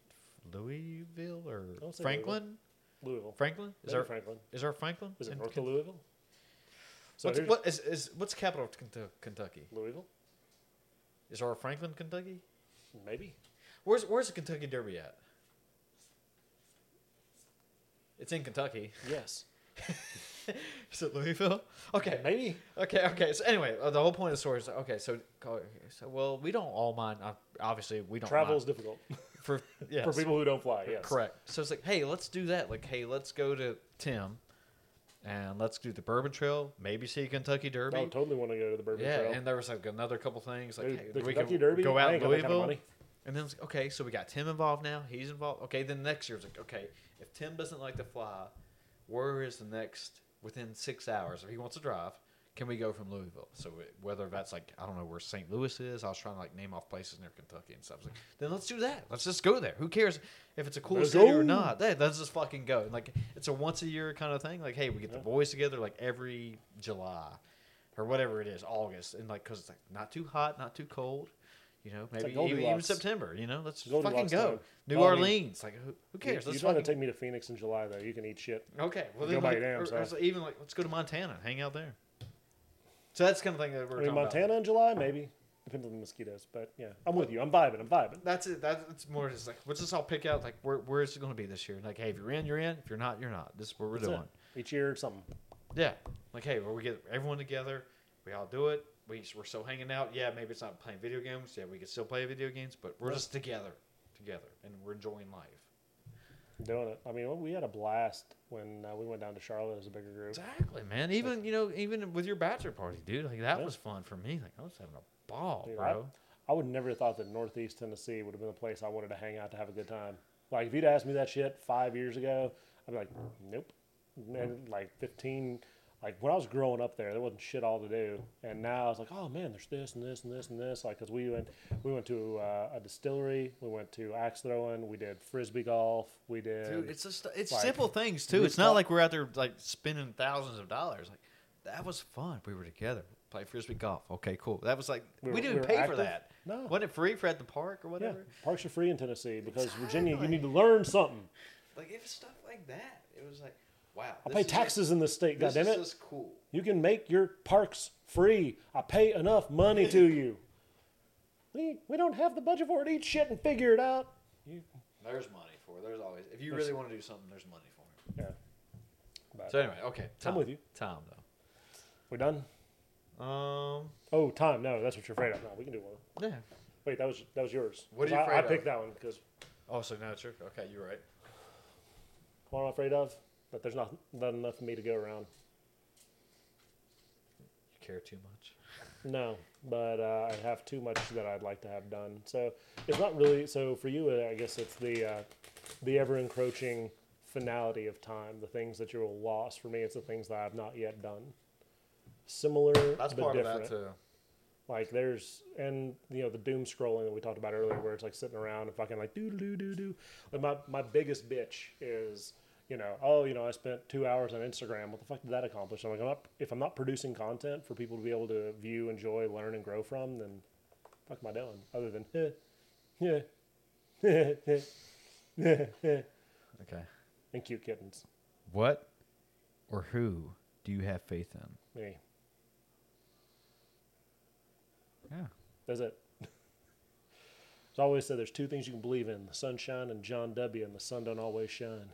Louisville or Franklin. yeah, Louisville. Franklin is there Franklin. is there Franklin? Is it north Louisville? So what's, what is, is what's the capital of Kentucky? Louisville? Is there a Franklin, Kentucky? Maybe. Where's where's the Kentucky Derby at? It's in Kentucky. Yes. Is it Louisville? Okay. Maybe. Okay, okay. So anyway, uh, the whole point of the story is okay. So, so well, we don't all mind. uh, Obviously, we don't. Travel is difficult for yes, for people who don't fly. Yes. Correct. So it's like, hey, let's do that. Like, hey, let's go to Tim, and let's do the Bourbon Trail. Maybe see Kentucky Derby. I would totally want to go to the Bourbon yeah, Trail. and there was like another couple things like hey, the we Kentucky can Derby. go out in got kind of Louisville. money. And then it's like, okay, so we got Tim involved now. He's involved. Okay, then the next year it's like, okay, if Tim doesn't like to fly, where is the next within six hours? If he wants to drive, can we go from Louisville? So it, whether that's like I don't know where St. Louis is. I was trying to like name off places near Kentucky and stuff. I was like, then let's do that. Let's just go there. Who cares if it's a cool Let's city go. or not? Hey, let's just fucking go. And like it's a once a year kind of thing. Like hey, we get the boys together like every July or whatever it is, August, and like because it's like not too hot, not too cold. You know, like maybe even, even September. You know, let's fucking go. time. New Well, I mean, Orleans, like who, who cares? you're Let's trying to take me to Phoenix in July though. You can eat shit. okay. Well, Go then by like, your damn or so even like let's go to Montana, hang out there. So that's kind of thing that we're I mean, talking about. Montana in July, maybe. Depends on the mosquitoes, but yeah, I'm with you. I'm vibing. I'm vibing. That's it. That's more just like let's just all pick out like where where is it going to be this year? Like hey, if you're in, you're in. If you're not, you're not. This is what we're That's it. doing. Each year, something. Yeah. Like, hey, where we get everyone together, we all do it. We, we're still hanging out. Yeah, maybe it's not playing video games. Yeah, we can still play video games, but we're Yeah. just together, together, and we're enjoying life. Doing it. I mean, we had a blast when uh, we went down to Charlotte as a bigger group. Exactly, man. Even you know, even with your bachelor party, dude, like that Yeah. was fun for me. Like I was having a ball, Dude, I- bro. I would never have thought that Northeast Tennessee would have been the place I wanted to hang out to have a good time. Like if you'd asked me that shit five years ago, I'd be like, nope. And like fifteen, like when I was growing up there, there wasn't shit all to do. And now I was like, oh man, there's this and this and this and this. Like because we went, we went to uh, a distillery, we went to axe throwing, we did frisbee golf, we did. Dude, it's just it's like, simple things too. It's not like we're out there like spending thousands of dollars. Like that was fun. We were together, play frisbee golf. Okay, cool. That was like we, We didn't we pay for that. No. wasn't it free for at the park or yeah, whatever? parks are free in Tennessee because Virginia, you need to learn something. Like it was stuff like that. It was like, wow. I pay taxes in this state. God This is cool. You can make your parks free. I pay enough money to you. We, we don't have the budget for it. Eat shit and figure it out. You, There's money for. it. There's always if you really want to do something, there's money for it. yeah. But, So anyway, okay. I'm Tom, with you. Tom though. we done? Um. Oh, time. No, that's what you're afraid of. No, we can do one. Yeah. Wait, that was that was yours. What are you 'Cause I, I afraid of? picked that one because Oh, so now it's your. Okay, you're right. what am I afraid of? That there's not, not enough for me to go around. You care too much. No, but uh, I have too much that I'd like to have done. So it's not really. So for you, uh, I guess it's the uh, the ever encroaching finality of time, the things that you're lost. For me, it's the things that I've not yet done. Similar, That's but part different. of that too. Like there's and you know the doom scrolling that we talked about earlier, where it's like sitting around and fucking like do do do do. Like my my biggest bitch is you know oh you know I spent two hours on Instagram. What the fuck did that accomplish? I'm like I'm not if I'm not producing content for people to be able to view, enjoy, learn, and grow from, then fuck am I doing? Other than yeah Okay. and cute kittens. What or who do you have faith in? Me. Yeah. That's it. It's always said there's two things you can believe in: the sunshine and Jon W. And the sun don't always shine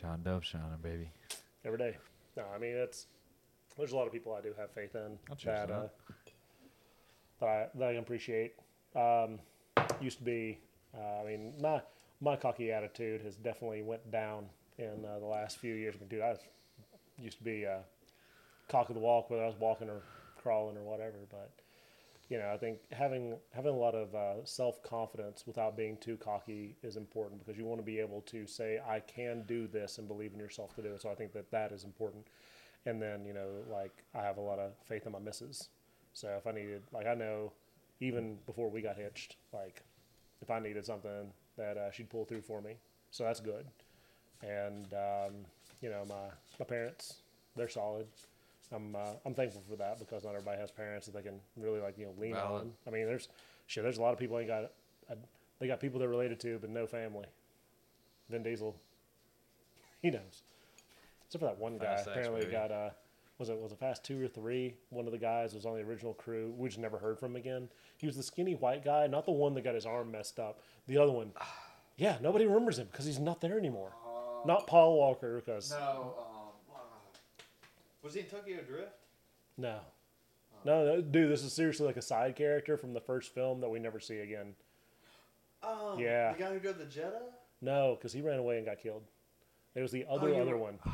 Jon Dove shining, baby. every day. No, I mean it's there's a lot of people I do have faith in I'll choose that that. uh, that I that I appreciate. Um, used to be, uh, I mean my my cocky attitude has definitely went down in uh, the last few years. I mean, dude, I was, used to be uh, cock of the walk whether I was walking or crawling or whatever, but you know, I think having having a lot of uh, self confidence without being too cocky is important because you want to be able to say, "I can do this" and believe in yourself to do it. So I think that that is important. And then you know, like I have a lot of faith in my misses. So if I needed, like I know, even before we got hitched, like if I needed something, that uh, she'd pull through for me. So that's good. And um, you know, my my parents, they're solid. I'm uh, I'm thankful for that because not everybody has parents that they can really like you know lean Valid. on. I mean, there's shit. There's a lot of people ain't got. Uh, they got people they're related to, but no family. Vin Diesel, he knows. Except for that one guy. Fast Apparently, baby. got uh, was it was it Fast two or three? One of the guys was on the original crew. We just never heard from him again. He was the skinny white guy, not the one that got his arm messed up. The other one. Yeah, nobody remembers him because he's not there anymore. not Paul Walker because No. Um, was he in Tokyo Drift? No. No, no, dude, this is seriously like a side character from the first film that we never see again. Oh, Yeah. The guy who drove the Jetta. No, because he ran away and got killed. It was the other you other were- one.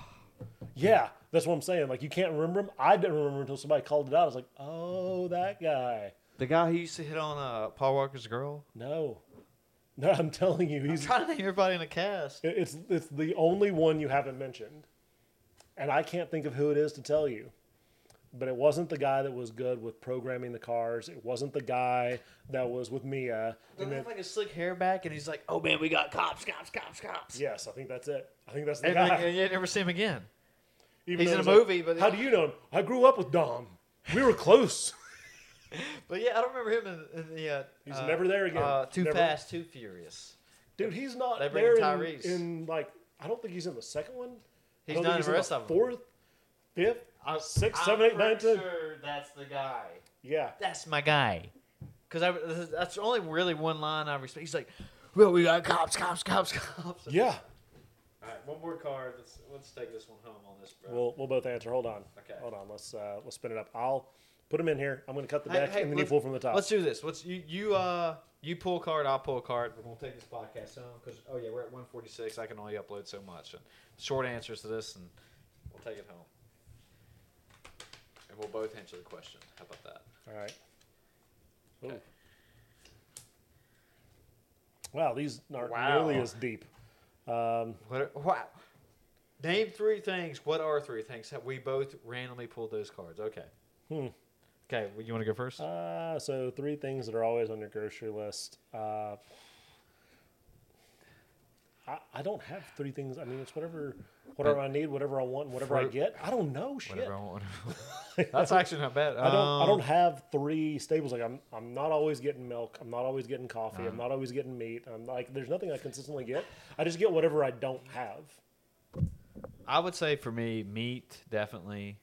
Yeah, that's what I'm saying. Like you can't remember him. I didn't remember until somebody called it out. I was like, oh, that guy. The guy who used to hit on uh, Paul Walker's girl. No, no, I'm telling you, he's I'm he's trying to name everybody in the cast. it's it's the only one you haven't mentioned, and I can't think of who it is to tell you. But it wasn't the guy that was good with programming the cars. It wasn't the guy that was with Mia. Doesn't And he then, have like a slick hair back, and he's like, "Oh man, we got cops, cops, cops, cops." yes, I think that's it. I think that's the And, guy. like, and you never see him again. Even He's in a it's like, movie, but- how do you know him? I grew up with Dom. We were close. But yeah, I don't remember him in, in the. Uh, He's uh, never there again. Uh, too Never- fast, too furious. Dude, he's not They bring there in in, in like I don't think he's in the second one. I He's don't not think in the rest of them. Fourth, fifth, sixth, seven, eight, nine, ten. sure that's the guy. Yeah. That's my guy. Because I that's only really one line I respect. He's like, "Well, we got cops, cops, cops, cops." Yeah. All right, one more card. Let's let's take this one home on this, bro. We'll we'll both answer. Hold on. Okay. Hold on. Let's uh let's spin it up. I'll put them in here. I'm gonna cut the Hey, deck hey, and then you pull from the top. Let's do this. Let's you you uh you pull a card, I'll pull a card. We're gonna take this podcast home because oh yeah, we're at 146. I can only upload so much. And short answers to this, and we'll take it home. And we'll both answer the question. How about that? All right. Okay. Ooh. Wow, these aren't Wow. nearly as deep. Um, What? Are, wow. Name three things. What are three things? Have we both randomly pulled those cards? Okay. Hmm. Okay. You want to go first? uh, so three things that are always on your grocery list. Uh, I, I don't have three things. I mean, it's whatever, whatever I need, whatever I want, whatever I Fruit. get. I don't know shit. Whatever I want. That's actually not bad. I don't. I don't Um, have three staples. Like I'm. I'm not always getting milk. I'm not always getting coffee. Uh-huh. I'm not always getting meat. I'm like. There's nothing I consistently get. I just get whatever I don't have. I would say for me, meat definitely.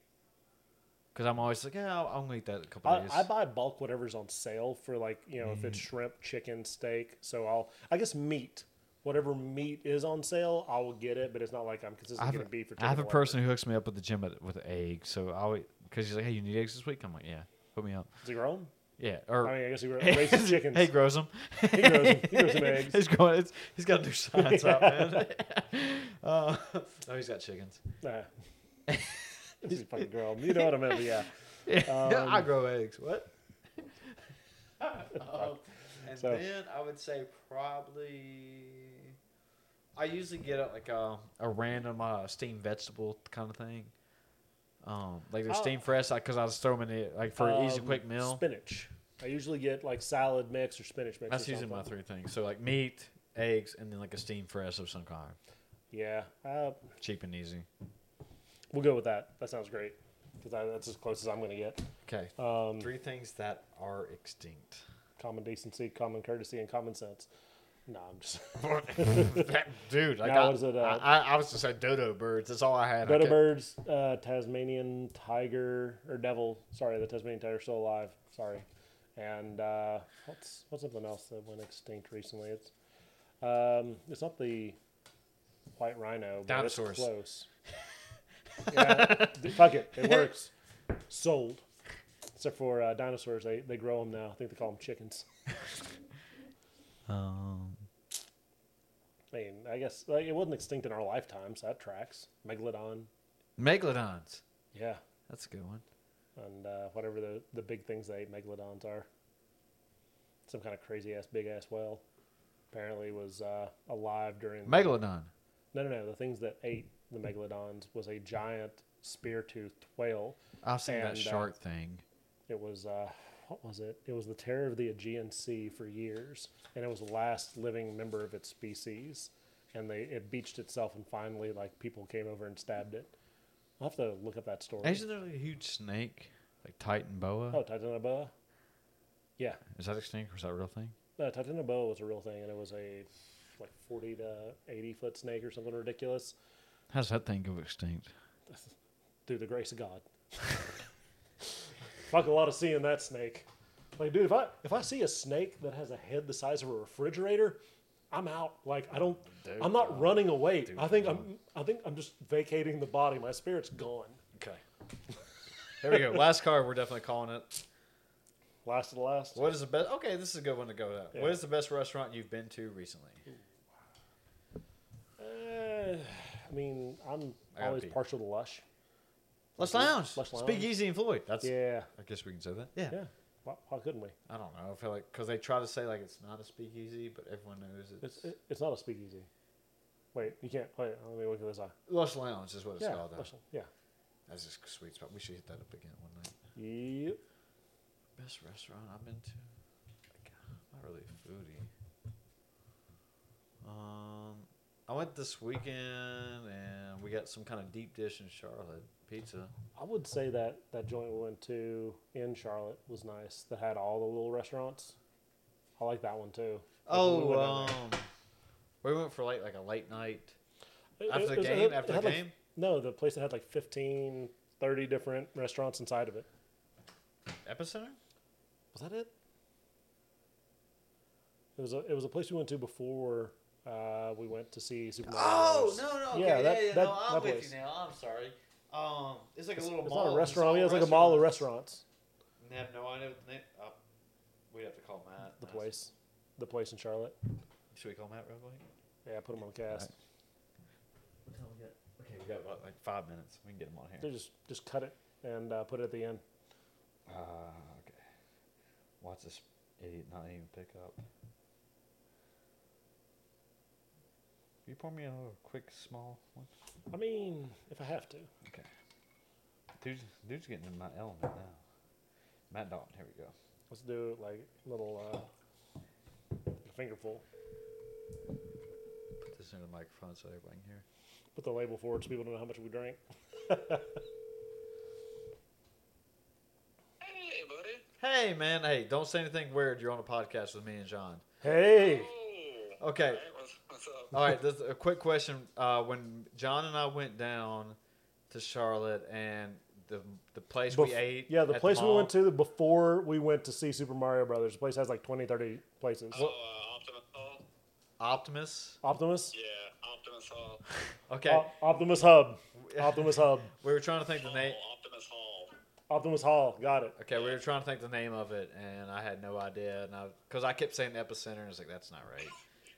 Because I'm always like, yeah, I'll, I'm gonna eat that a couple I, days. I buy bulk whatever's on sale for like you know if Mm-hmm. it's shrimp, chicken, steak. So I'll. I guess meat. Whatever meat is on sale, I will get it. But it's not like I'm consistently getting beef or I have a person who hooks me up with the gym with, with eggs, so I because he's like, hey, you need eggs this week? I'm like, yeah, hook me up. Does he grow 'em? Yeah, or I mean, I guess he ra- raises chickens. Hey, grows them. He grows 'em. He grows some eggs. he's going. He's got to do science out, man. uh, no, he's got chickens. Nah. He's a fucking girl. You know what I meant? But yeah. Yeah, I Um, grow eggs. What? Um, and So- then I would say probably I usually get a, like a, a random uh, steamed vegetable kind of thing. Um, like the Oh. steamed fresh, because I just throw them in it like for an easy Um, quick meal. Spinach. I usually get like salad mix or spinach mix. That's or usually my something. three things. So like meat, eggs, and then like a steamed fresh of some kind. Yeah, uh, Cheap and easy. We'll go with that. That sounds great because that's as close as I'm going to get. Okay. Um, Three things that are extinct. common decency, common courtesy, and common sense. No, I'm just That- Dude, I Now, got. what is it, uh, I, I was just say dodo birds. That's all I had. Dodo kept- birds, uh, Tasmanian tiger or devil. Sorry, the Tasmanian tiger's still alive. Sorry, and uh, what's what's something else that went extinct recently? It's um, it's not the white rhino. But Dinosaurs. It's close. Yeah, fuck it, it works. Sold. Except for uh, dinosaurs, they they grow them now. I think they call them chickens. Um, I mean, I guess like, it wasn't extinct in our lifetime, so that tracks. Megalodon, megalodons. yeah, That's a good one. and uh, whatever the the big things they ate megalodons are. Some kind of crazy ass big ass whale. Apparently was uh, alive during Megalodon. No, no, no. The things that ate the megalodons was a giant spear-toothed whale. I've seen And, that uh, shark thing. It was uh, what was it? It was the terror of the Aegean Sea for years, and it was the last living member of its species. And they it beached itself, and finally, like people came over and stabbed it. I'll have to look up that story. Isn't there like a huge snake, like Titanoboa? Oh, Titanoboa. Yeah, Is that extinct or is that a real thing? no, Titanoboa was a real thing, and it was a like forty to eighty foot snake or something ridiculous. How's that thing go extinct? through the grace of God. Fuck a lot of seeing that snake. Like, dude, if I if I see a snake that has a head the size of a refrigerator, I'm out. Like, I don't. I'm not running away. I think I'm. I think I'm just vacating the body. My spirit's gone. Okay. There we go. Last card. We're definitely calling it. Last of the last. What is the best? Okay, this is a good one to go at. Yeah. What is the best restaurant you've been to recently? Uh, I mean, I'm I always pee. partial to Lush. Lush Lush Lounge. Lush Lounge. Speakeasy and Floyd. That's. Yeah, I guess we can say that. Yeah. yeah. Why, why couldn't we? I don't know. I feel like because they try to say like it's not a speakeasy, but everyone knows it's, It's it, it's not a speakeasy. Wait, you can't. Wait, let me look at this eye. Lush Lounge is what it's Yeah, called. Though. Lush, yeah. That's just a sweet spot. We should hit that up again one night. Yep. Best restaurant I've been to. Like, I'm not really a foodie. Um, I went this weekend and we got some kind of deep dish in Charlotte pizza. I would say that that joint we went to in Charlotte was nice. That had all the little restaurants. I like that one too. Like, when we went um, we went for like like a late night It- after it the was- game. it After the had, like, game, no, the place that had like 15, 30 different restaurants inside of it. epicenter. Was that it? It was a it was a place we went to before uh, we went to see Super Mario. Oh Bros. no no okay, Yeah, yeah that- yeah, that- no I'm that with place. you now. I'm sorry. Um, it's like It's, a little it's mall. not a restaurant. all Yeah, it's like a mall of restaurants. restaurants. And they have no idea what the name. Uh, we'd have to call Matt. The Matt's- place, the place in Charlotte. Should we call Matt real quick? Yeah, put them on the cast. What time we got? Okay, we got about like five minutes. We can get him on They here. just just cut it and uh, put it at the end. Uh, okay. Watch this idiot not even pick up. Can you pour me a quick small one? I mean, if I have to. Okay. Dude's, dude's getting in my element now. Matt Dalton, here we go. Let's do like a little uh, fingerful. Put this in the microphone so everybody can hear. Put the label forward so people know how much we drank. Hey, buddy. Hey, man. Hey, don't say anything weird. You're on a podcast with me and Jon. Hey, Oh. Okay. All right, what's, what's up? All right. This, a quick question. Uh, when Jon and I went down to Charlotte and the the place we ate. yeah, the at place we mall- went to before we went to see Super Mario Brothers. The place has like 20, 30 places. Oh, uh, Optimus Hall? Optimus. Optimus, Yeah, Optimus Hall. Okay. O- Optimus Hub, Optimus Hub, we were trying to think the name. Optimus Hall. Optimus Hall. Got it. Okay, we were trying to think the name of it, and I had no idea. And I, because I kept saying epicenter, and I was like, that's not right.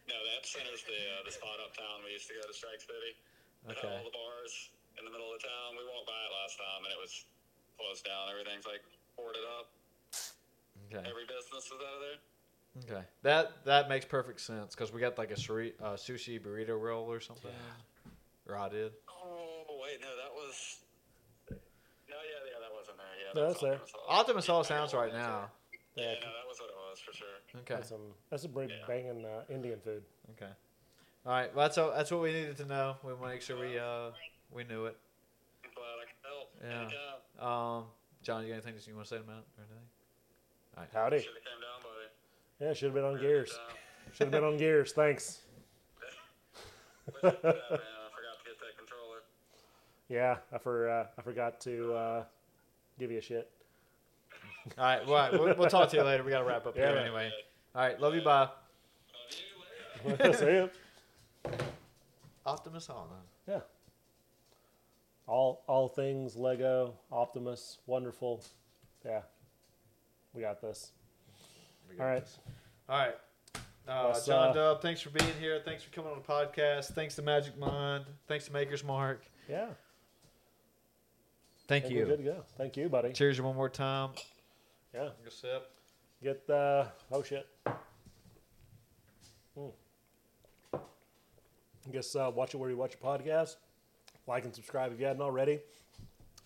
No, that center's the uh, the spot uptown we used to go to Strike City. It had Okay. all the bars in the middle of the town. We walked by it last time, and it was closed down. Everything's like boarded up. Okay. Every business was out of there. Okay, that that makes perfect sense because we got like a suri- uh, sushi burrito roll or something. Or I did. Oh wait, no, that was. No, yeah, yeah, that wasn't there. Yeah, No, that's there. Optimus all sounds right now. Yeah, Yeah, no, that was what it was for sure. Okay. that's some that's some pretty Yeah. banging uh, Indian food. Okay. All right. Well, that's all, that's what we needed to know. We want to make sure we uh we knew it. I'm glad I could help. Yeah. Anytime. Um, Jon, you got anything you want to say about it or anything? All right. Howdy. Should have came down, buddy. Yeah, should have been on gears. Should have been on gears. Thanks. Wish I man. I forgot to get that controller. Yeah, I for uh, I forgot to uh, give you a shit. All right. Well, all right, we'll, we'll talk to you later. We got to wrap up Yeah, here man. anyway. All right. Love you. Bye. Love you later. See. Optimus on. Yeah. All all things Lego, Optimus, wonderful. Yeah. We got this. All right. All right. Uh, Let's, Jon uh, Dub, thanks for being here. Thanks for coming on the podcast. Thanks to Magic Mind. Thanks to Maker's Mark. Yeah. Thank I you. We're good to go. Thank you, buddy. Cheers you one more time. Yeah. Take a sip. Get uh oh shit. Hmm. I guess uh, watch it where you watch your podcast. Like and subscribe if you hadn't already.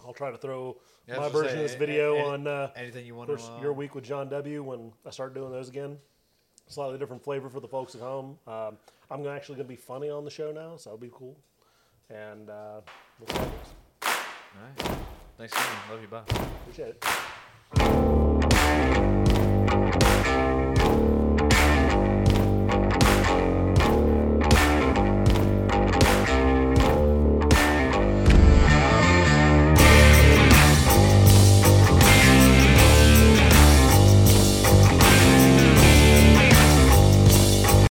I'll try to throw Yeah, my version say, of this a- video a- on uh, Anything you want course to? your week with Jon W. When I start doing those again. Slightly different flavor for the folks at home. Um, I'm actually going to be funny on the show now, so that'll be cool. And uh, we'll see how it. All right. Thanks again. Love you. Bye. appreciate it.